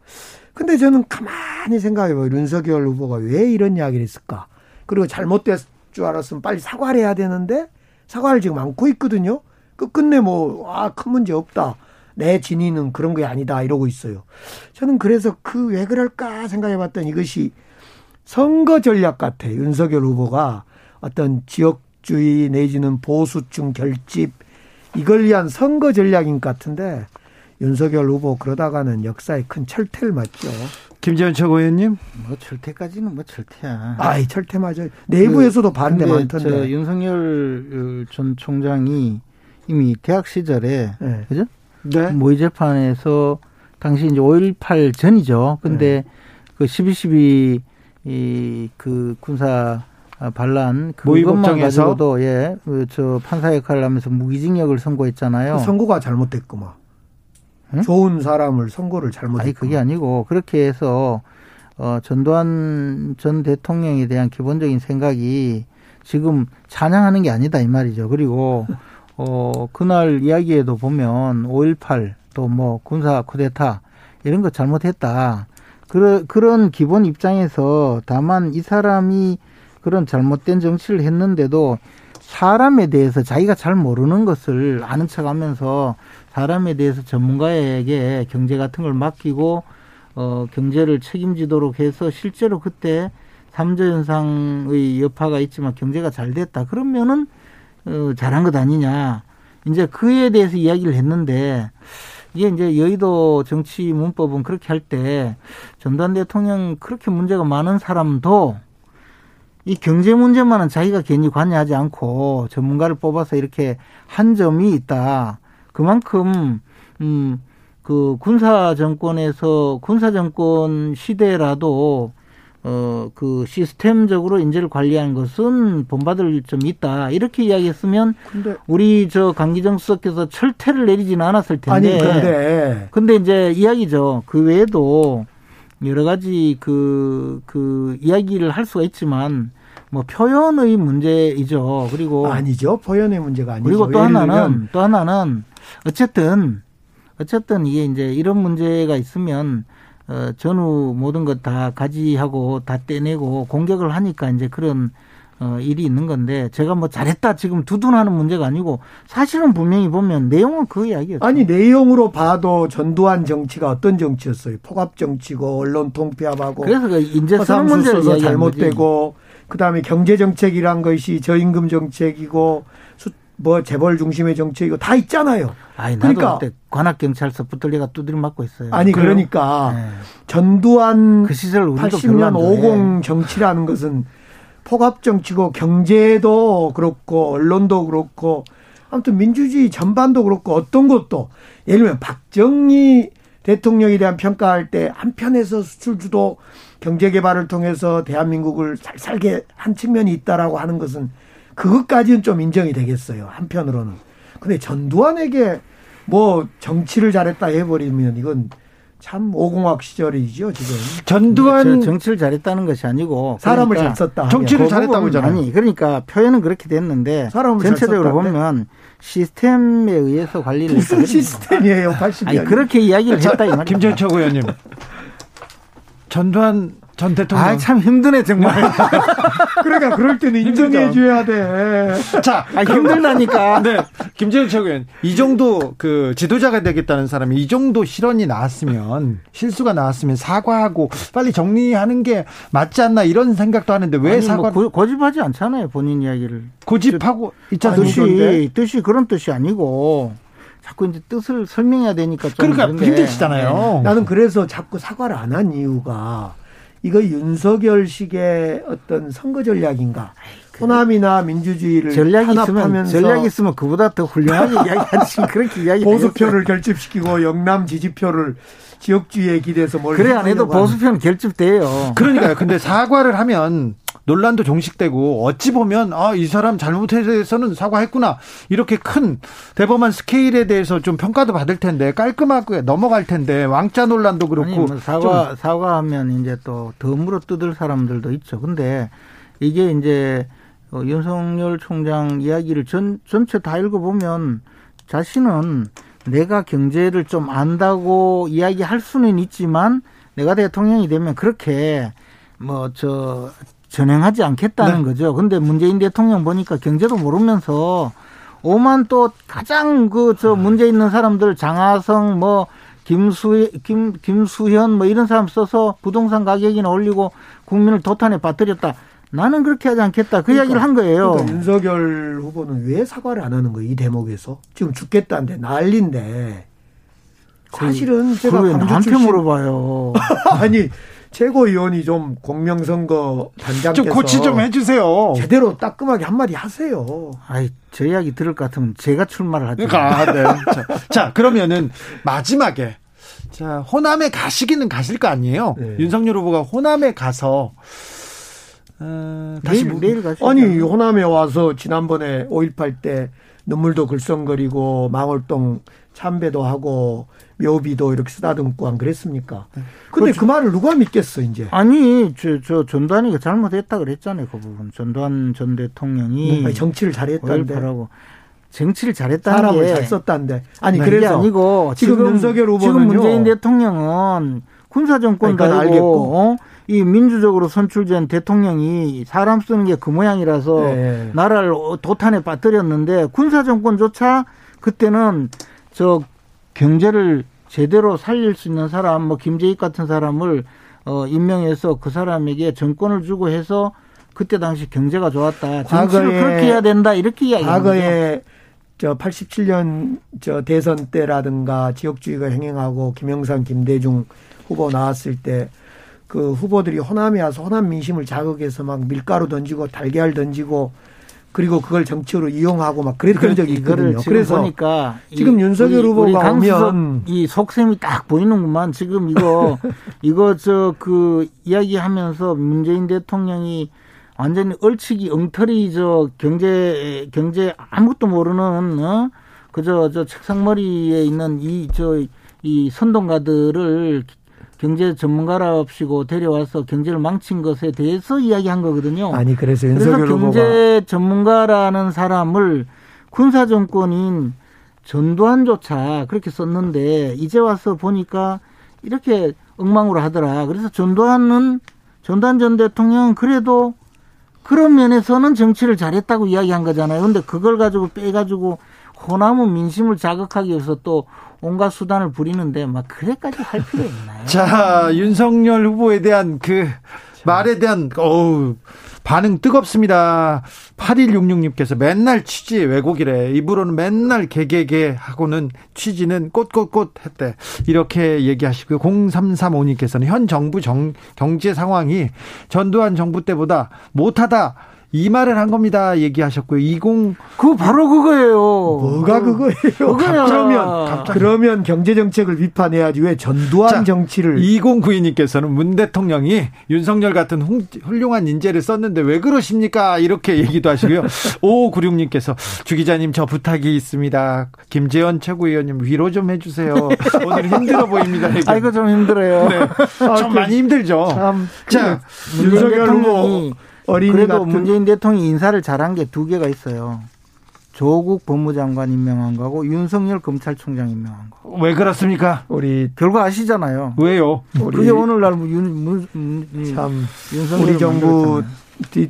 근데 저는 가만히 생각해봐요. 윤석열 후보가 왜 이런 이야기를 했을까? 그리고 잘못됐 줄 알았으면 빨리 사과를 해야 되는데 사과를 지금 안고 있거든요. 그 끝내 뭐, 아, 큰 문제 없다. 내 진위는 그런 게 아니다. 이러고 있어요. 저는 그래서 그 왜 그럴까 생각해 봤던 이것이 선거 전략 같아. 윤석열 후보가 어떤 지역주의 내지는 보수층 결집 이걸 위한 선거 전략인 것 같은데 윤석열 후보 그러다가는 역사에 큰 철퇴를 맞죠. 김재현 최고위원님? 뭐 철퇴까지는 뭐 철퇴야. 아이 철퇴 맞아요. 내부에서도 그, 반대 많던데. 윤석열 전 총장이 이미 대학 시절에 네. 그죠? 네. 모의 재판에서 당시 이제 5.18 전이죠. 근데 네. 그12.12 이 그 군사 반란 그것만 가지고도 예, 그저 판사 역할을 하면서 무기징역을 선고했잖아요. 그 선고가 잘못됐구만. 응? 좋은 사람을 선고를 잘못했고. 아니 그게 아니고 그렇게 해서 어 전두환 전 대통령에 대한 기본적인 생각이 지금 찬양하는 게 아니다 이 말이죠. 그리고 어 그날 이야기에도 보면 5.18 또 뭐 군사 쿠데타 이런 거 잘못했다. 그런 그런 기본 입장에서 다만 이 사람이 그런 잘못된 정치를 했는데도 사람에 대해서 자기가 잘 모르는 것을 아는 척 하면서 사람에 대해서 전문가에게 경제 같은 걸 맡기고 어 경제를 책임지도록 해서 실제로 그때 삼조 현상의 여파가 있지만 경제가 잘 됐다. 그러면은 어 잘한 것 아니냐. 이제 그에 대해서 이야기를 했는데 이게 이제 여의도 정치 문법은 그렇게 할 때 전두환 대통령 그렇게 문제가 많은 사람도 이 경제 문제만은 자기가 괜히 관여하지 않고 전문가를 뽑아서 이렇게 한 점이 있다. 그만큼 음 그 군사 정권에서 군사 정권 시대라도 어 그 시스템적으로 인재를 관리하는 것은 본받을 점이 있다 이렇게 이야기했으면 우리 저 강기정 수석께서 철퇴를 내리지는 않았을 텐데 아니 근데 근데 이제 이야기죠 그 외에도 여러 가지 그, 그 이야기를 할 수가 있지만 뭐 표현의 문제이죠. 그리고 아니죠. 표현의 문제가 아니죠. 그리고 또 하나는 또 하나는 어쨌든 어쨌든 이게 이제 이런 문제가 있으면 어 전후 모든 것 다 가지하고 다 떼내고 공격을 하니까 이제 그런 어, 일이 있는 건데 제가 뭐 잘했다 지금 두둔하는 문제가 아니고 사실은 분명히 보면 내용은 그 이야기였죠. 아니 내용으로 봐도 전두환 정치가 어떤 정치였어요? 폭압 정치고 언론 통폐합하고 그래서 그 인재 쓰는 문제를 잘못되고 그다음에 경제 정책이란 것이 저임금 정책이고 수, 뭐 재벌 중심의 정책이고 다 있잖아요. 아니, 그러니까 관악 경찰서 붙들려가 두드려 맞고 있어요. 아니 그래요? 그러니까 네. 전두환 그 시절 80년 50 정치라는 것은 폭압 정치고 경제도 그렇고 언론도 그렇고 아무튼 민주주의 전반도 그렇고 어떤 것도 예를 들면 박정희 대통령에 대한 평가할 때 한편에서 수출 주도 경제 개발을 통해서 대한민국을 잘 살게 한 측면이 있다라고 하는 것은 그것까지는 좀 인정이 되겠어요. 한편으로는. 근데 전두환에게 뭐 정치를 잘했다 해버리면 이건 참 오공학 시절이죠 지금. 전두환 정치를 잘했다는 것이 아니고 사람을 그러니까 잘 썼다. 정치를 그 잘했다고 잖아요 아니 그러니까 표현은 그렇게 됐는데 사람을 전체적으로 보면 시스템에 의해서 관리를 무슨 시스템이에요? 80년. 아니 그렇게 이야기를 했다 이 말이야. 김재철 의원님. 전두환 전 대통령. 아, 참 힘드네, 정말. 그러니까 그럴 때는 인정해 줘야 돼. 자, 아, 힘들다니까. 네. 김재현 최고위원. 이 정도 그 지도자가 되겠다는 사람이 이 정도 실언이 나왔으면, 실수가 나왔으면 사과하고 빨리 정리하는 게 맞지 않나 이런 생각도 하는데 왜 사과. 뭐 고집하지 않잖아요, 본인 이야기를. 고집하고 있잖아요. 뜻이, 뜻이 그런 뜻이 아니고. 자꾸 이제 뜻을 설명해야 되니까 좀 그러니까 힘드시잖아요. 네. 나는 그래서 자꾸 사과를 안 한 이유가 이거 윤석열식의 어떤 선거 전략인가? 호남이나 민주주의를 전략이 있으면 전략이 있으면 그보다 더 훌륭하게 이야기하지 그렇게 이야기 보수표를 결집시키고 영남 지지표를 지역주의에 기대서 뭘 그래 안 해도 보수표는 결집돼요. 그러니까요. 근데 사과를 하면 논란도 종식되고 어찌 보면 아, 이 사람 잘못해서는 사과했구나. 이렇게 큰 대범한 스케일에 대해서 좀 평가도 받을 텐데 깔끔하게 넘어갈 텐데 왕자 논란도 그렇고 아니, 뭐 사과 사과하면 이제 또더 물어 뜯을 사람들도 있죠. 근데 이게 이제 어, 윤석열 총장 이야기를 전 전체 다 읽어보면 자신은 내가 경제를 좀 안다고 이야기할 수는 있지만 내가 대통령이 되면 그렇게 뭐 저 전행하지 않겠다는 네. 거죠. 근데 문재인 대통령 보니까 경제도 모르면서 오만 또 가장 그 저 문제 있는 사람들 장하성 뭐 김수 김 김수현 뭐 이런 사람 써서 부동산 가격이나 올리고 국민을 도탄에 빠뜨렸다. 나는 그렇게 하지 않겠다. 그 그러니까, 이야기를 한 거예요. 그러니까 윤석열 후보는 왜 사과를 안 하는 거예요? 이 대목에서. 지금 죽겠다는데 난리인데. 사실은 제가 나한테 물어봐요. 아니 최고위원이 좀 공명선거 단장께서 좀 고치 좀 해주세요. 제대로 따끔하게 한마디 하세요. 아이 저 이야기 들을 것 같으면 제가 출마를 하죠. 그러니까 네. 자, 자 그러면은 마지막에 자 호남에 가시기는 가실 거 아니에요. 네. 윤석열 후보가 호남에 가서 어, 다시 내일, 내일 가시죠. 아니 호남에 와서 지난번에 5.18 때 눈물도 글썽거리고 망월동 참배도 하고 묘비도 이렇게 쓰다듬고 안 그랬습니까? 네. 근데 그, 그 말을 누가 믿겠어 이제? 아니 저, 저 전두환이가 잘못했다 그랬잖아요 그 부분. 전두환 전 대통령이 뭐, 정치를 잘했다는데. 정치를 잘했다는 사람을 잘 썼다는데. 아니 그래서 아니고 지금, 지금 윤석열 후보는 지금 문재인 대통령은 군사 정권도 알고 어? 이 민주적으로 선출된 대통령이 사람 쓰는 게 그 모양이라서 네. 나라를 도탄에 빠뜨렸는데 군사 정권조차 그때는 저 경제를 제대로 살릴 수 있는 사람, 뭐 김재익 같은 사람을 어 임명해서 그 사람에게 정권을 주고 해서 그때 당시 경제가 좋았다. 정치를 그렇게 해야 된다. 이렇게 이야기합니다. 과거에 저 87년 저 대선 때라든가 지역주의가 행행하고 김영삼, 김대중 후보 나왔을 때 그 후보들이 호남에 와서 호남 민심을 자극해서 막 밀가루 던지고 달걀 던지고 그리고 그걸 정치로 이용하고 막 그랬던 적이 있거든요. 그래서 보니까 지금 윤석열 후보가 오면 이 속셈이 딱 보이는구만. 지금 이거 이거 저 그 이야기하면서 문재인 대통령이 완전히 얼치기 엉터리 저 경제 경제 아무것도 모르는 어 그저 저 책상머리에 있는 이 저이 선동가들을 경제 전문가랍시고 데려와서 경제를 망친 것에 대해서 이야기한 거거든요. 아니 그래서 그래서 경제. 전문가라는 사람을 군사 정권인 전두환조차 그렇게 썼는데 이제 와서 보니까 이렇게 엉망으로 하더라. 그래서 전두환은 전두환 전 대통령 그래도 그런 면에서는 정치를 잘했다고 이야기한 거잖아요. 근데 그걸 가지고 빼가지고 호남은 민심을 자극하기 위해서 또 온갖 수단을 부리는데 막 그래까지 할 필요 있나요? 자, 윤석열 후보에 대한 그 말에 대한 어우 반응 뜨겁습니다. 8166님께서 맨날 취지 왜곡이래. 입으로는 맨날 개개개 하고는 취지는 꽃꽃꽃 했대. 이렇게 얘기하시고요. 0335님께서는 현 정부 정, 경제 상황이 전두환 정부 때보다 못하다. 이 말을 한 겁니다. 얘기하셨고요. 20 그거 바로 그거예요. 뭐가 그거예요? 그거야. 그러면 그러면 경제 정책을 비판해야지 왜 전두환 자, 정치를 2092님께서는 문 대통령이 윤석열 같은 훌륭한 인재를 썼는데 왜 그러십니까? 이렇게 얘기도 하시고요. 5596님께서 주 기자님 저 부탁이 있습니다. 김재원 최고위원님 위로 좀 해 주세요. 오늘 힘들어 보입니다. 아이고 좀 힘들어요. 네. 아, 좀 많이 힘들죠. 참. 자, 윤석열 후보 어린이 그래도 같은. 문재인 대통령이 인사를 잘한 게 두 개가 있어요. 조국 법무장관 임명한 거하고 윤석열 검찰총장 임명한 거. 왜 그렇습니까? 우리 결과 아시잖아요. 왜요? 그게 오늘날 윤, 문, 참 윤석열 우리 정부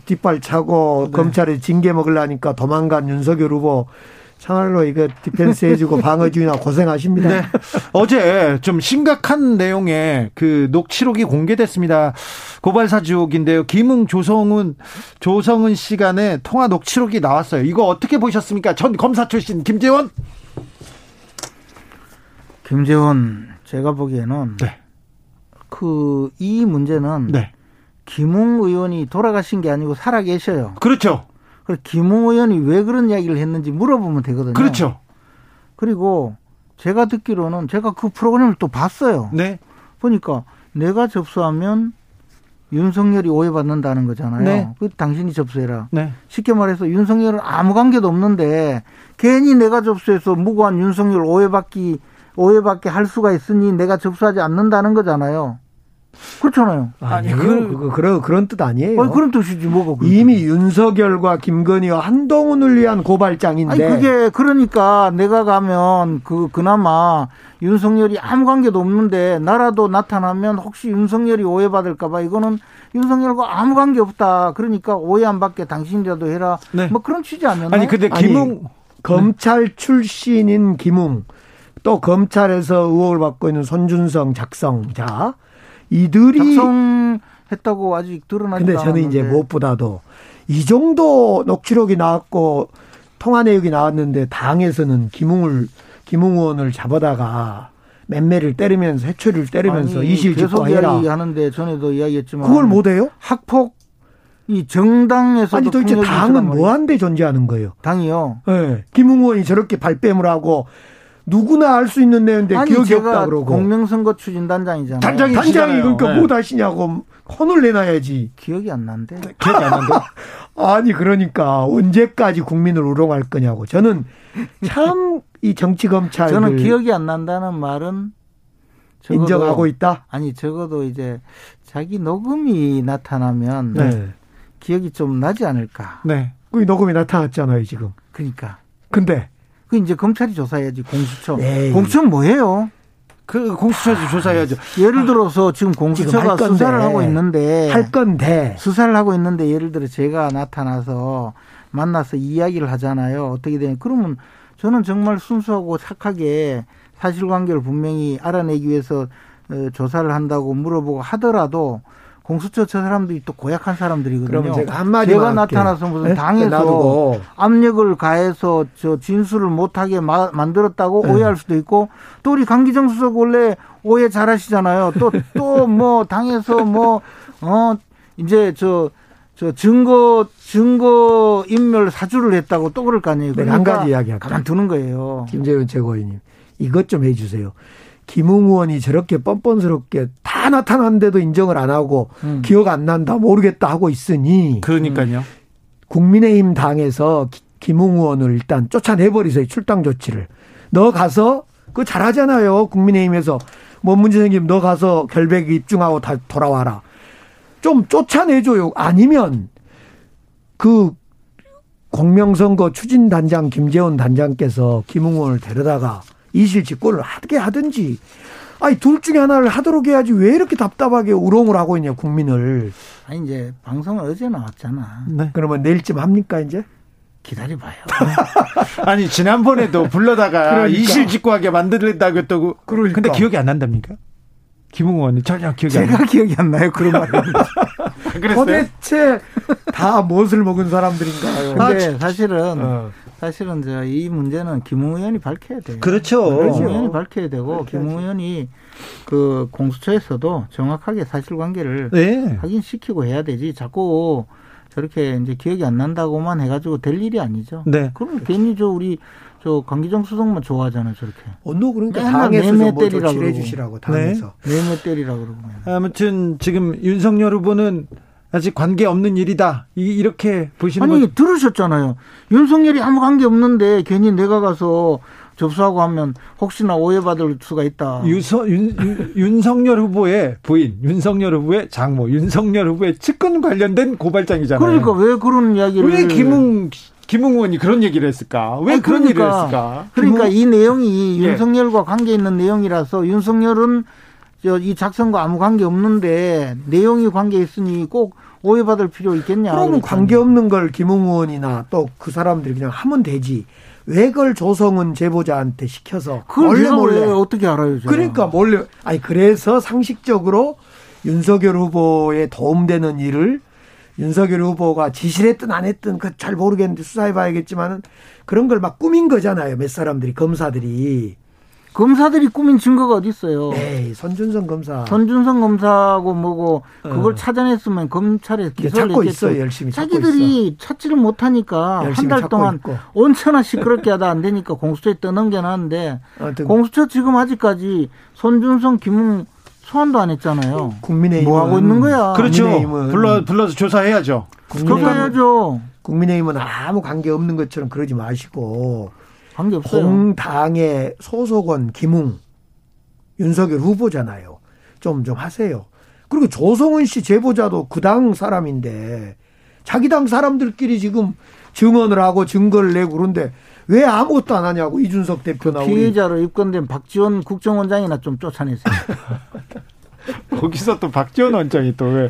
뒷발 차고 네. 검찰에 징계 먹으려니까 도망간 윤석열 후보 참말로 이거 디펜스 해주고 방어해 주느라 고생하십니다. 네. 어제 좀 심각한 내용의 그 녹취록이 공개됐습니다. 고발 사주인데요. 김웅 조성은 조성은 씨 간에 통화 녹취록이 나왔어요. 이거 어떻게 보셨습니까? 전 검사 출신 김재원. 김재원 제가 보기에는 네. 그이 문제는 네. 김웅 의원이 돌아가신 게 아니고 살아 계셔요. 그렇죠. 그래서 김웅 의원이 왜 그런 이야기를 했는지 물어보면 되거든요. 그렇죠. 그리고 제가 듣기로는 제가 그 프로그램을 또 봤어요. 네. 보니까 내가 접수하면 윤석열이 오해받는다는 거잖아요. 네. 그 당신이 접수해라. 네. 쉽게 말해서 윤석열은 아무 관계도 없는데 괜히 내가 접수해서 무고한 윤석열 오해받기 오해받게 할 수가 있으니 내가 접수하지 않는다는 거잖아요. 그렇잖아요. 아니, 그, 그, 그런, 그런 뜻 아니에요. 아니, 그런 뜻이지, 뭐가. 이미 윤석열과 김건희와 한동훈을 위한 고발장인데. 아니, 그게, 그러니까 내가 가면 그, 그나마 윤석열이 아무 관계도 없는데 나라도 나타나면 혹시 윤석열이 오해받을까봐 이거는 윤석열과 아무 관계 없다. 그러니까 오해 안 받게 당신이라도 해라. 네. 뭐 그런 취지 아니었나요? 아니, 근데 김웅. 아니, 검찰 출신인 김웅, 또 검찰에서 의혹을 받고 있는 손준성 작성자, 이들이 작성했다고 아직 드러나지 근데 저는 이제 무엇보다도 이 정도 녹취록이 나왔고 통화 내역이 나왔는데 당에서는 김웅을 김웅 의원을 잡아다가 맴매를 때리면서 해초리를 때리면서 이실직고 해라 하는데 전에도 이야기했지만 그걸 못 해요? 학폭 이 정당에서 아니 도대체 당은 뭐한데 존재하는 거예요? 당이요. 네. 김웅 의원이 저렇게 발뺌을 하고 누구나 알 수 있는 내용인데 아니, 기억이 제가 없다 그러고 공명선거 추진단장이잖아요. 단장이 단장이 그러니까 네. 뭐 다시냐고 혼을 내놔야지. 기억이 안 난대. 기억이 안 난대. 아니 그러니까 언제까지 국민을 우롱할 거냐고. 저는 참 이 정치 검찰 저는 기억이 안 난다는 말은 적어도, 인정하고 있다. 아니 적어도 이제 자기 녹음이 나타나면 네. 기억이 좀 나지 않을까. 네. 그 녹음이 나타났잖아요 지금. 그러니까. 근데 그 이제 검찰이 조사해야지 공수처. 에이. 공수처는 뭐예요? 그 공수처에서 조사해야죠. 예를 들어서 지금 공수처가 지금 할 수사를. 하고 있는데 할 건데 수사를 하고 있는데 예를 들어 제가 나타나서 만나서 이야기를 하잖아요. 어떻게 되냐. 그러면 저는 정말 순수하고 착하게 사실관계를 분명히 알아내기 위해서 어, 조사를 한다고 물어보고 하더라도 공수처 저 사람들이 또 고약한 사람들이거든요. 그러면 제가 한마디만 제가. 나타나서 무슨 네? 당에서 놔두고. 압력을 가해서 저 진술을 못하게 마- 만들었다고 네. 오해할 수도 있고 또 우리 강기정 수석 원래 오해 잘하시잖아요. 또 또 뭐 당에서 뭐 어 이제 저저 증거 증거 인멸 사주를 했다고 또 그럴 거 아니에요. 그러니까 한 가지 이야기할게요. 가만 두는 거예요. 김재현 최고위님 이것 좀 해주세요. 김웅 의원이 저렇게 뻔뻔스럽게 다 나타났는데도 인정을 안 하고 음. 기억 안 난다 모르겠다 하고 있으니 그러니까요. 국민의힘 당에서 기- 김웅 의원을 일단 쫓아내버리세요 출당 조치를. 너 가서 그거 잘하잖아요 국민의힘에서 뭔 문제 생기면 너 가서 결백에 입증하고 다 돌아와라. 좀 쫓아내줘요. 아니면 그 공명선거 추진단장 김재원 단장께서 김웅 의원을 데려다가 이실직고를 하게 하든지 아니 둘 중에 하나를 하도록 해야지 왜 이렇게 답답하게 우롱을 하고 있냐 국민을 아니 이제 방송은 어제 나왔잖아. 네. 그러면 내일쯤 합니까 이제 기다려봐요. 아니 지난번에도 불러다가 그러니까. 이실직고하게 만들겠다고 했다고. 그러니까. 근데 기억이 안 난답니까? 김웅 의원이 전혀 기억이 안 제가 나. 기억이 안 나요 그런 말이. 그랬어요? 도대체 다 무엇을 먹은 사람들인가요? 근데 사실은 어. 사실은 저이 문제는 김웅 의원이 밝혀야 돼요. 그렇죠. 김웅 의원이 밝혀야 되고 김웅 의원이 그 공수처에서도 정확하게 사실관계를 네. 확인시키고 해야 되지. 자꾸 저렇게 이제 기억이 안 난다고만 해가지고 될 일이 아니죠. 네. 그럼 괜히 저 우리 저 강기정 수석만 좋아하잖아요, 저렇게. 어느 그러니까 당에서 좀뭐 때리라 그러고. 해주시라고 당에서 매매 때리라 그러고. 아무튼 지금 윤석열 후보는 아직 관계 없는 일이다. 이- 이렇게 보시는 아니 거죠. 들으셨잖아요. 윤석열이 아무 관계 없는데 괜히 내가 가서 접수하고 하면 혹시나 오해받을 수가 있다. 유서, 윤, 윤, 윤석열 후보의 부인, 윤석열 후보의 장모, 윤석열 후보의 측근 관련된 고발장이잖아요. 그러니까 왜 그런 이야기를 왜 김웅 김웅 의원이 그런 얘기를 했을까? 왜 아니, 그런 그러니까, 일을 했을까? 그러니까 김웅- 이 내용이 예. 윤석열과 관계 있는 내용이라서 윤석열은 저이 작성과 아무 관계 없는데 내용이 관계 있으니 꼭 오해받을 필요 있겠냐? 그러면 그랬더니. 관계 없는 걸 김웅 의원이나 또 그 사람들이 그냥 하면 되지. 왜 그걸 조성은 제보자한테 시켜서 그걸 몰래 몰래 왜 어떻게 알아요? 제가. 그러니까 몰래 아니 그래서 상식적으로 윤석열 후보에 도움되는 일을 윤석열 후보가 지시를 했든 안 했든 그 잘 모르겠는데 수사해 봐야겠지만은 그런 걸 막 꾸민 거잖아요. 몇 사람들이 검사들이. 검사들이 꾸민 증거가 어디 있어요? 에이, 손준성 검사. 손준성 검사하고 뭐고 그걸 어. 찾아냈으면 검찰에 이게 기소를 찾고 했겠죠. 있어요. 열심히 찾고 자기들이 찾지를 못하니까 한 달 동안 있고. 온천하 시끄럽게 하다 안 되니까 공수처에 떠넘겨놨는데 아무튼 공수처 지금 아직까지 손준성 김웅 소환도 안 했잖아요. 국민의힘 뭐 하고 있는 거야? 그렇죠. 불러 불러서 조사해야죠. 국민의힘 국민의힘은 아무 관계 없는 것처럼 그러지 마시고 관계 없어요. 공당의 소속원 김웅 윤석열 후보잖아요. 좀좀 하세요. 그리고 조성은 씨 제보자도 그 당 사람인데 자기 당 사람들끼리 지금 증언을 하고 증거를 내고 그런데 왜 아무것도 안 하냐고 이준석 대표나 그 피해자로 입건된 박지원 국정원장이나 좀 쫓아내세요. 거기서 또 박지원 원장이 또 왜?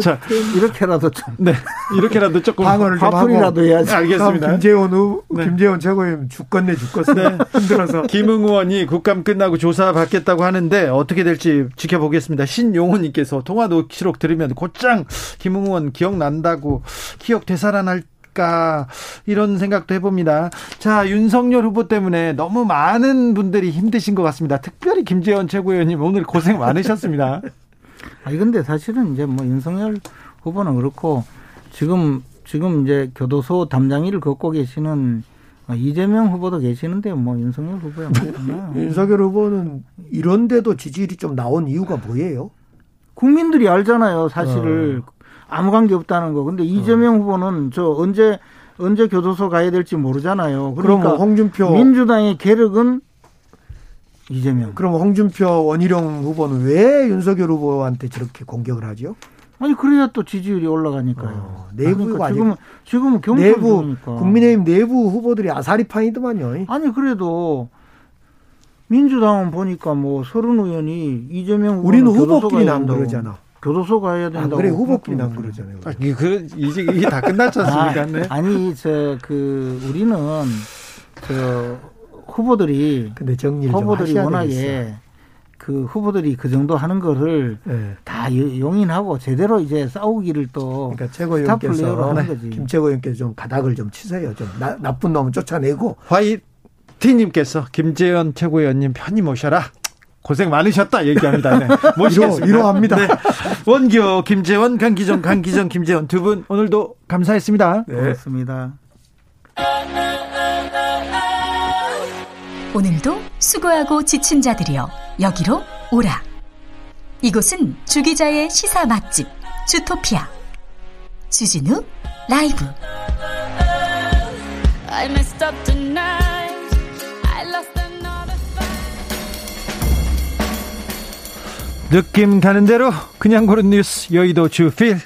자 이렇게라도 좀. 네, 이렇게라도 조금 방어를 좀 화풀이라도 해야지. 알겠습니다. 김재원 후 네. 김재원 최고위원 죽겠네 죽겠어. 네. 힘들어서. 김웅 의원이 국감 끝나고 조사 받겠다고 하는데 어떻게 될지 지켜보겠습니다. 신용호님께서 통화 녹취록 들으면 곧장 김웅 의원 기억난다고 기억 되살아날 않을까 이런 생각도 해봅니다. 자 윤석열 후보 때문에 너무 많은 분들이 힘드신 것 같습니다. 특별히 김재원 최고위원님 오늘 고생 많으셨습니다. 아니 근데 사실은 이제 뭐 윤석열 후보는 그렇고 지금 지금 이제 교도소 담장 일을 걷고 계시는 이재명 후보도 계시는데 뭐 윤석열 후보야 뭐 윤석열 후보는 이런데도 지지율이 좀 나온 이유가 뭐예요? 국민들이 알잖아요 사실을 어. 아무 관계 없다는 거. 근데 이재명 어. 후보는 저 언제 언제 교도소 가야 될지 모르잖아요. 그러니까 그럼 홍준표 민주당의 계력은 이재명. 그럼 홍준표 원희룡 후보는 왜 윤석열 후보한테 저렇게 공격을 하죠? 아니 그래야 또 지지율이 올라가니까요. 어, 내부 그러니까 지금 지금은 경선 내부. 국민의힘 내부 후보들이 아사리판이더만요. 아니 그래도 민주당은 보니까 뭐 서른 의원이 이재명 우리는 후보끼리 안 그러잖아. 교도소 가야 된다고. 아, 그래 후보끼리 안 그러잖아요. 아, 그 이제 이게 다 끝났지 않습니까? 네. 아, 아니 저 그 우리는 저 후보들이 근데 정리를 후보들이 워낙에 되겠어. 그 후보들이 그 정도 하는 거를 네. 다 용인하고 제대로 이제 싸우기를 또 그러니까 최고위원께서 네. 김 최고위원께서 좀 가닥을 좀 치세요. 좀 나, 나쁜 놈 쫓아내고 화이티님께서 김재현 최고위원님 편히 모셔라. 고생 많으셨다 얘기합니다. 네. 모시겠습니다. 위로합니다. 네. 원기호, 김재원, 강기정, 강기정, 김재원 두 분 오늘도 감사했습니다. 네. 고맙습니다. 오늘도 수고하고 지친 자들이여 여기로 오라. 이곳은 주기자의 시사 맛집 주토피아 주진우 라이브. 느낌 가는 대로 그냥 고른 뉴스 여의도 주필.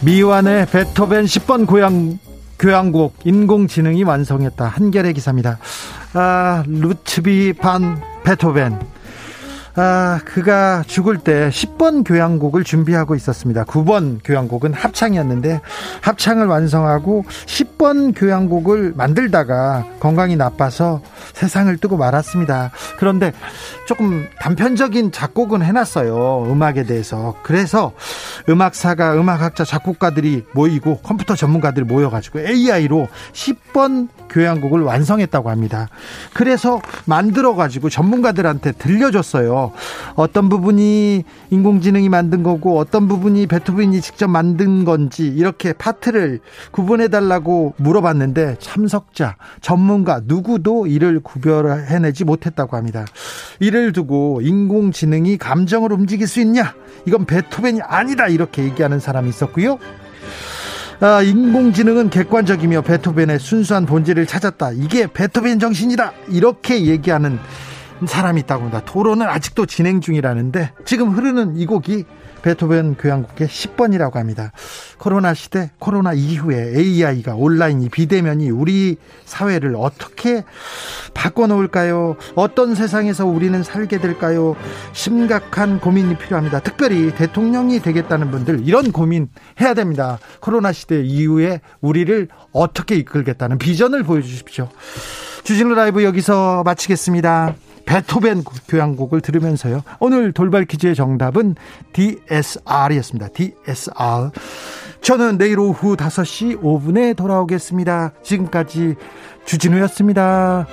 미완의 베토벤 10번 고향 교향곡 인공지능이 완성했다. 한겨레 기사입니다. 아 루츠비 반 베토벤 아, 그가 죽을 때 10번 교향곡을 준비하고 있었습니다. 9번 교향곡은 합창이었는데 합창을 완성하고 10번 교향곡을 만들다가 건강이 나빠서 세상을 뜨고 말았습니다. 그런데 조금 단편적인 작곡은 해놨어요. 음악에 대해서. 그래서 음악사가, 음악학자, 작곡가들이 모이고 컴퓨터 전문가들이 모여가지고 AI로 10번 교향곡을 완성했다고 합니다. 그래서 만들어가지고 전문가들한테 들려줬어요. 어떤 부분이 인공지능이 만든 거고 어떤 부분이 베토벤이 직접 만든 건지 이렇게 파트를 구분해 달라고 물어봤는데 참석자 전문가 누구도 이를 구별해내지 못했다고 합니다. 이를 두고 인공지능이 감정을 움직일 수 있냐? 이건 베토벤이 아니다 이렇게 얘기하는 사람이 있었고요. 아, 인공지능은 객관적이며 베토벤의 순수한 본질을 찾았다. 이게 베토벤 정신이다. 이렇게 얘기하는 사람이 있다고 합니다. 토론은 아직도 진행 중이라는데 지금 흐르는 이 곡이 베토벤 교향곡의 10번이라고 합니다. 코로나 시대, 코로나 이후에 AI가 온라인이 비대면이 우리 사회를 어떻게 바꿔놓을까요? 어떤 세상에서 우리는 살게 될까요? 심각한 고민이 필요합니다. 특별히 대통령이 되겠다는 분들 이런 고민 해야 됩니다. 코로나 시대 이후에 우리를 어떻게 이끌겠다는 비전을 보여주십시오. 주진우 라이브 여기서 마치겠습니다. 베토벤 교향곡을 들으면서요. 오늘 돌발 퀴즈의 정답은 DSR이었습니다. DSR. 저는 내일 오후 5시 5분에 돌아오겠습니다. 지금까지 주진우였습니다.